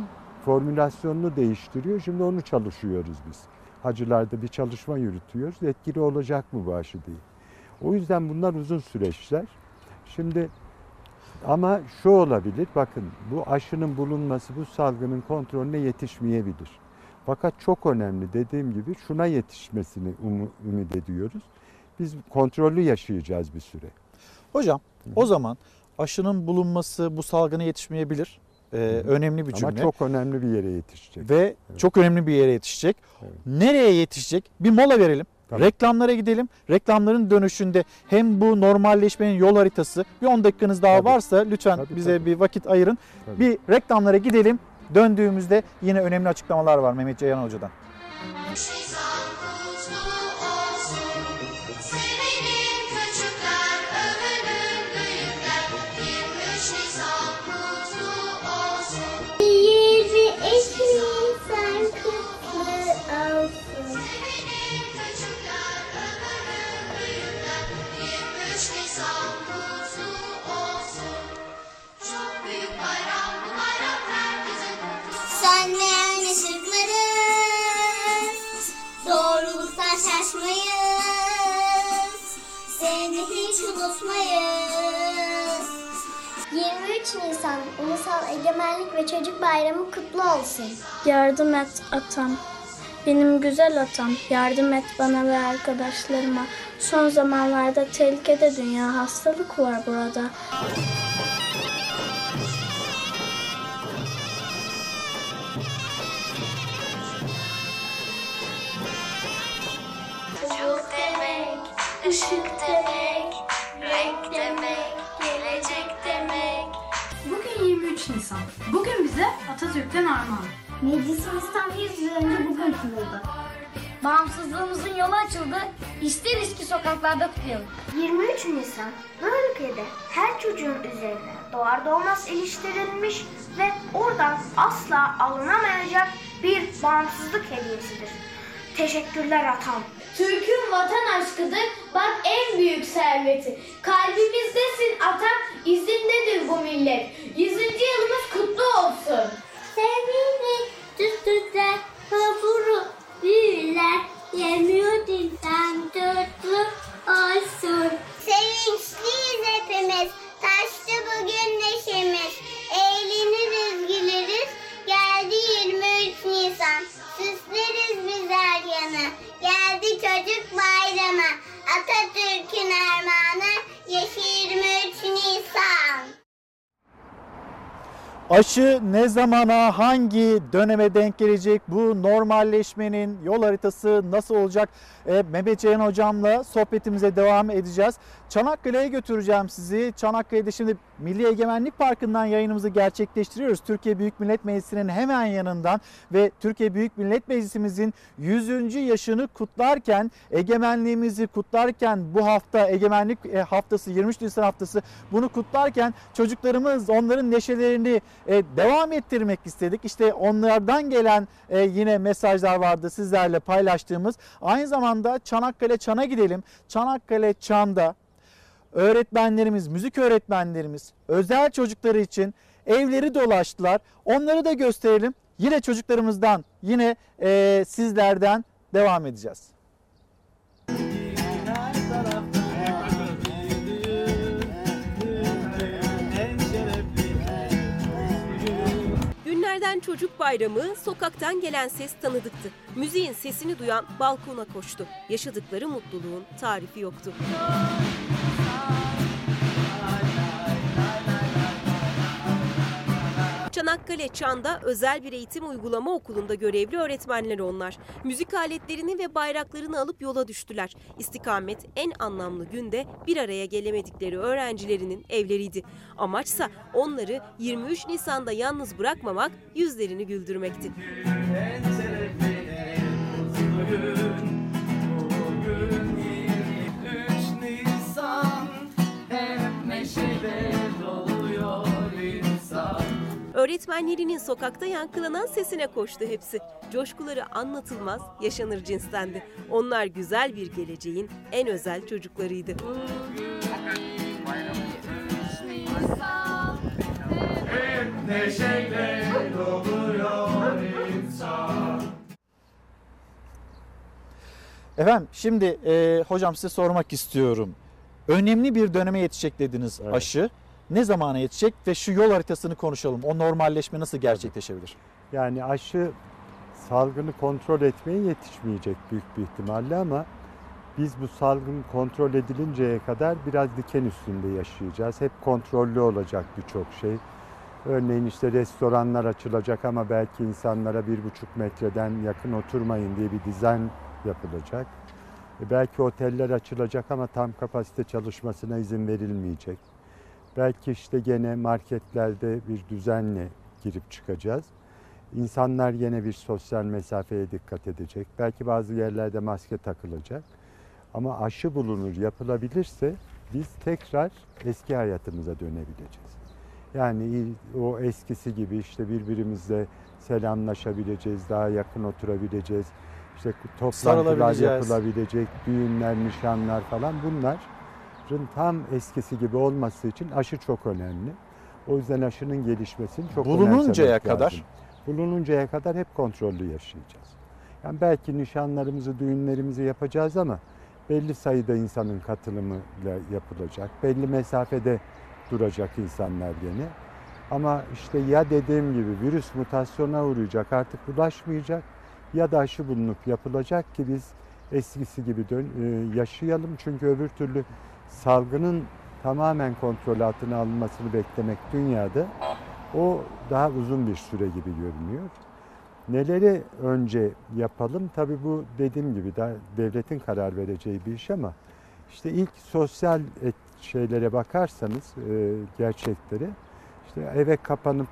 formülasyonunu değiştiriyor. Şimdi onu çalışıyoruz biz. Hacılarda bir çalışma yürütüyoruz. Etkili olacak mı bu aşı diye. O yüzden bunlar uzun süreçler. Şimdi ama şu olabilir, bakın bu aşının bulunması bu salgının kontrolüne yetişmeyebilir. Fakat çok önemli dediğim gibi şuna yetişmesini umu- ümit ediyoruz. Biz kontrollü yaşayacağız bir süre. Hocam o zaman aşının bulunması bu salgına yetişmeyebilir. Ee, önemli bir cümle. Ama çok önemli bir yere yetişecek. Ve çok önemli bir yere yetişecek. Nereye yetişecek? Bir mola verelim. Reklamlara gidelim. Reklamların dönüşünde hem bu normalleşmenin yol haritası bir 10 dakikanız daha varsa lütfen bize bir vakit ayırın. Bir reklamlara gidelim. Döndüğümüzde yine önemli açıklamalar var Mehmet Ceyhan Hoca'dan. Yeri şaşmayız, seni hiç unutmayız. 23 Nisan Ulusal Egemenlik ve Çocuk Bayramı kutlu olsun. Yardım et atam. Benim güzel atam. Yardım et bana ve arkadaşlarıma. Son zamanlarda tehlikede dünya hastalık var burada. Demek, ışık demek, renk demek, gelecek demek. Bugün 23 Nisan. Bugün bize Atatürk'ten armağan. Meclisin İstanbul 100 yıl önce bugün kuruldu. Bağımsızlığımızın yolu açıldı. İsteriz ki sokaklarda kutlayalım. 23 Nisan bu ülkede her çocuğun üzerine doğar doğmaz iliştirilmiş ve oradan asla alınamayacak bir bağımsızlık hediyesidir. Teşekkürler atam. Türk'ün vatan aşkıdır, bak en büyük serveti. Kalbimizdesin atam, izindedir bu millet. Yüzüncü yılımız kutlu olsun. Sevgili tütüler, kavuru, büyüler, yemiyor dilden tutlu olsun. Sevinçliyiz hepimiz, taştı bugün neşemiz. Eğleniriz, güleriz, geldi 23 Nisan. Süsleriz biz her yana, geldi çocuk bayramı. Atatürk'ün armağanı, yaşı 23 Nisan. Aşı ne zamana, hangi döneme denk gelecek? Bu normalleşmenin yol haritası nasıl olacak? E, Mehmet Ceyhan hocamla sohbetimize devam edeceğiz. Çanakkale'ye götüreceğim sizi. Çanakkale'de şimdi Milli Egemenlik Parkı'ndan yayınımızı gerçekleştiriyoruz. Türkiye Büyük Millet Meclisi'nin hemen yanından ve Türkiye Büyük Millet Meclisimizin 100. yaşını kutlarken, egemenliğimizi kutlarken bu hafta egemenlik e, haftası 23 Nisan haftası bunu kutlarken çocuklarımız onların neşelerini e, devam ettirmek istedik. İşte onlardan gelen e, yine mesajlar vardı sizlerle paylaştığımız. Aynı zamanda Çanakkale Çan'a gidelim. Çanakkale Çan'da öğretmenlerimiz, müzik öğretmenlerimiz özel çocukları için evleri dolaştılar. Onları da gösterelim. Yine çocuklarımızdan, yine e, sizlerden devam edeceğiz. Günlerden çocuk bayramı, sokaktan gelen ses tanıdıktı. Müziğin sesini duyan balkona koştu. Yaşadıkları mutluluğun tarifi yoktu. Çanakkale Çan'da özel bir eğitim uygulama okulunda görevli öğretmenler onlar. Müzik aletlerini ve bayraklarını alıp yola düştüler. İstikamet en anlamlı günde bir araya gelemedikleri öğrencilerinin evleriydi. Amaçsa onları 23 Nisan'da yalnız bırakmamak, yüzlerini güldürmekti. Öğretmenlerinin sokakta yankılanan sesine koştu hepsi. Coşkuları anlatılmaz, yaşanır cinstendi. Onlar güzel bir geleceğin en özel çocuklarıydı. Neşeyle doluyor insan. Efendim şimdi e, hocam size sormak istiyorum. Önemli bir döneme yetişecek dediniz aşı. Ne zamana yetişecek ve şu yol haritasını konuşalım. O normalleşme nasıl gerçekleşebilir? Yani aşı salgını kontrol etmeye yetişmeyecek büyük bir ihtimalle ama biz bu salgın kontrol edilinceye kadar biraz diken üstünde yaşayacağız. Hep kontrollü olacak birçok şey. Örneğin işte restoranlar açılacak ama belki insanlara bir buçuk metreden yakın oturmayın diye bir dizayn yapılacak. E belki oteller açılacak ama tam kapasite çalışmasına izin verilmeyecek. Belki işte gene marketlerde bir düzenle girip çıkacağız. İnsanlar yine bir sosyal mesafeye dikkat edecek. Belki bazı yerlerde maske takılacak. Ama aşı bulunur, yapılabilirse biz tekrar eski hayatımıza dönebileceğiz. Yani o eskisi gibi işte birbirimizle selamlaşabileceğiz, daha yakın oturabileceğiz. İşte toplantılar yapılabilecek, düğünler, nişanlar falan bunlar tam eskisi gibi olması için aşı çok önemli. O yüzden aşının gelişmesini çok Bulununcaya kadar? lazım. Bulununcaya kadar hep kontrollü yaşayacağız. Yani belki nişanlarımızı, düğünlerimizi yapacağız ama belli sayıda insanın katılımıyla yapılacak. Belli mesafede duracak insanlar gene. Ama işte ya dediğim gibi virüs mutasyona uğrayacak, artık bulaşmayacak ya da aşı bulunup yapılacak ki biz eskisi gibi dön, e, yaşayalım. Çünkü öbür türlü salgının tamamen kontrol altına alınmasını beklemek dünyada o daha uzun bir süre gibi görünüyor. Neleri önce yapalım? Tabii bu dediğim gibi daha devletin karar vereceği bir iş ama işte ilk sosyal şeylere bakarsanız e, gerçekleri işte eve kapanıp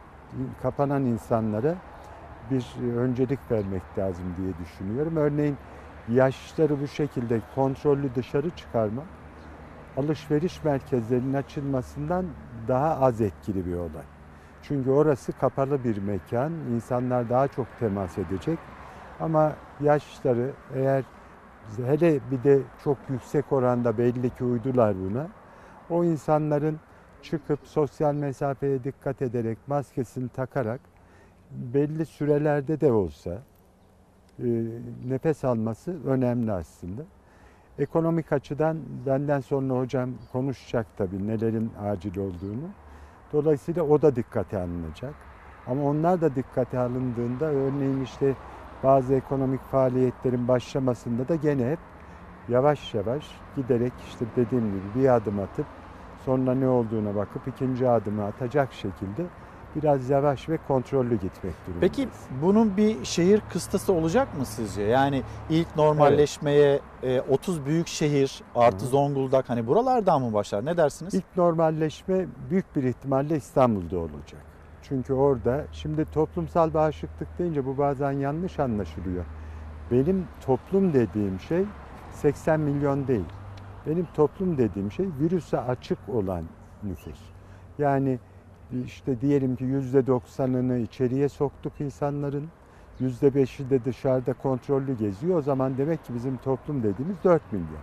kapanan insanlara bir öncelik vermek lazım diye düşünüyorum. Örneğin yaşları bu şekilde kontrollü dışarı çıkarmak alışveriş merkezlerinin açılmasından daha az etkili bir olay. Çünkü orası kapalı bir mekan, insanlar daha çok temas edecek. Ama yaşları eğer hele bir de çok yüksek oranda belli ki uydular buna. O insanların çıkıp sosyal mesafeye dikkat ederek maskesini takarak belli sürelerde de olsa e, nefes alması önemli aslında. Ekonomik açıdan benden sonra hocam konuşacak tabii nelerin acil olduğunu. Dolayısıyla o da dikkate alınacak. Ama onlar da dikkate alındığında örneğin işte bazı ekonomik faaliyetlerin başlamasında da gene hep yavaş yavaş giderek işte dediğim gibi bir adım atıp sonra ne olduğuna bakıp ikinci adımı atacak şekilde biraz yavaş ve kontrollü gitmek durumundayız. Peki bunun bir şehir kıstası olacak mı sizce? Yani ilk normalleşmeye e, 30 büyük şehir artı Zonguldak hani buralardan mı başlar? Ne dersiniz? İlk normalleşme büyük bir ihtimalle İstanbul'da olacak. Çünkü orada şimdi toplumsal bağışıklık deyince bu bazen yanlış anlaşılıyor. Benim toplum dediğim şey 80 milyon değil. Benim toplum dediğim şey virüse açık olan nüfus. Yani işte diyelim ki yüzde doksanını içeriye soktuk insanların. Yüzde beşi de dışarıda kontrollü geziyor. O zaman demek ki bizim toplum dediğimiz 4 milyon.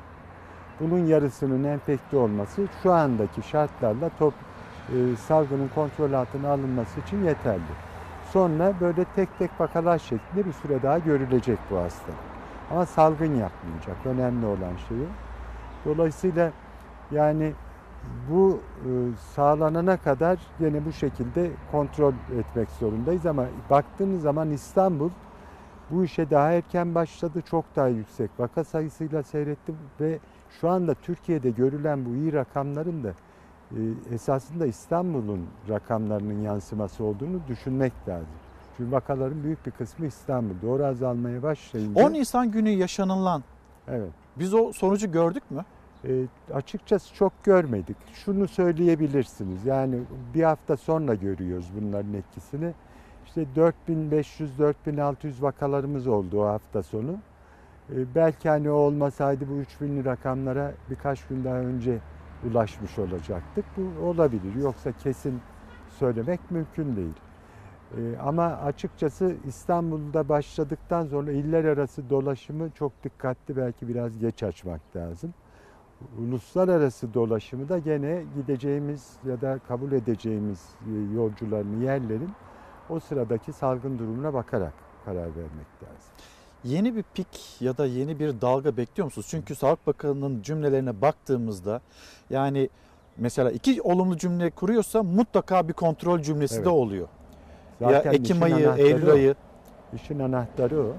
Bunun yarısının enfekte olması şu andaki şartlarla top, e, salgının kontrol altına alınması için yeterli. Sonra böyle tek tek vakalar şeklinde bir süre daha görülecek bu hastalık. Ama salgın yapmayacak. Önemli olan şey o. Dolayısıyla yani Bu e, sağlanana kadar yine bu şekilde kontrol etmek zorundayız ama baktığınız zaman İstanbul bu işe daha erken başladı. Çok daha yüksek vaka sayısıyla seyretti ve şu anda Türkiye'de görülen bu iyi rakamların da e, esasında İstanbul'un rakamlarının yansıması olduğunu düşünmek lazım. Çünkü vakaların büyük bir kısmı İstanbul. Doğru azalmaya başlayınca... 10 Nisan günü yaşanılan Evet. biz o sonucu gördük mü? E, açıkçası çok görmedik. Şunu söyleyebilirsiniz. Yani bir hafta sonra görüyoruz bunların etkisini. İşte 4500-4600 vakalarımız oldu o hafta sonu. E, belki hani o olmasaydı bu 3000'li rakamlara birkaç gün daha önce ulaşmış olacaktık. Bu olabilir. Yoksa kesin söylemek mümkün değil. E, ama açıkçası İstanbul'da başladıktan sonra iller arası dolaşımı çok dikkatli belki biraz geç açmak lazım. Uluslararası dolaşımı da gene gideceğimiz ya da kabul edeceğimiz e, yolcuların yerlerin o sıradaki salgın durumuna bakarak karar vermek lazım. Yeni bir pik ya da yeni bir dalga bekliyor musunuz? Çünkü Sağlık Bakanı'nın cümlelerine baktığımızda yani mesela iki olumlu cümle kuruyorsa mutlaka bir kontrol cümlesi Evet. de oluyor. Zaten ya Ekim ayı, Eylül o. ayı. İşin anahtarı o.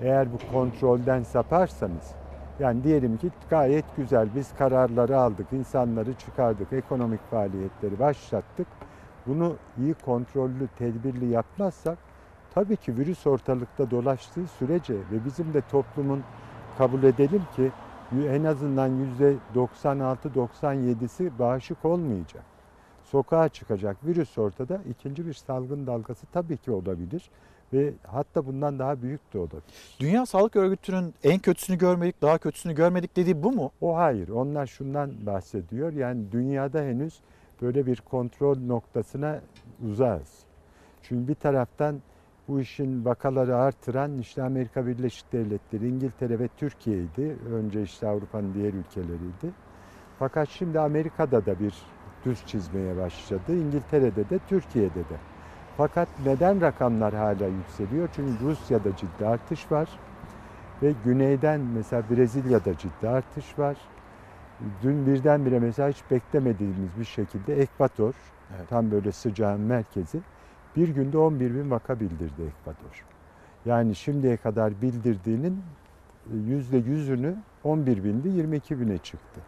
Eğer bu kontrolden saparsanız yani diyelim ki gayet güzel biz kararları aldık, insanları çıkardık, ekonomik faaliyetleri başlattık. Bunu iyi kontrollü, tedbirli yapmazsak tabii ki virüs ortalıkta dolaştığı sürece ve bizim de toplumun kabul edelim ki en azından %96-97'si bağışık olmayacak. Sokağa çıkacak virüs ortada ikinci bir salgın dalgası tabii ki olabilir ve hatta bundan daha büyük de olabilir. Dünya Sağlık Örgütü'nün en kötüsünü görmedik, daha kötüsünü görmedik dediği bu mu? O hayır. Onlar şundan bahsediyor. Yani dünyada henüz böyle bir kontrol noktasına uzağız. Çünkü bir taraftan bu işin vakaları artıran işte Amerika Birleşik Devletleri, İngiltere ve Türkiye'ydi. Önce işte Avrupa'nın diğer ülkeleriydi. Fakat şimdi Amerika'da da bir düz çizmeye başladı. İngiltere'de de, Türkiye'de de. Fakat neden rakamlar hala yükseliyor? Çünkü Rusya'da ciddi artış var. Ve güneyden mesela Brezilya'da ciddi artış var. Dün birdenbire mesela hiç beklemediğimiz bir şekilde Ekvator, Evet. tam böyle sıcağın merkezi, bir günde 11 bin vaka bildirdi Ekvator. Yani şimdiye kadar bildirdiğinin yüzde yüzünü 11 bindi 22 bine çıktı.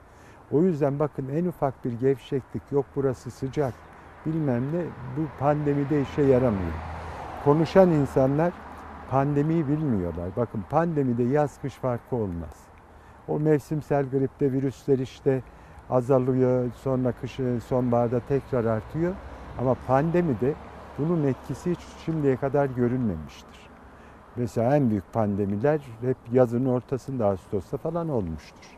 O yüzden bakın en ufak bir gevşeklik yok burası sıcak bilmem ne bu pandemide işe yaramıyor. Konuşan insanlar pandemiyi bilmiyorlar. Bakın pandemide yaz kış farkı olmaz. O mevsimsel gripte virüsler işte azalıyor sonra kış sonbaharda tekrar artıyor. Ama pandemide bunun etkisi hiç şimdiye kadar görülmemiştir. Mesela en büyük pandemiler hep yazın ortasında Ağustos'ta falan olmuştur.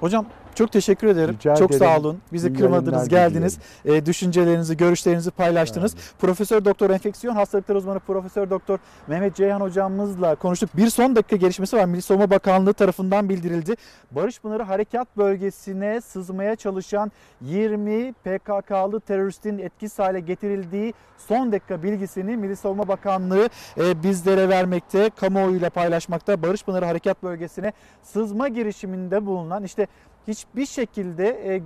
Hocam çok teşekkür ederim. Rica çok ederim. sağ olun. Bizi İyi kırmadınız, geldiniz. E, düşüncelerinizi, görüşlerinizi paylaştınız. Profesör Doktor Enfeksiyon Hastalıkları Uzmanı Profesör Doktor Mehmet Ceyhan hocamızla konuştuk. Bir son dakika gelişmesi var. Milli Savunma Bakanlığı tarafından bildirildi. Barış Pınarı Harekat Bölgesi'ne sızmaya çalışan 20 PKK'lı teröristin etkisiz hale getirildiği son dakika bilgisini Milli Savunma Bakanlığı e, bizlere vermekte, kamuoyuyla paylaşmakta. Barış Pınarı Harekat Bölgesi'ne sızma girişiminde bulunan işte hiçbir şekilde e,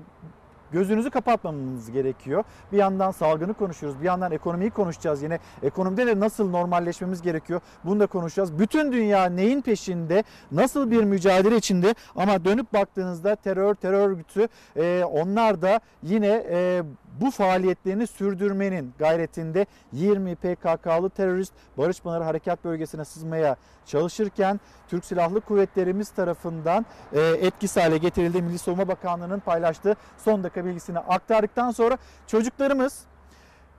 gözünüzü kapatmamanız gerekiyor. Bir yandan salgını konuşuyoruz, bir yandan ekonomiyi konuşacağız yine. Ekonomide de nasıl normalleşmemiz gerekiyor bunu da konuşacağız. Bütün dünya neyin peşinde, nasıl bir mücadele içinde ama dönüp baktığınızda terör, terör örgütü e, onlar da yine e, bu faaliyetlerini sürdürmenin gayretinde 20 PKK'lı terörist Barış Pınarı Harekat Bölgesi'ne sızmaya çalışırken Türk Silahlı Kuvvetlerimiz tarafından e, etkisiz hale getirildi. Milli Savunma Bakanlığı'nın paylaştığı son dakika bilgisini aktardıktan sonra çocuklarımız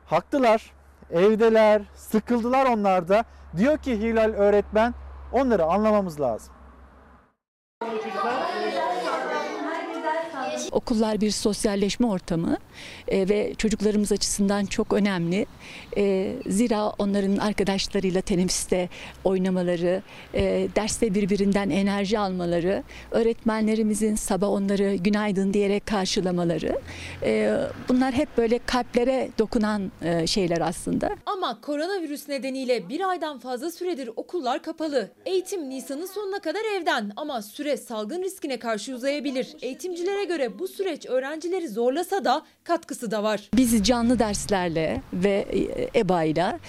haklılar, evdeler, sıkıldılar onlar da. Diyor ki Hilal öğretmen onları anlamamız lazım. Okullar bir sosyalleşme ortamı e, ve çocuklarımız açısından çok önemli. E, zira onların arkadaşlarıyla teneffüste oynamaları, e, derste birbirinden enerji almaları, öğretmenlerimizin sabah onları günaydın diyerek karşılamaları, e, bunlar hep böyle kalplere dokunan e, şeyler aslında. Ama koronavirüs nedeniyle bir aydan fazla süredir okullar kapalı. Eğitim Nisan'ın sonuna kadar evden ama süre salgın riskine karşı uzayabilir. Eğitimcilere göre bu süreç öğrencileri zorlasa da katkısı da var. Biz canlı derslerle ve e, EBA ile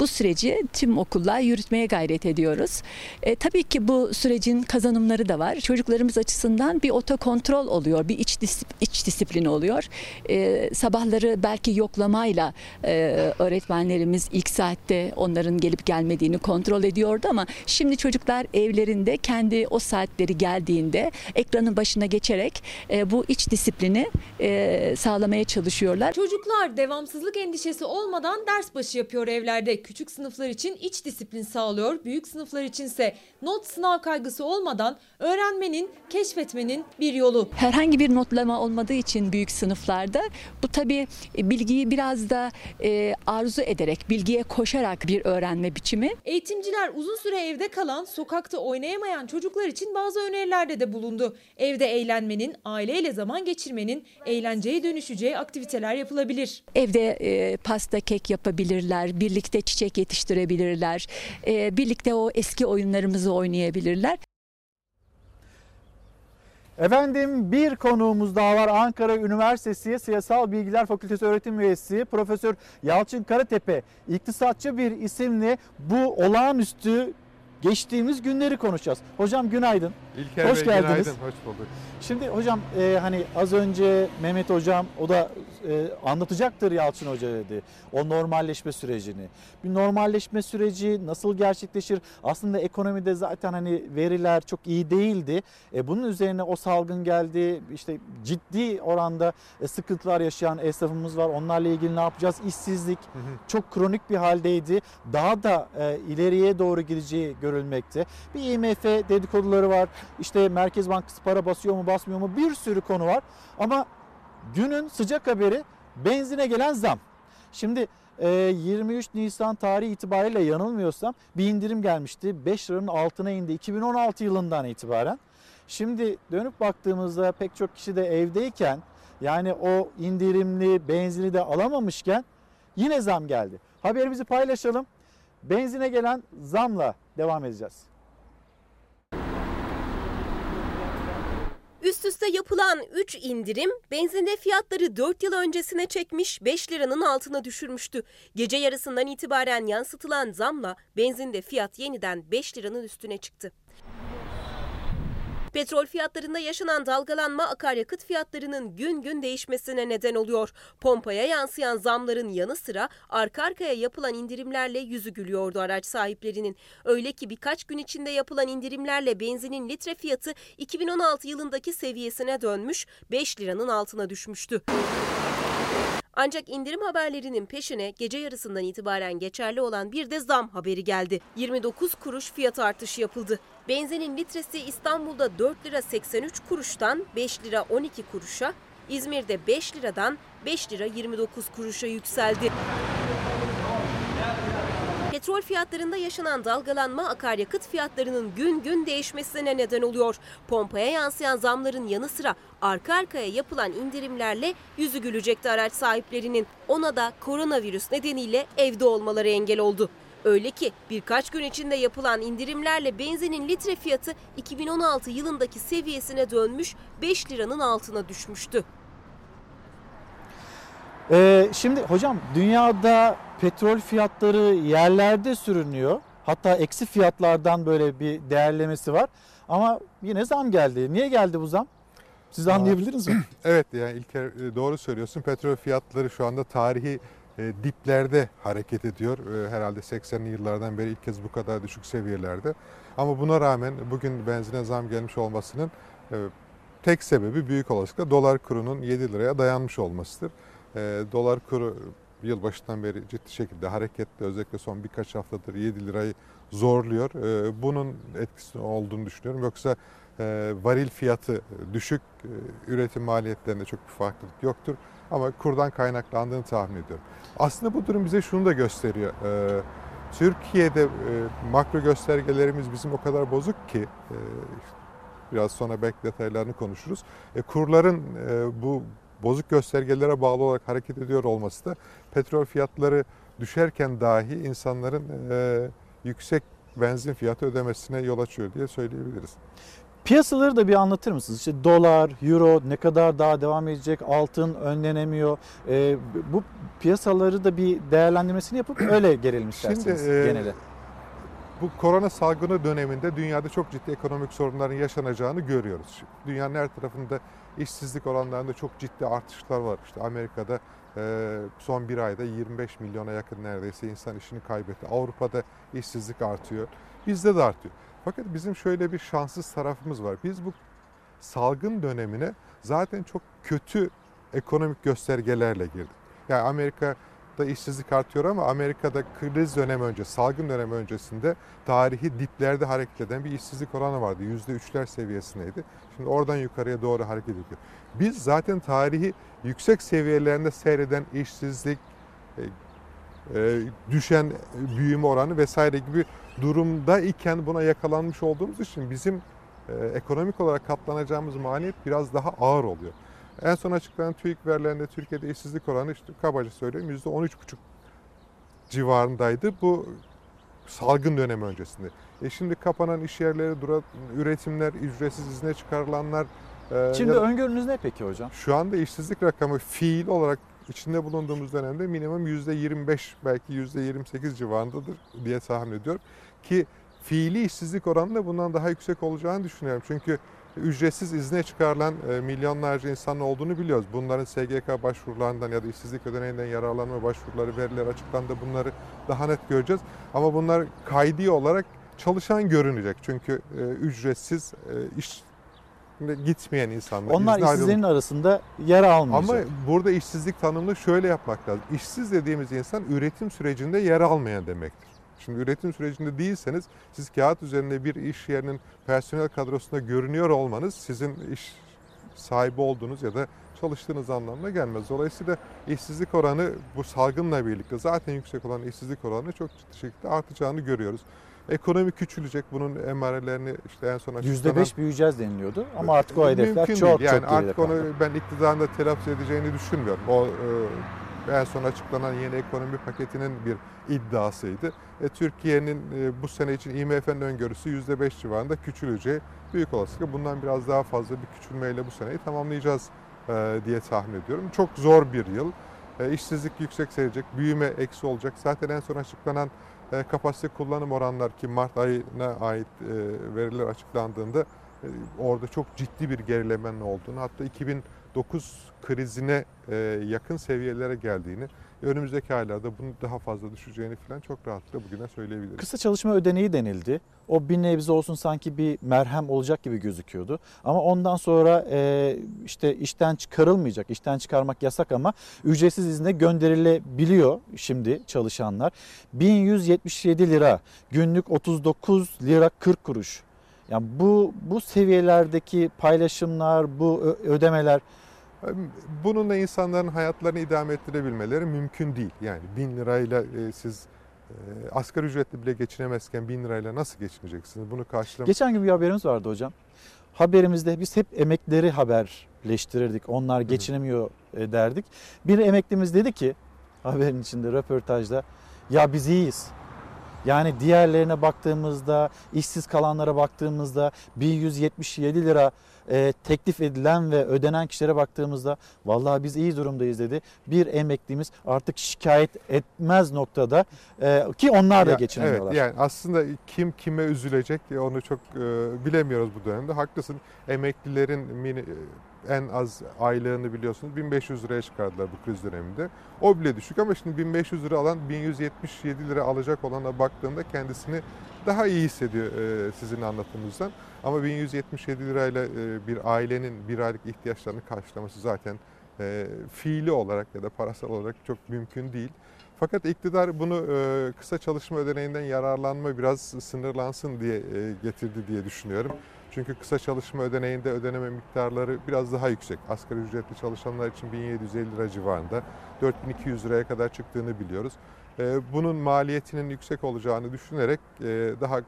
bu süreci tüm okullar yürütmeye gayret ediyoruz. E, tabii ki bu sürecin kazanımları da var. Çocuklarımız açısından bir otokontrol oluyor, bir iç, dis- iç disiplin oluyor. E, sabahları belki yoklamayla e, öğretmenlerimiz ilk saatte onların gelip gelmediğini kontrol ediyordu ama şimdi çocuklar evlerinde kendi o saatleri geldiğinde ekranın başına geçerek e, bu iç disiplini e, sağlamaya çalışıyorlar. Çocuklar devamsızlık endişesi olmadan ders başı yapıyor evlerde. Küçük sınıflar için iç disiplin sağlıyor. Büyük sınıflar içinse not sınav kaygısı olmadan öğrenmenin, keşfetmenin bir yolu. Herhangi bir notlama olmadığı için büyük sınıflarda bu tabii bilgiyi biraz da e, arzu ederek, bilgiye koşarak bir öğrenme biçimi. Eğitimciler uzun süre evde kalan, sokakta oynayamayan çocuklar için bazı önerilerde de bulundu. Evde eğlenmenin, aileyle zaman geçirmenin eğlenceye dönüşeceği aktiviteler yapılabilir. Evde e, pasta, kek yapabilirler, birlikte çiçek yetiştirebilirler, e, birlikte o eski oyunlarımızı oynayabilirler. Efendim bir konuğumuz daha var. Ankara Üniversitesi Siyasal Bilgiler Fakültesi öğretim üyesi Profesör Yalçın Karatepe iktisatçı bir isimle bu olağanüstü geçtiğimiz günleri konuşacağız. Hocam günaydın. İlker Hoş Bey geldiniz. günaydın, hoş bulduk. Şimdi hocam e, hani az önce Mehmet hocam o da e, anlatacaktır Yalçın Hoca dedi. O normalleşme sürecini. Bir normalleşme süreci nasıl gerçekleşir? Aslında ekonomide zaten hani veriler çok iyi değildi. E, bunun üzerine o salgın geldi. İşte ciddi oranda e, sıkıntılar yaşayan esnafımız var. Onlarla ilgili ne yapacağız? İşsizlik çok kronik bir haldeydi. Daha da e, ileriye doğru gideceği görülmekte. Bir IMF dedikoduları var. İşte Merkez Bankası para basıyor mu basmıyor mu bir sürü konu var. Ama günün sıcak haberi benzine gelen zam. Şimdi e, 23 Nisan tarihi itibariyle yanılmıyorsam bir indirim gelmişti. 5 liranın altına indi 2016 yılından itibaren. Şimdi dönüp baktığımızda pek çok kişi de evdeyken yani o indirimli benzini de alamamışken yine zam geldi. Haberimizi paylaşalım. Benzine gelen zamla devam edeceğiz. Üst üste yapılan 3 indirim benzinde fiyatları 4 yıl öncesine çekmiş 5 liranın altına düşürmüştü. Gece yarısından itibaren yansıtılan zamla benzinde fiyat yeniden 5 liranın üstüne çıktı. Petrol fiyatlarında yaşanan dalgalanma akaryakıt fiyatlarının gün gün değişmesine neden oluyor. Pompaya yansıyan zamların yanı sıra arka arkaya yapılan indirimlerle yüzü gülüyordu araç sahiplerinin. Öyle ki birkaç gün içinde yapılan indirimlerle benzinin litre fiyatı 2016 yılındaki seviyesine dönmüş 5 liranın altına düşmüştü. Ancak indirim haberlerinin peşine gece yarısından itibaren geçerli olan bir de zam haberi geldi. 29 kuruş fiyat artışı yapıldı. Benzinin litresi İstanbul'da 4 lira 83 kuruştan 5 lira 12 kuruşa, İzmir'de 5 liradan 5 lira 29 kuruşa yükseldi. Petrol fiyatlarında yaşanan dalgalanma akaryakıt fiyatlarının gün gün değişmesine neden oluyor. Pompaya yansıyan zamların yanı sıra arka arkaya yapılan indirimlerle yüzü gülecekti araç sahiplerinin. Ona da koronavirüs nedeniyle evde olmaları engel oldu. Öyle ki birkaç gün içinde yapılan indirimlerle benzinin litre fiyatı 2016 yılındaki seviyesine dönmüş 5 liranın altına düşmüştü. Ee, şimdi hocam dünyada petrol fiyatları yerlerde sürünüyor. Hatta eksi fiyatlardan böyle bir değerlemesi var. Ama yine zam geldi. Niye geldi bu zam? Siz anlayabildiniz mi? Evet yani İlker e, doğru söylüyorsun. Petrol fiyatları şu anda tarihi e, diplerde hareket ediyor. E, herhalde 80'li yıllardan beri ilk kez bu kadar düşük seviyelerde. Ama buna rağmen bugün benzine zam gelmiş olmasının e, tek sebebi büyük olasılıkla dolar kurunun 7 liraya dayanmış olmasıdır. E, dolar kuru yılbaşından beri ciddi şekilde hareketli özellikle son birkaç haftadır 7 lirayı zorluyor. E, bunun etkisi olduğunu düşünüyorum. Yoksa e, varil fiyatı düşük, e, üretim maliyetlerinde çok bir farklılık yoktur. Ama kurdan kaynaklandığını tahmin ediyorum. Aslında bu durum bize şunu da gösteriyor. E, Türkiye'de e, makro göstergelerimiz bizim o kadar bozuk ki, e, biraz sonra belki detaylarını konuşuruz. E, kurların e, bu bozuk göstergelere bağlı olarak hareket ediyor olması da petrol fiyatları düşerken dahi insanların e, yüksek benzin fiyatı ödemesine yol açıyor diye söyleyebiliriz. Piyasaları da bir anlatır mısınız? İşte dolar, euro ne kadar daha devam edecek, altın önlenemiyor. Ee, bu piyasaları da bir değerlendirmesini yapıp öyle gelelim isterseniz Şimdi, e, genele. Bu korona salgını döneminde dünyada çok ciddi ekonomik sorunların yaşanacağını görüyoruz. Dünyanın her tarafında işsizlik oranlarında çok ciddi artışlar var. İşte Amerika'da e, son bir ayda 25 milyona yakın neredeyse insan işini kaybetti. Avrupa'da işsizlik artıyor. Bizde de artıyor. Fakat bizim şöyle bir şanssız tarafımız var. Biz bu salgın dönemine zaten çok kötü ekonomik göstergelerle girdik. Yani Amerika'da işsizlik artıyor ama Amerika'da kriz dönemi önce, salgın dönemi öncesinde tarihi diplerde hareket eden bir işsizlik oranı vardı. %3'ler seviyesindeydi. Şimdi oradan yukarıya doğru hareket ediyor. Biz zaten tarihi yüksek seviyelerinde seyreden işsizlik, e, e, düşen büyüme oranı vesaire gibi durumda iken buna yakalanmış olduğumuz için bizim e, ekonomik olarak katlanacağımız maliyet biraz daha ağır oluyor. En son açıklanan TÜİK verilerinde Türkiye'de işsizlik oranı işte kabaca söyleyeyim %13,5 civarındaydı. Bu salgın dönemi öncesinde. E şimdi kapanan iş yerleri, dura, üretimler, ücretsiz izne çıkarılanlar. e, Şimdi ya da- öngörünüz ne peki hocam? şu anda işsizlik rakamı fiil olarak içinde bulunduğumuz dönemde minimum %25 belki %28 civarındadır diye tahmin ediyorum. Ki fiili işsizlik oranı da bundan daha yüksek olacağını düşünüyorum. Çünkü ücretsiz izne çıkarılan e, milyonlarca insan olduğunu biliyoruz. Bunların SGK başvurularından ya da işsizlik ödeneğinden yararlanma başvuruları, veriler açıklandı. Bunları daha net göreceğiz. Ama bunlar kaydi olarak çalışan görünecek. Çünkü e, ücretsiz e, iş gitmeyen insanlar. Onlar işsizlerin ayrılmış. arasında yer almayacak. Ama burada işsizlik tanımını şöyle yapmak lazım. İşsiz dediğimiz insan üretim sürecinde yer almayan demektir. Şimdi üretim sürecinde değilseniz siz kağıt üzerinde bir iş yerinin personel kadrosunda görünüyor olmanız sizin iş sahibi olduğunuz ya da çalıştığınız anlamına gelmez. Dolayısıyla işsizlik oranı bu salgınla birlikte zaten yüksek olan işsizlik oranı çok ciddi şekilde artacağını görüyoruz. Ekonomi küçülecek. Bunun emarelerini işte en son açıklanan... %5 büyüyeceğiz deniliyordu ama artık o hedefler Mümkün çok değil. Yani çok artık onu ben iktidarın da telaffuz edeceğini düşünmüyorum. O e, en son açıklanan yeni ekonomi paketinin bir iddiasıydı. E, Türkiye'nin e, bu sene için IMF'nin öngörüsü %5 civarında küçüleceği büyük olasılıkla bundan biraz daha fazla bir küçülmeyle bu seneyi tamamlayacağız e, diye tahmin ediyorum. Çok zor bir yıl. E, işsizlik yüksek seyredecek, büyüme eksi olacak. Zaten en son açıklanan e, kapasite kullanım oranlar ki Mart ayına ait e, veriler açıklandığında e, orada çok ciddi bir gerilemenin olduğunu hatta 2009 krizine e, yakın seviyelere geldiğini önümüzdeki aylarda bunu daha fazla düşeceğini falan çok rahatlıkla bugüne söyleyebiliriz. Kısa çalışma ödeneği denildi. O bir nebze olsun sanki bir merhem olacak gibi gözüküyordu. Ama ondan sonra e, işte işten çıkarılmayacak, işten çıkarmak yasak ama ücretsiz izne gönderilebiliyor şimdi çalışanlar. 1177 lira, günlük 39 lira 40 kuruş. Yani bu bu seviyelerdeki paylaşımlar, bu ödemeler Bununla insanların hayatlarını idame ettirebilmeleri mümkün değil. Yani bin lirayla e, siz e, asgari ücretli bile geçinemezken bin lirayla nasıl geçineceksiniz? Bunu karşılamak Geçen gün bir haberimiz vardı hocam. Haberimizde biz hep emeklileri haberleştirirdik. Onlar geçinemiyor e, derdik. Bir emeklimiz dedi ki haberin içinde röportajda ya biz iyiyiz. Yani diğerlerine baktığımızda, işsiz kalanlara baktığımızda 1177 lira e, teklif edilen ve ödenen kişilere baktığımızda vallahi biz iyi durumdayız dedi. Bir emeklimiz artık şikayet etmez noktada e, ki onlar da Ya, geçinemiyorlar. Evet yani aslında kim kime üzülecek onu çok e, bilemiyoruz bu dönemde. Haklısın emeklilerin mini, en az aylığını biliyorsunuz 1500 liraya çıkardılar bu kriz döneminde. O bile düşük ama şimdi 1500 lira alan 1177 lira alacak olana baktığında kendisini daha iyi hissediyor e, sizin anlatımınızdan. Ama 1177 lirayla e, bir ailenin bir aylık ihtiyaçlarını karşılaması zaten e, fiili olarak ya da parasal olarak çok mümkün değil. Fakat iktidar bunu kısa çalışma ödeneğinden yararlanma biraz sınırlansın diye getirdi diye düşünüyorum. Çünkü kısa çalışma ödeneğinde ödeneme miktarları biraz daha yüksek. Asgari ücretli çalışanlar için 1750 lira civarında 4200 liraya kadar çıktığını biliyoruz. E, bunun maliyetinin yüksek olacağını düşünerek e, daha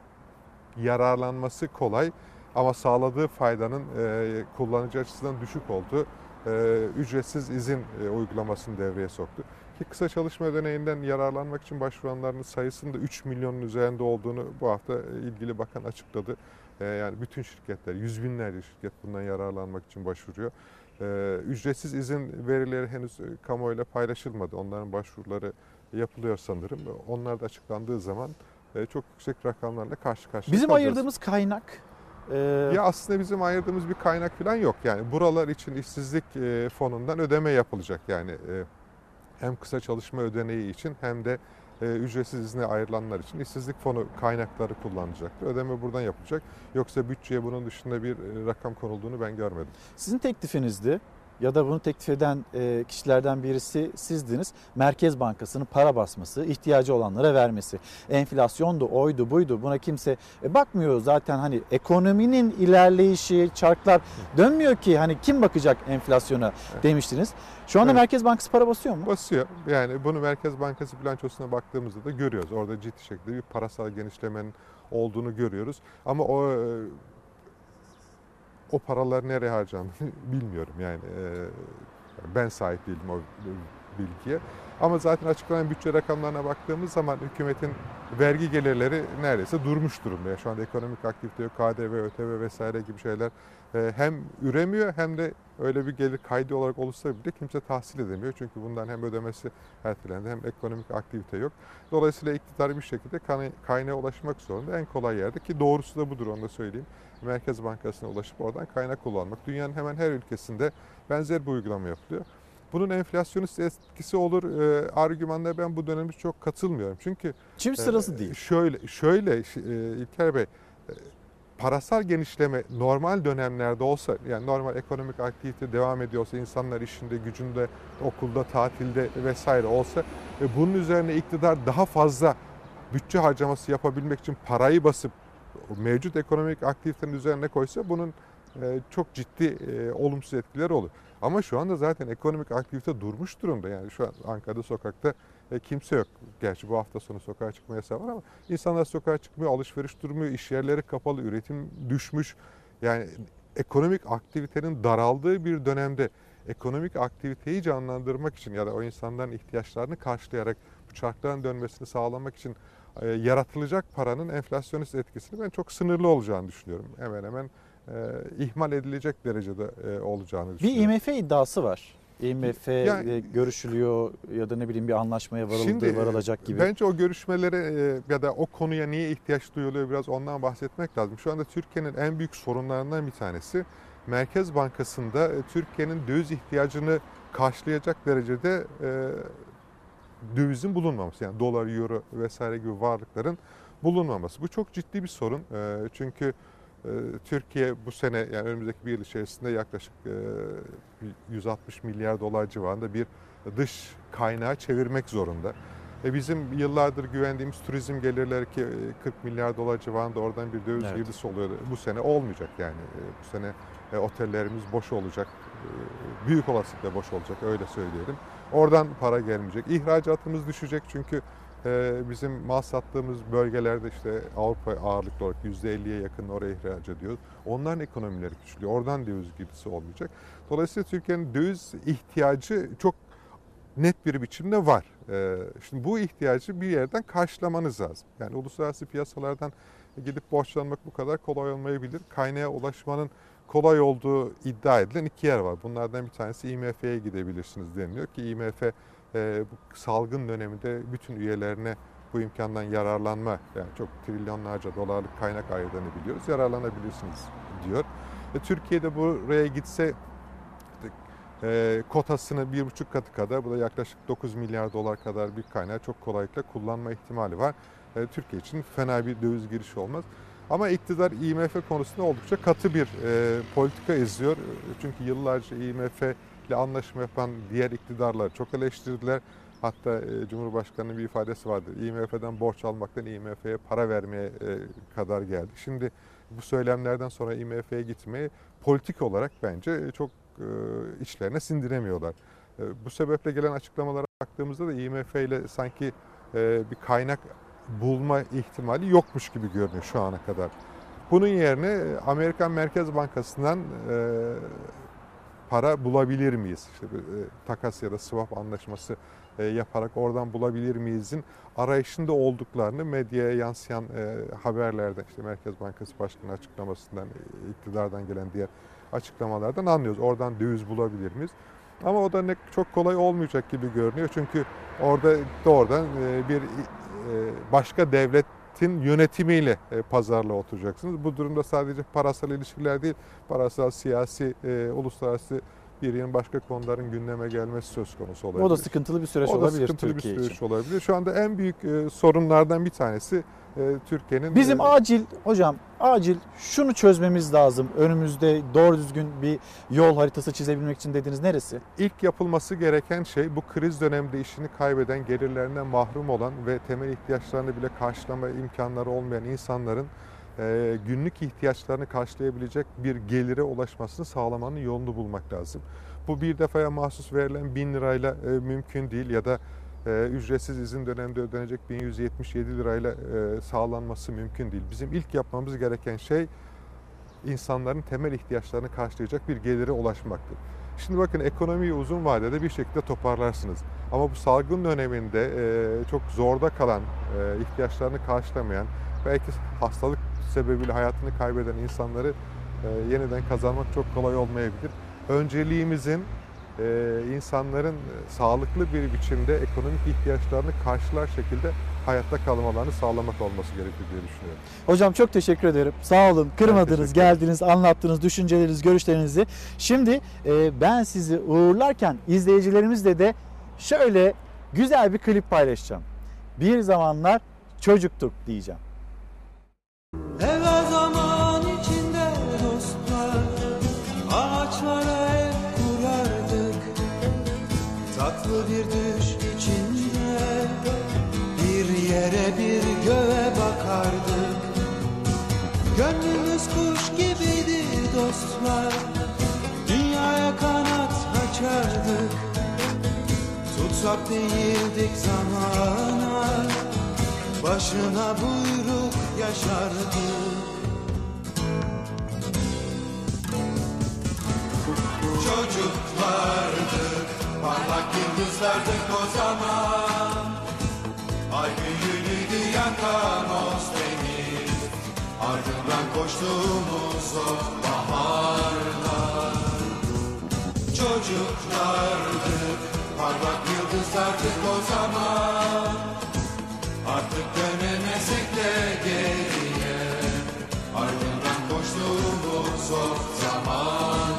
yararlanması kolay ama sağladığı faydanın e, kullanıcı açısından düşük olduğu e, ücretsiz izin uygulamasını devreye soktu. Ki kısa çalışma ödeneğinden yararlanmak için başvuranların sayısının da 3 milyonun üzerinde olduğunu bu hafta ilgili bakan açıkladı. Ee, yani bütün şirketler, yüz binlerce şirket bundan yararlanmak için başvuruyor. Ee, ücretsiz izin verileri henüz e, kamuoyuyla paylaşılmadı. Onların başvuruları yapılıyor sanırım. Onlar da açıklandığı zaman e, çok yüksek rakamlarla karşı karşıya Bizim kalacağız. ayırdığımız kaynak e, Ya aslında bizim ayırdığımız bir kaynak falan yok. Yani buralar için işsizlik e, fonundan ödeme yapılacak. Yani e, hem kısa çalışma ödeneği için hem de ücretsiz izne ayrılanlar için işsizlik fonu kaynakları kullanılacaktır. Ödeme buradan yapılacak. Yoksa bütçeye bunun dışında bir e, rakam konulduğunu ben görmedim. Sizin teklifinizdi ya da bunu teklif eden e, kişilerden birisi sizdiniz. Merkez Bankası'nın para basması, ihtiyacı olanlara vermesi. Enflasyon da oydu buydu buna kimse e, bakmıyor zaten hani ekonominin ilerleyişi, çarklar dönmüyor ki hani kim bakacak enflasyona demiştiniz. Şu anda Evet. Merkez Bankası para basıyor mu? Basıyor. Yani bunu Merkez Bankası bilançosuna baktığımızda da görüyoruz. Orada ciddi şekilde bir parasal genişlemenin olduğunu görüyoruz. Ama o e, o paralar nereye harcandığını bilmiyorum yani. e, Ben sahip değilim o bilgiye. Ama zaten açıklanan bütçe rakamlarına baktığımız zaman hükümetin vergi gelirleri neredeyse durmuş durumda. Şu anda ekonomik aktivite yok, KDV, ÖTV vesaire gibi şeyler e, hem üremiyor hem de öyle bir gelir kaydı olarak olursa bile kimse tahsil edemiyor. Çünkü bundan hem ödemesi ertelendi hem ekonomik aktivite yok. Dolayısıyla iktidar bir şekilde kayna- kaynağa ulaşmak zorunda. En kolay yerde ki doğrusu da budur onu da söyleyeyim. Merkez Bankası'na ulaşıp oradan kaynak kullanmak. Dünyanın hemen her ülkesinde benzer bir uygulama yapılıyor. Bunun enflasyonist etkisi olur e, argümanına ben bu dönemde çok katılmıyorum. Çünkü Çift sırası değil. Şöyle şöyle e, İlker Bey e, parasal genişleme normal dönemlerde olsa yani normal ekonomik aktivite devam ediyorsa insanlar işinde, gücünde, okulda, tatilde vesaire olsa ve bunun üzerine iktidar daha fazla bütçe harcaması yapabilmek için parayı basıp mevcut ekonomik aktivitenin üzerine koysa bunun e, çok ciddi e, olumsuz etkileri olur. Ama şu anda zaten ekonomik aktivite durmuş durumda. Yani şu an Ankara'da sokakta e, kimse yok. Gerçi bu hafta sonu sokağa çıkma yasağı var ama insanlar sokağa çıkmıyor, alışveriş durmuyor, iş yerleri kapalı, üretim düşmüş. Yani ekonomik aktivitenin daraldığı bir dönemde ekonomik aktiviteyi canlandırmak için ya da o insanların ihtiyaçlarını karşılayarak bu çarkların dönmesini sağlamak için e, yaratılacak paranın enflasyonist etkisini ben çok sınırlı olacağını düşünüyorum. Hemen hemen e, ihmal edilecek derecede e, olacağını Bir düşünüyorum. IMF iddiası var. IMF Yani- e, görüşülüyor ya da ne bileyim bir anlaşmaya varıldı, Şimdi varılacak gibi. bence o görüşmelere e, ya da o konuya niye ihtiyaç duyuluyor biraz ondan bahsetmek lazım. Şu anda Türkiye'nin en büyük sorunlarından bir tanesi Merkez Bankası'nda e, Türkiye'nin döviz ihtiyacını karşılayacak derecede e, dövizin bulunmaması. Yani dolar, euro vesaire gibi varlıkların bulunmaması. Bu çok ciddi bir sorun. E, çünkü e, Türkiye bu sene yani önümüzdeki bir yıl içerisinde yaklaşık e, 160 milyar dolar civarında bir dış kaynağı çevirmek zorunda. E bizim yıllardır güvendiğimiz turizm gelirleri ki e, 40 milyar dolar civarında oradan bir döviz Evet. girdisi oluyordu. Bu sene olmayacak yani. E, Bu sene e, otellerimiz boş olacak. E, Büyük olasılıkla boş olacak öyle söyleyelim. Oradan para gelmeyecek. İhracatımız düşecek çünkü e, bizim mal sattığımız bölgelerde işte Avrupa ağırlıklı olarak %50'ye yakın oraya ihraç ediyoruz. Onların ekonomileri küçülüyor. Oradan döviz girdisi olmayacak. Dolayısıyla Türkiye'nin döviz ihtiyacı çok net bir biçimde var. Ee, Şimdi bu ihtiyacı bir yerden karşılamanız lazım. Yani uluslararası piyasalardan gidip borçlanmak bu kadar kolay olmayabilir. Kaynağa ulaşmanın kolay olduğu iddia edilen iki yer var. Bunlardan bir tanesi IMF'ye gidebilirsiniz deniliyor ki IMF e, bu salgın döneminde bütün üyelerine bu imkandan yararlanma yani çok trilyonlarca dolarlık kaynak ayırdığını biliyoruz. Yararlanabilirsiniz diyor. E, Türkiye'de buraya gitse e, kotasını bir buçuk katı kadar, bu da yaklaşık 9 milyar dolar kadar bir kaynağı çok kolaylıkla kullanma ihtimali var. E, Türkiye için fena bir döviz girişi olmaz. Ama iktidar IMF konusunda oldukça katı bir e, politika izliyor. E, Çünkü yıllarca IMF ile anlaşma yapan diğer iktidarlar çok eleştirdiler. Hatta e, Cumhurbaşkanı'nın bir ifadesi vardı. IMF'den borç almaktan IMF'ye para vermeye e, kadar geldi. Şimdi bu söylemlerden sonra IMF'ye gitmeyi politik olarak bence çok e, içlerine sindiremiyorlar. Bu sebeple gelen açıklamalara baktığımızda da IMF ile sanki bir kaynak bulma ihtimali yokmuş gibi görünüyor şu ana kadar. Bunun yerine Amerikan Merkez Bankası'ndan para bulabilir miyiz? İşte e, takas ya da swap anlaşması e, yaparak oradan bulabilir miyizin arayışında olduklarını medyaya yansıyan e, haberlerden işte Merkez Bankası Başkanı açıklamasından, iktidardan gelen diğer açıklamalardan anlıyoruz. Oradan döviz bulabilir miyiz? Ama o da ne çok kolay olmayacak gibi görünüyor. Çünkü orada doğrudan bir başka devletin yönetimiyle e, pazarla oturacaksınız. Bu durumda sadece parasal ilişkiler değil, parasal, siyasi, e, uluslararası bir yeni başka konuların gündeme gelmesi söz konusu olabilir. O da sıkıntılı bir süreç O da olabilir sıkıntılı Türkiye bir süreç için. olabilir. Şu anda en büyük e, sorunlardan bir tanesi e, Türkiye'nin Bizim e, acil hocam acil şunu çözmemiz lazım. Önümüzde doğru düzgün bir yol haritası çizebilmek için dediğiniz neresi? İlk yapılması gereken şey bu kriz döneminde işini kaybeden, gelirlerinden mahrum olan ve temel ihtiyaçlarını bile karşılama imkanları olmayan insanların günlük ihtiyaçlarını karşılayabilecek bir gelire ulaşmasını sağlamanın yolunu bulmak lazım. Bu bir defaya mahsus verilen 1000 lirayla e, mümkün değil ya da e, ücretsiz izin döneminde ödenecek 1177 lirayla e, sağlanması mümkün değil. Bizim ilk yapmamız gereken şey insanların temel ihtiyaçlarını karşılayacak bir gelire ulaşmaktır. Şimdi bakın ekonomiyi uzun vadede bir şekilde toparlarsınız. Ama bu salgın döneminde çok zorda kalan, ihtiyaçlarını karşılamayan, belki hastalık sebebiyle hayatını kaybeden insanları e, yeniden kazanmak çok kolay olmayabilir. Önceliğimizin e, insanların sağlıklı bir biçimde ekonomik ihtiyaçlarını karşılar şekilde hayatta kalmalarını sağlamak olması gerekir diye düşünüyorum. Hocam çok teşekkür ederim. Sağ olun. Kırmadınız, geldiniz, anlattınız düşüncelerinizi, görüşlerinizi. Şimdi e, ben sizi uğurlarken izleyicilerimizle de şöyle güzel bir klip paylaşacağım. Bir zamanlar çocuktuk diyeceğim. Bir düş içinde Bir yere bir göğe bakardık. Gönlümüz kuş gibiydi dostlar Dünyaya kanat açardık. Tutsak değildik zamana Başına buyruk yaşardık. Çocuklardık, parlak yıldızlardık o zaman Ay büyülüydü yakamoz deniz Ardından koştuğumuz o baharlar. Çocuklardık, parlak yıldızlardık o zaman Artık dönemesek de geriye. Ardından koştuğumuz o zamandı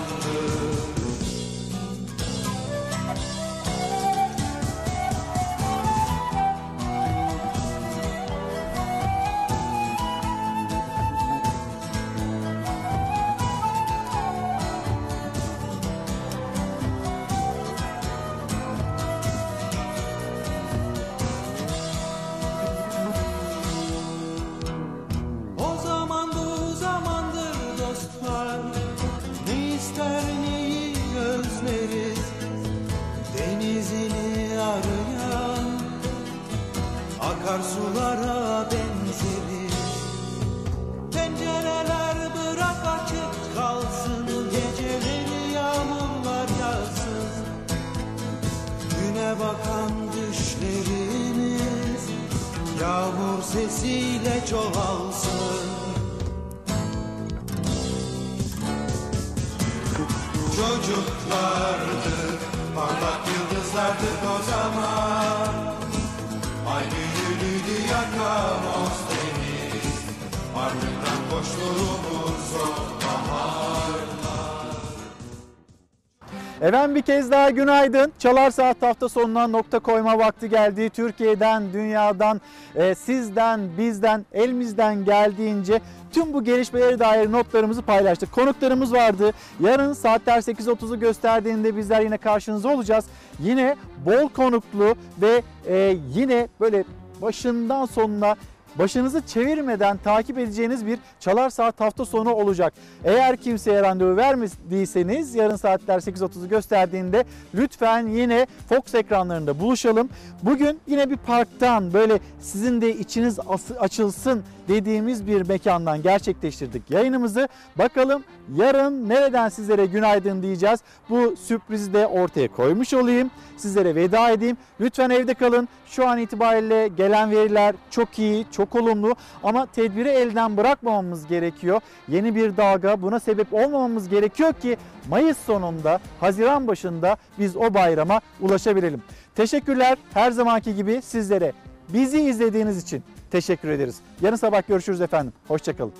Akarsulara benzeriz Pencereler bırak açık kalsın Geceleri yağmurlar yağsın. Güne bakan düşlerimiz Yağmur sesiyle çoğalsın. Çocuklardık, parlak yıldızlardık o zaman. Ay büyülüydü yakamoz deniz Ardından koştuğumuz o baharlar Efendim bir kez daha günaydın. Çalar Saat hafta sonuna nokta koyma vakti geldi. Türkiye'den, dünyadan, e, sizden, bizden, elimizden geldiğince tüm bu gelişmelere dair notlarımızı paylaştık. Konuklarımız vardı. Yarın saatler 8.30'u gösterdiğinde bizler yine karşınızda olacağız. Yine bol konuklu ve e, yine böyle başından sonuna başınızı çevirmeden takip edeceğiniz bir Çalar Saat hafta sonu olacak. Eğer kimseye randevu vermediyseniz yarın saatler 8.30'u gösterdiğinde lütfen yine Fox ekranlarında buluşalım. Bugün yine bir parktan böyle sizin de içiniz açılsın dediğimiz bir mekandan gerçekleştirdik yayınımızı. Bakalım yarın nereden sizlere günaydın diyeceğiz. Bu sürprizi de ortaya koymuş olayım. Sizlere veda edeyim. Lütfen evde kalın. Şu an itibariyle gelen veriler çok iyi, çok olumlu ama tedbiri elden bırakmamamız gerekiyor. Yeni bir dalga buna sebep olmamamız gerekiyor ki Mayıs sonunda, Haziran başında biz o bayrama ulaşabilelim. Teşekkürler her zamanki gibi sizlere bizi izlediğiniz için teşekkür ederiz. Yarın sabah görüşürüz efendim. Hoşçakalın.